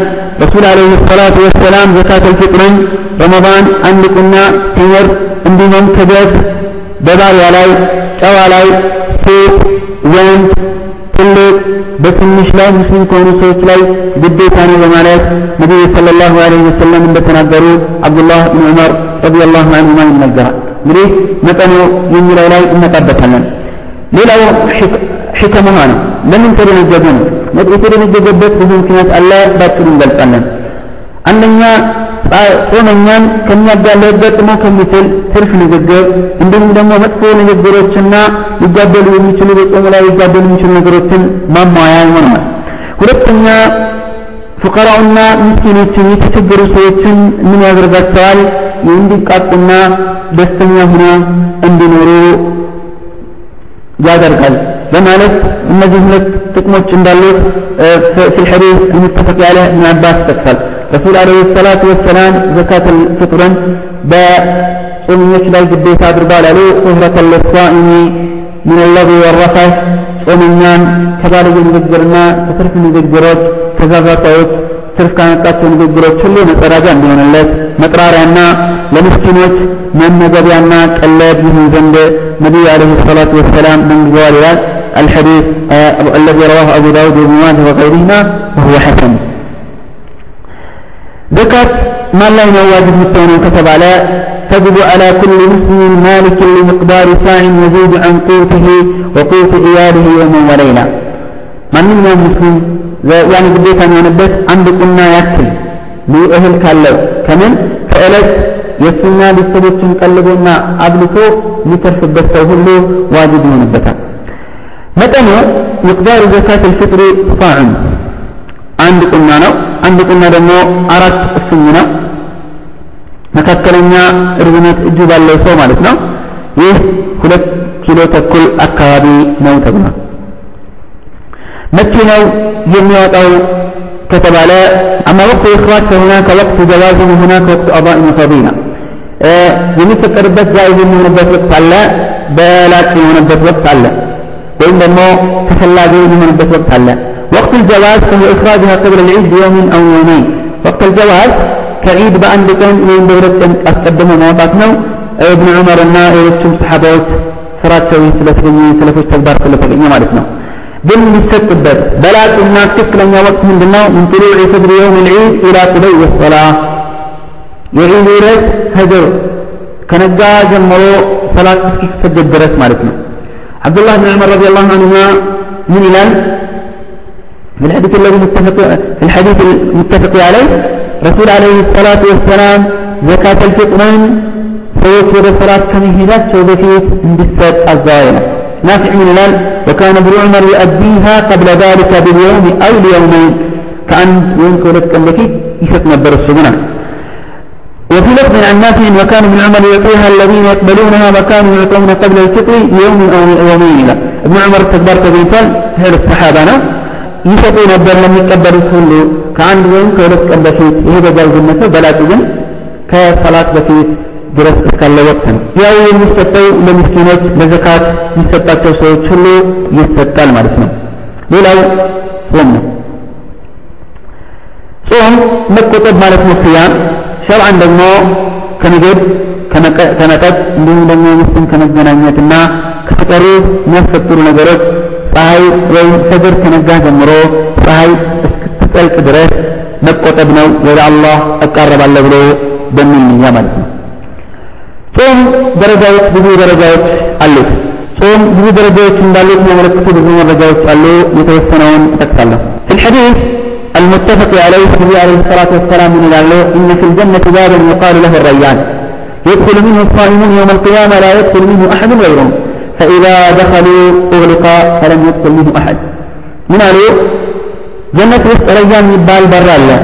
[SPEAKER 2] ረሱል አለይሂ ሰላቱ ወሰላም ዘካት አልፍጥርን ረመዳን አንድ ቁና ሲኖር እንዲሁም ክብረት በባሪያ ላይ ጨዋ ላይ ሴት ወንድ ትልቅ በትንሽ ላይ ሙስሊም ከሆኑ ሰዎች ላይ ግዴታ ነው በማለት ነቢዩ ሰለላሁ ዐለይሂ ወሰለም እንደተናገሩ አብዱላህ ብን ዑመር ረዲየላሁ ዐንሁማ ይነገራል። እንግዲህ መጠኑ የሚለው ላይ እንመጣበታለን። ሌላው ሕከሙሃ ነው። ለምን ተደነገገ ነው? የተደነገገበት ብዙ ምክንያት አለ። ባጭሩ እንገልጻለን። አንደኛ ጾመኛን ከሚያጋለጥ ገጥሞ ከሚችል ትርፍ ንግግር እንዲሁም ደግሞ መጥፎ ንግግሮችና ሊጋደሉ የሚችሉ በጾሙ ላይ ሊጋደሉ የሚችሉ ነገሮችን ማሟያ ይሆናል። ሁለተኛ ፉቀራውና ምስኪኖችን የተቸገሩ ሰዎችን ምን ያደርጋቸዋል? እንዲቃጡና ደስተኛ ሆነ እንዲኖሩ ያደርጋል በማለት እነዚህ ሁለት ጥቅሞች እንዳሉት في الحديث المتفق عليه ابن عباس تكفل رسول عليه الصلاة والسلام زكاة الفطر በጾመኞች ላይ ግዴታ አድርጓል አሉ ሱህረተ ለሷኢሚ ምን ለዚ ወረፈት ጾመኛን ከባለጌ ንግግርና ከትርፍ ንግግሮች ከዛዛታዎች ትርፍ ካመጣቸው ንግግሮች ሁሉ መጸዳጃ እንዲሆንለት መጥራሪያና ለምስኪኖች መመገቢያና ቀለብ ይሁን ዘንድ ነቢዩ عليه الصلاة والسلام መንግዘዋል ይላል الحديث آه، الذي رواه أبو داود وابن ماجه وغيرهما وهو حسن. ذكر ما الله واجب مستوى كتب على تجب على كل مسلم مالك لمقدار ساع يزيد عن قوته وقوت عياله يوما وليلة. من منا مسلم؟ يعني بديت أن ينبت عند قلنا يكفي. أهل كالو كمن؟ فألت يسمى للسبب تنقلبنا عبلته لترفد السوهل واجب ينبتك መጠኑ ሚቅዳሩ ዘካት ልፍጥሪ ፋዕን አንድ ቁና ነው። አንድ ቁና ደግሞ አራት እፍኝ ነው። መካከለኛ ርዝመት እጁ ባለው ሰው ማለት ነው። ይህ ሁለት ኪሎ ተኩል አካባቢ ነው ተብሏል። መቼ ነው የሚወጣው ከተባለ አማ ወቅቱ ኢኽራጅ ከሁናከ ወቅቱ ጀዋዝ ሁናከ ወቅቱ አዳኢ ፈዲላ የሚፈቀድበት ጃኢዝ የሚሆንበት ወቅት አለ፣ በላጭ የሆነበት ወቅት አለ፣ ወይም ደግሞ ተፈላጊ የሚሆንበት ወቅት አለ። ወቅቱ الجواز فهو إخراجها قبل العيد بيوم أو يومين وقت الجواز كعيد በአንድ ቀን ወይም በሁለት ቀን አስቀድሞ ማውጣት ነው። እብን ዑመርና ሌሎችም ሰሓባዎች ስራቸው ስለተገኘ የሰለፎች ተግባር ስለተገኘ ማለት ነው። ግን ሊሰጥበት በላጭና ትክክለኛ ወቅት ምንድነው? ምን ጥሉዕ ፈጅር የውም ልዒድ ኢላ ቁበይ ወሰላ የዒድ ዕለት ፈጅር ከነጋ ጀምሮ ሰላት እስኪሰገድ ድረስ ማለት ነው። عبدالله بن عمر رضي الله عنهما من إلى في الحديث الذي متفق في الحديث المتفق عليه رسول عليه الصلاة والسلام زكاة الفطرين ሰዎች ወደ ሰላት ከመሄዳቸው በፊት እንዲሰጥ አዘዋወረ። نافع من الهلال وكان ابن عمر يؤديها قبل ذلك باليوم أو اليومين كأن يوم كولت كان لكي يشك نبر السجنة وفي لفظ عن نافع وكان ابن عمر يعطيها الذين يقبلونها وكانوا يعطون قبل الفطر يوم أو يومين لا ابن عمر تكبر تبيتال هير الصحابة ይሰጡ ነበር ለሚቀበሉት ሁሉ ከአንድ ወይም ከሁለት ቀን በፊት ይሄ በጃይዝነት ነው በላጩ ግን ከሰላት በፊት ድረስ እስካለ ወቅት ነው ያው የሚሰጠው ለምስኪኖች ለዘካት የሚሰጣቸው ሰዎች ሁሉ ይሰጣል ማለት ነው ሌላው ጾም ነው ጾም መቆጠብ ማለት ነው ስያም ሸርዓን ደግሞ ከምግብ ከመጠጥ እንዲሁም ደግሞ ሚስትን ከመገናኘትና ከተቀሩ የሚያስፈጥሩ ነገሮች ፀሐይ ወይም ፈጅር ከነጋ ጀምሮ ፀሐይ እስክትጠልቅ ድረስ መቆጠብ ነው ወደ አላህ እቃረባለሁ ብሎ በሚል ንያ ማለት ነው ጾም ደረጃዎች ብዙ ደረጃዎች አሉት ጾም ብዙ ደረጃዎች እንዳሉት የሚያመለክቱ ብዙ መረጃዎች አሉ የተወሰነውን እጠቅሳለሁ في الحديث المتفق عليه النبي عليه الصلاة والسلام من الله إن في الجنة بابا يقال له الريان يدخل منه الصائمون يوم القيامة لا يدخل منه أحد غيرهم فإذا دخلوا أغلق فلم يدخل منه أحد من قالوا جنة وسط ريان يبال برا الله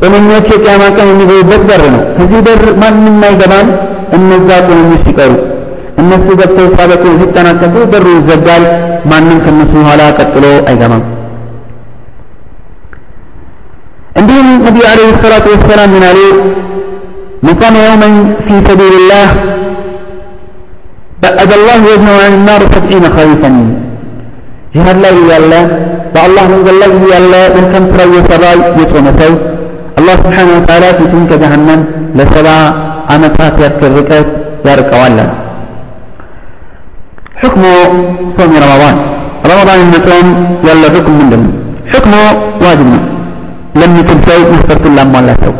[SPEAKER 2] ጾመኞች የቅያማ ቀን የሚገቡበት በር ነው ከዚህ በር ማንም አይገባም እነዛ ጾመኞች ሲቀሩ እነሱ ገብተው ሳበቁ ሲጠናቀቁ በሩ ይዘጋል ማንም ከነሱ ኋላ ቀጥሎ አይገባም النبي عليه الصلاة والسلام من عليه. من قام يوما في سبيل الله. بأد الله وابنه عن النار سبعين خريفا جهد الله يا الله. والله من قال الله يا الله. من كم تروي سباي؟ يتوى مساي الله سبحانه وتعالى في تلك جهنم لسبع عمتات يذكرك يارك أولا حكم صوم رمضان. رمضان المتوم يلا حكم من دم. حكمه واجب. لم يكن شيء مستقل الله ما سو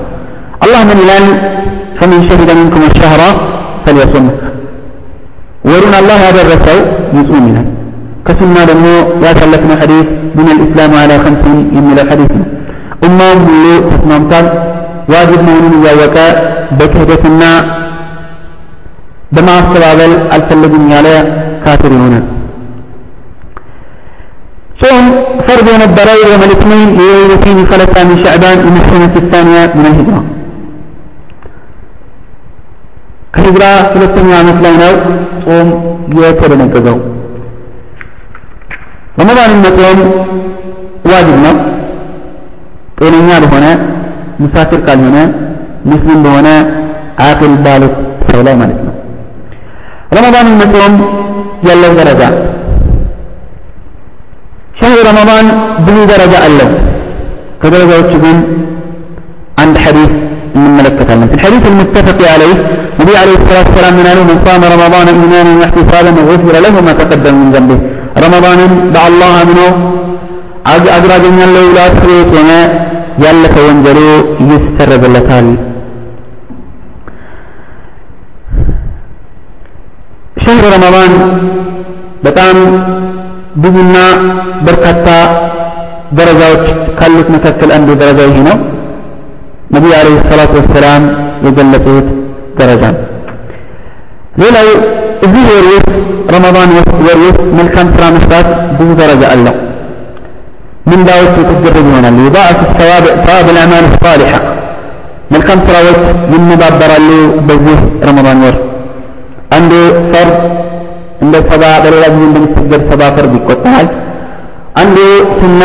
[SPEAKER 2] الله من الآن فمن شهد منكم الشهر فليصم. ورنا الله هذا الرسول يصوم منه كسنا دمو يا سلكنا حديث من الإسلام على خمسين يميل الحديث أمام ملو تسمامتان واجب مهنون ياوكا بكهدتنا بما استبابل الفلقين يالي كافر ጾም ፈርድ የነበረው የውም ልትኒን የሌሊቱ ሰለሳ ሚን ሸዕባን ሚን ሰነት ምን ሂጅራ ከሂጅራ ሁለተኛው ዓመት ላይ ነው ጾም የተደነገገው። ረመዳንን መጾም ዋጅብ ነው። ጤነኛ ለሆነ ሙሳፊር ካልሆነ ሙስሊም ለሆነ አቅል ባሉት ሰው ላይ ማለት ነው። ረመዳንን መጾም ያለው ደረጃ ሸህር ረመዳን ብዙ ደረጃ አለው ከደረጃዎቹ ግን አንድ ሐዲስ እንመለከታለን في الحديث المتفق عليه النبي عليه الصلاة والسلام من قال من صام رمضان إيمانا واحتسابا غفر له ما تقدم من ذنبه رمضان دع الله منه أدراجن الله لا تخريط وما يلك وانجلو يسترد اللتال شهر رمضان በጣም ብዙና በርካታ ደረጃዎች ካሉት መካከል አንዱ ደረጃ ይሄ ነው። ነቢዩ አለይሂ ሰላቱ ወሰላም የገለጹት ደረጃ ነው። ሌላው እዚህ ወር ውስጥ ረመዳን ውስጥ ወር ውስጥ መልካም ስራ መስራት ብዙ ደረጃ አለው። ምንዳዎች የተደረጉ ይሆናል። ይዳአት ሰዋብ ልአማል ሳሊሐ መልካም ስራዎች ይነባበራሉ በዚህ ረመዳን ወር አንዱ ፈርድ እንደ ሰባ በሌላ ጊዜ እንደሚሰገድ ሰባ ፈርድ ይቆጠራል አንዱ ሱና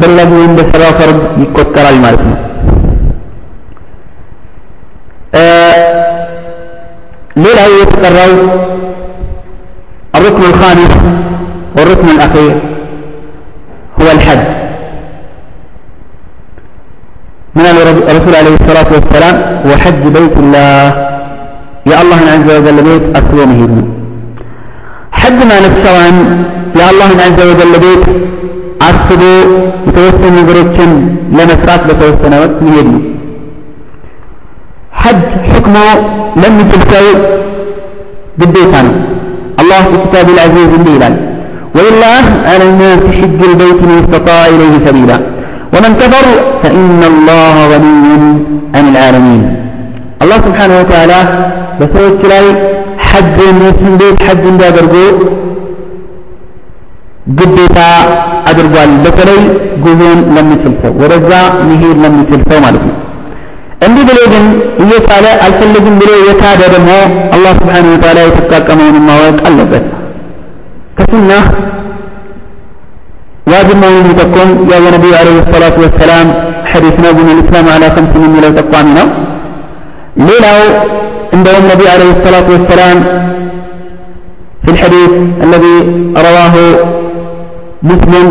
[SPEAKER 2] በሌላ ጊዜ እንደ ሰባ ፈርድ ይቆጠራል ማለት ነው ሌላው የተቀራው الركن الخامس والركن الأخير هو الحج من الرسول عليه الصلاة والسلام وحج بيت الله يا الله عز وجل بيت أسوانه ابن حج ما نفسوان يا الله عز وجل بيت. أرسلوا يتوسن نظرتشن لمسرات بتوسن وقت مهدني حج حكمه لم تلتوي بالبيتان. الله في كتاب العزيز الليلا ولله على الناس حج البيت من استطاع إليه سبيلا. ومن كفر فإن الله غني عن العالمين. الله سبحانه وتعالى بسوت لاي حج من بيت حج እንዳደርጉ ግዴታ አድርጓል በተለይ ጉዞን ለሚችል ሰው ወደዛ መሄድ ለሚችል ሰው ማለት ነው እንዲህ ብሎ ግን እየቻለ አልፈልግም ብሎ የካደ ደግሞ አላህ ስብሓን ወተዓላ የተቃቀመውን ማወቅ አለበት ከሱ السنة واجب ما يمتكم يا نبي عليه الصلاة والسلام حديث نبي الإسلام على خمس من لو تقوامنا ليلة عندهم النبي عليه الصلاة والسلام في الحديث الذي رواه مسلم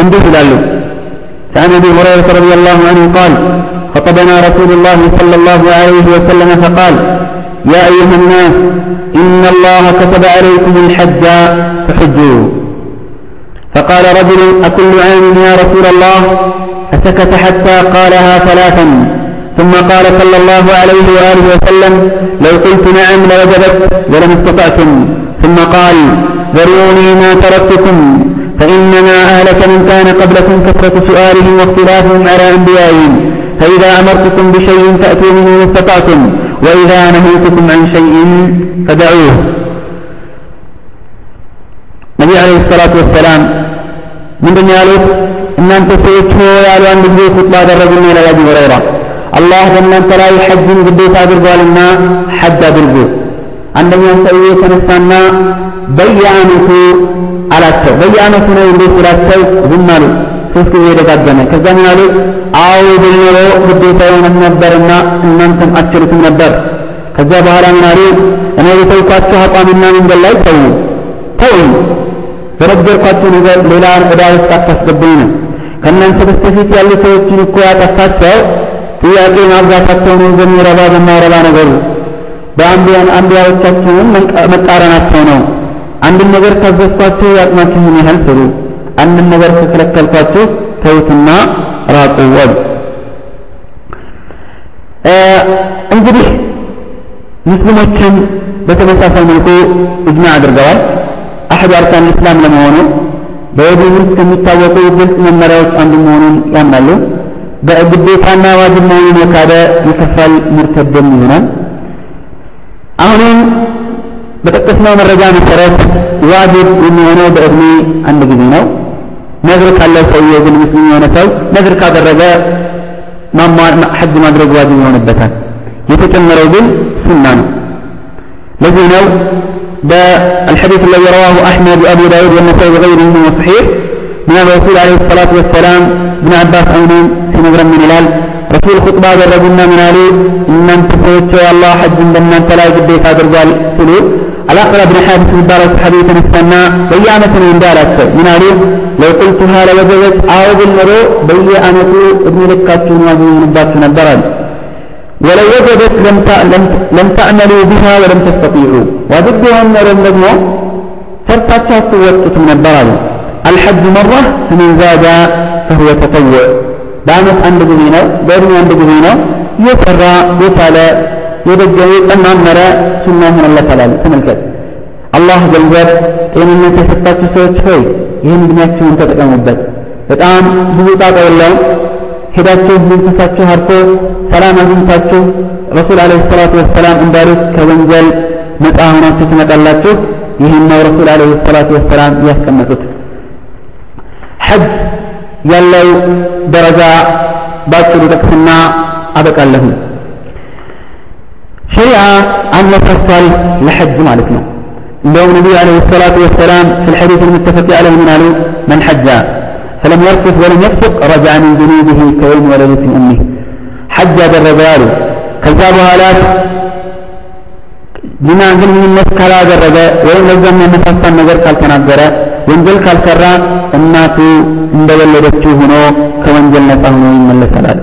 [SPEAKER 2] انده لاله عن أبي هريرة رضي الله عنه قال خطبنا رسول الله صلى الله عليه وسلم فقال يا أيها الناس إن الله كتب عليكم الحج فحجوا. فقال رجل أكل عام يا رسول الله؟ فسكت حتى قالها ثلاثا. ثم قال صلى الله عليه واله وسلم لو قلت نعم لوجبت ولم استطعتم ثم قال ذروني ما تركتكم فإنما أهلك من كان قبلكم كثرة سؤالهم واختلافهم على أنبيائهم فإذا أمرتكم بشيء فأتوا منه ما استطعتم وإذا نهيتكم عن شيء فدعوه النبي عليه الصلاة والسلام من دنيا ያሉት እናንተ ሰዎች ያሉ አንድ ጊዜ ኹጥባ አደረጉና ይላል አቡ ሁረይራ አላህ በእናንተ ላይ ሐጅን ግዴታ አድርጓልና ሐጅ አድርጉ። አንደኛው ሰውዬ የተነሳና በየዓመቱ አላቸው። በየዓመቱ ነው እንዴት ብላቸው ዝም አሉ። ሶስት ጊዜ ደጋገመ። ከዛ ምን አሉ? አዎ ብል ግዴታ የሆነም ነበርና እናንተም አትችሉትም ነበር። ከዛ በኋላ ምን አሉ? እኔ በተውኳቸው አቋምና መንገድ ላይ ተው ተውኝ በነገርኳቸው ነገር ሌላ ዕዳ ውስጥ አታስገቡኝ ነው ከእናንተ በስተፊት ያሉ ሰዎችን እኮ ያጠፋቸው ጥያቄ ማብዛታቸው ነው በሚረባ በማይረባ ነገሩ በአንቢያን አንቢያዎቻችንን መቃረናቸው ነው። አንድን ነገር ካዘዝኳችሁ ያቅማችሁን ያህል ስሩ አንድን ነገር ከከለከልኳችሁ ተውትና ራቁ ወሉ እንግዲህ ሙስሊሞችን በተመሳሳይ መልኩ እጅማ አድርገዋል። አሕድ አርካን እስላም ለመሆኑ በወዲህ ውስጥ ከሚታወቁ ግልጽ መመሪያዎች አንዱ መሆኑን ያምናሉ በግዴታና ዋጅብ መሆኑን የካደ ይከፋል፣ ሙርተድም ይሆናል። አሁንም በጠቀስነው መረጃ መሰረት ዋጅብ የሚሆነው በእድሜ አንድ ጊዜ ነው። ነዝር ካለው ሰውዬ ግን ሙስሊም የሆነ ሰው ነዝር ካደረገ ሐጅ ማድረግ ዋጅብ ይሆንበታል። የተጨመረው ግን ሱና ነው። ለዚህ ነው በአልሐዲስ ላይ የረዋሁ አሕመድ ወአቡ ዳውድ ወነሳይ ወገይሪሂም ወሰሒሕ الصحيح من الرسول عليه الصلاة والسلام ابن عباس أمين في نظر من هلال رسول خطبة درجنا من علي إن أنت سويت الله حج لما أنت لا يجب بيك هذا الرجال سلوك الأقرب بن حابس مبارك حديثا استنى بيانة من دارك من علي لو قلتها لوجدت أعوذ المرء بيانة ابن لكاتون وابن نبات نبرا ولو وجدت لم لم لم تعملوا بها ولم تستطيعوا وجدها النار ደግሞ ሰርታችሁ አትወጡትም ነበር አሉ አልሐጅ መራ ፈመን ዛዳ ፈሁወ ተጠውዕ። በአመት አንድ ጊዜ ነው በእድሜ አንድ ጊዜ ነው። የሰራ የቻለ የደገመ የጠማመረ ሱና ይሆንለታል ተመልከት። አላህ ገንዘብ ጤንነት የሰጣችሁ ሰዎች ሆይ ይህን እድሜያችሁን ተጠቀሙበት። በጣም ብዙ ጣጣ የለውም። ሄዳችሁ መንፈሳችሁ አርፎ ሰላም አግኝታችሁ ረሱል አለይሂ ሰላቱ ወሰላም እንዳሉት ከወንጀል ነፃ ሆናችሁ ትመጣላችሁ። ይህን ነው ረሱል አለይሂ ሰላቱ ወሰላም እያስቀመጡት። ሐጅ ያለው ደረጃ ባጭሩ ጠቅስና አበቃለሁ ሸሪዓ አነሳስቷል ለሐጅ ማለት ነው እንደውም ነቢዩ አለይሂ ሰላቱ ወሰላም في الحديث المتفق عليه من قالوا من حج فلم يرفث ولم يفسق رجع من ذنوبه كيوم ولدت امه حج ያደረገ አሉ ከዛ በኋላ ዚና ግንኙነት ካላደረገ ወይም ለዛ የሚያነሳሳን ነገር ካልተናገረ ወንጀል ካልሰራ እናቱ እንደወለደችው ሆኖ ከወንጀል ነፃ ሆኖ ይመለሳል አለ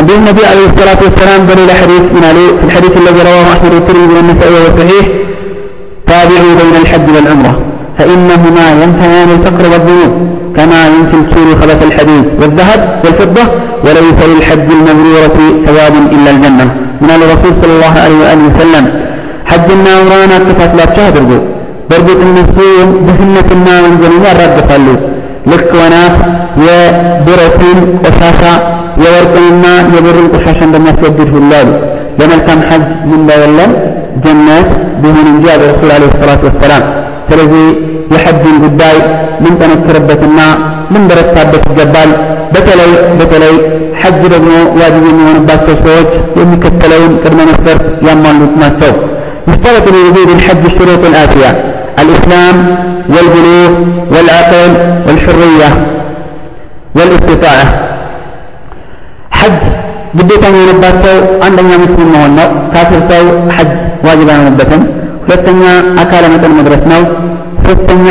[SPEAKER 2] እንዲሁም ነቢ عليه الصلاة والسلام بل حديث من عليه في الحديث الذي رواه أحمد والترمذي والنسائي وهو صحيح تابعوا بين الحج والعمرة فإنهما ينفيان الفقر والذنوب كما ينفي الكير خبث الحديد والذهب والفضة وليس للحج المبرورة ثواب إلا الجنة من الرسول صلى الله عليه وآله وسلم حجنا عمرانا كفت لا تهدروا በእርግጥ እነሱ ድህነትና ወንጀልን ያራግፋሉ ልክ ወናፍ የብረትን ቆሻሻ የወርቅንና የብርን ቆሻሻ እንደሚያስወግድ ሁሉ አሉ በመልካም ሐጅ ምንዳ የለም ጀነት ቢሆን እንጂ አለ ረሱል አለ ሰላቱ ወሰላም ስለዚህ የሐጅን ጉዳይ ልንጠነክርበትና ልንበረታበት ይገባል በተለይ በተለይ ሐጅ ደግሞ ዋጅብ የሚሆንባቸው ሰዎች የሚከተለውን ቅድመ መስፈርት ያሟሉት ናቸው يشترط لوجود الحج الشروط الآتية الإسلام والبلوغ والعقل والحرية والاستطاعة حج ግዴታ የሆነባቸው አንደኛ ሙስሊም መሆን ነው። ካፊር ሰው ሐጅ ዋጅብ አይሆንበትም። ሁለተኛ አካለ መጠን መድረስ ነው። ሶስተኛ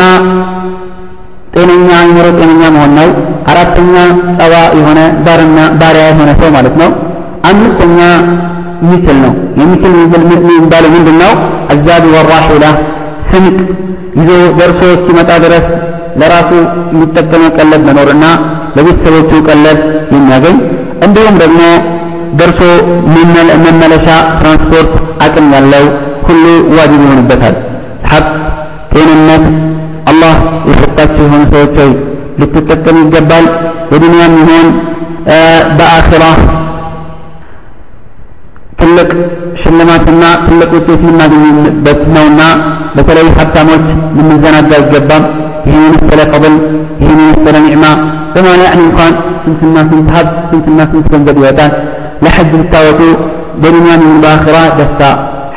[SPEAKER 2] ጤነኛ አይምሮ ጤነኛ መሆን ነው። አራተኛ ጸባ የሆነ ባርና ባሪያ የሆነ ሰው ማለት ነው። አምስተኛ ሚስል ነው። የሚስል የሚባለው ምንድን ነው? አዛቢ ወራሒላ ስንቅ ይዞ ደርሶ እስኪመጣ ድረስ ለራሱ የሚጠቀመው ቀለብ መኖርና ለቤተሰቦቹ ቀለብ የሚያገኝ እንዲሁም ደግሞ ደርሶ መመለሻ ትራንስፖርት አቅም ያለው ሁሉ ዋጅብ ይሆንበታል። ሀቅ፣ ጤንነት አላህ የሰጣቸው የሆኑ ሰዎች ሆይ ልትጠቀሙ ይገባል። በዱንያም ይሆን በአኺራ ትልቅ ሽልማትና ትልቅ ውጤት የምናገኝበት ነውና በተለይ ሀብታሞች ልንዘናጋ አይገባም። ይህን የመሰለ ፈضል ይህን የመሰለ ኒዕማ በማን ያዕኒ እንኳን ስንትና ስንት ሀብት ስንትና ስንት ገንዘብ ይወጣል። ለሐጅ ብታወጡ በዱንያም ይሁን በአኺራ ደስታ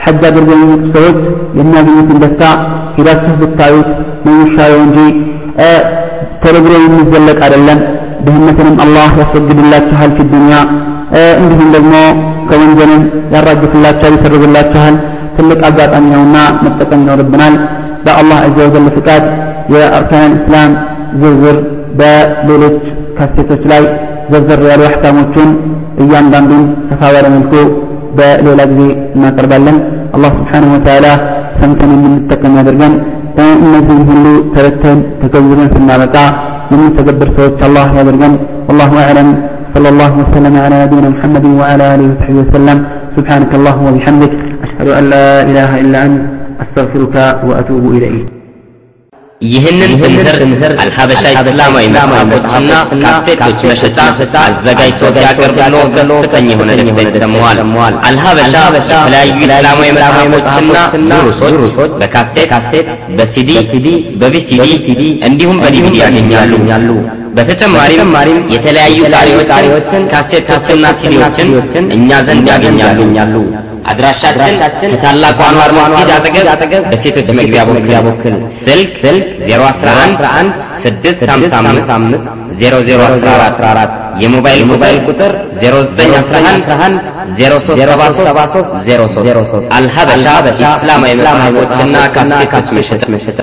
[SPEAKER 2] ሐጅ አድርገው የሚመጡ ሰዎች የሚያገኙትን ደስታ ሂዳችሁ ብታዩት ነው የሚሻለው እንጂ ተደግሮ የሚዘለቅ አይደለም። ድህነትንም አላህ ያስወግድላችኋል ፊ ዱንያ እንዲሁም ደግሞ ከወንጀልን ያራግፍላችኋል፣ ይሰርዝላችኋል። ትልቅ አጋጣሚ ነውና መጠቀም ይኖርብናል። በአላህ አዘ ወጀል ፍቃድ የአርካን እስላም ዝርዝር በሌሎች ካሴቶች ላይ ዘርዘር ያሉ አሕካሞቹን እያንዳንዱን ሰፋ ባለ መልኩ በሌላ ጊዜ እናቀርባለን። አላህ ስብሓነሁ ወተዓላ ሰምተን የምንጠቀም ያደርገን። እነዚህም ሁሉ ተረተን ተገንዝበን ስናበቃ የምንተገብር ሰዎች አላህ ያደርገን። ወላሁ አዕለም። صلى الله وسلم على نبينا محمد وعلى اله وصحبه وسلم سبحانك اللهم وبحمدك اشهد ان لا اله الا انت استغفرك واتوب اليك
[SPEAKER 1] ይህንን ትምህርት አልሀበሻ እስላማዊ መጽሐፎችና ካሴቶች መሸጫ አዘጋጅቶ ሲያቀርብሎ ከፍተኛ የሆነ ደስታ ይሰማዋል። አልሀበሻ የተለያዩ እስላማዊ መጽሐፎችና ዱሩሶች በካሴት፣ በሲዲ፣ በቪሲዲ እንዲሁም በዲቪዲ ያገኛሉ። በተጨማሪም የተለያዩ ጣሪዎችን፣ ካሴቶችና ሲዲዎችን እኛ ዘንድ ያገኛሉ። አድራሻችን ከታላቁ አንዋር መስጊድ አጠገብ በሴቶች መግቢያ በኩል ስልክ 011 655 0014 የሞባይል ሞባይል ቁጥር 0911 0373 03 አልሀበሻ ኢስላማዊ መጽሐፎችና ካሴቶች መሸጫ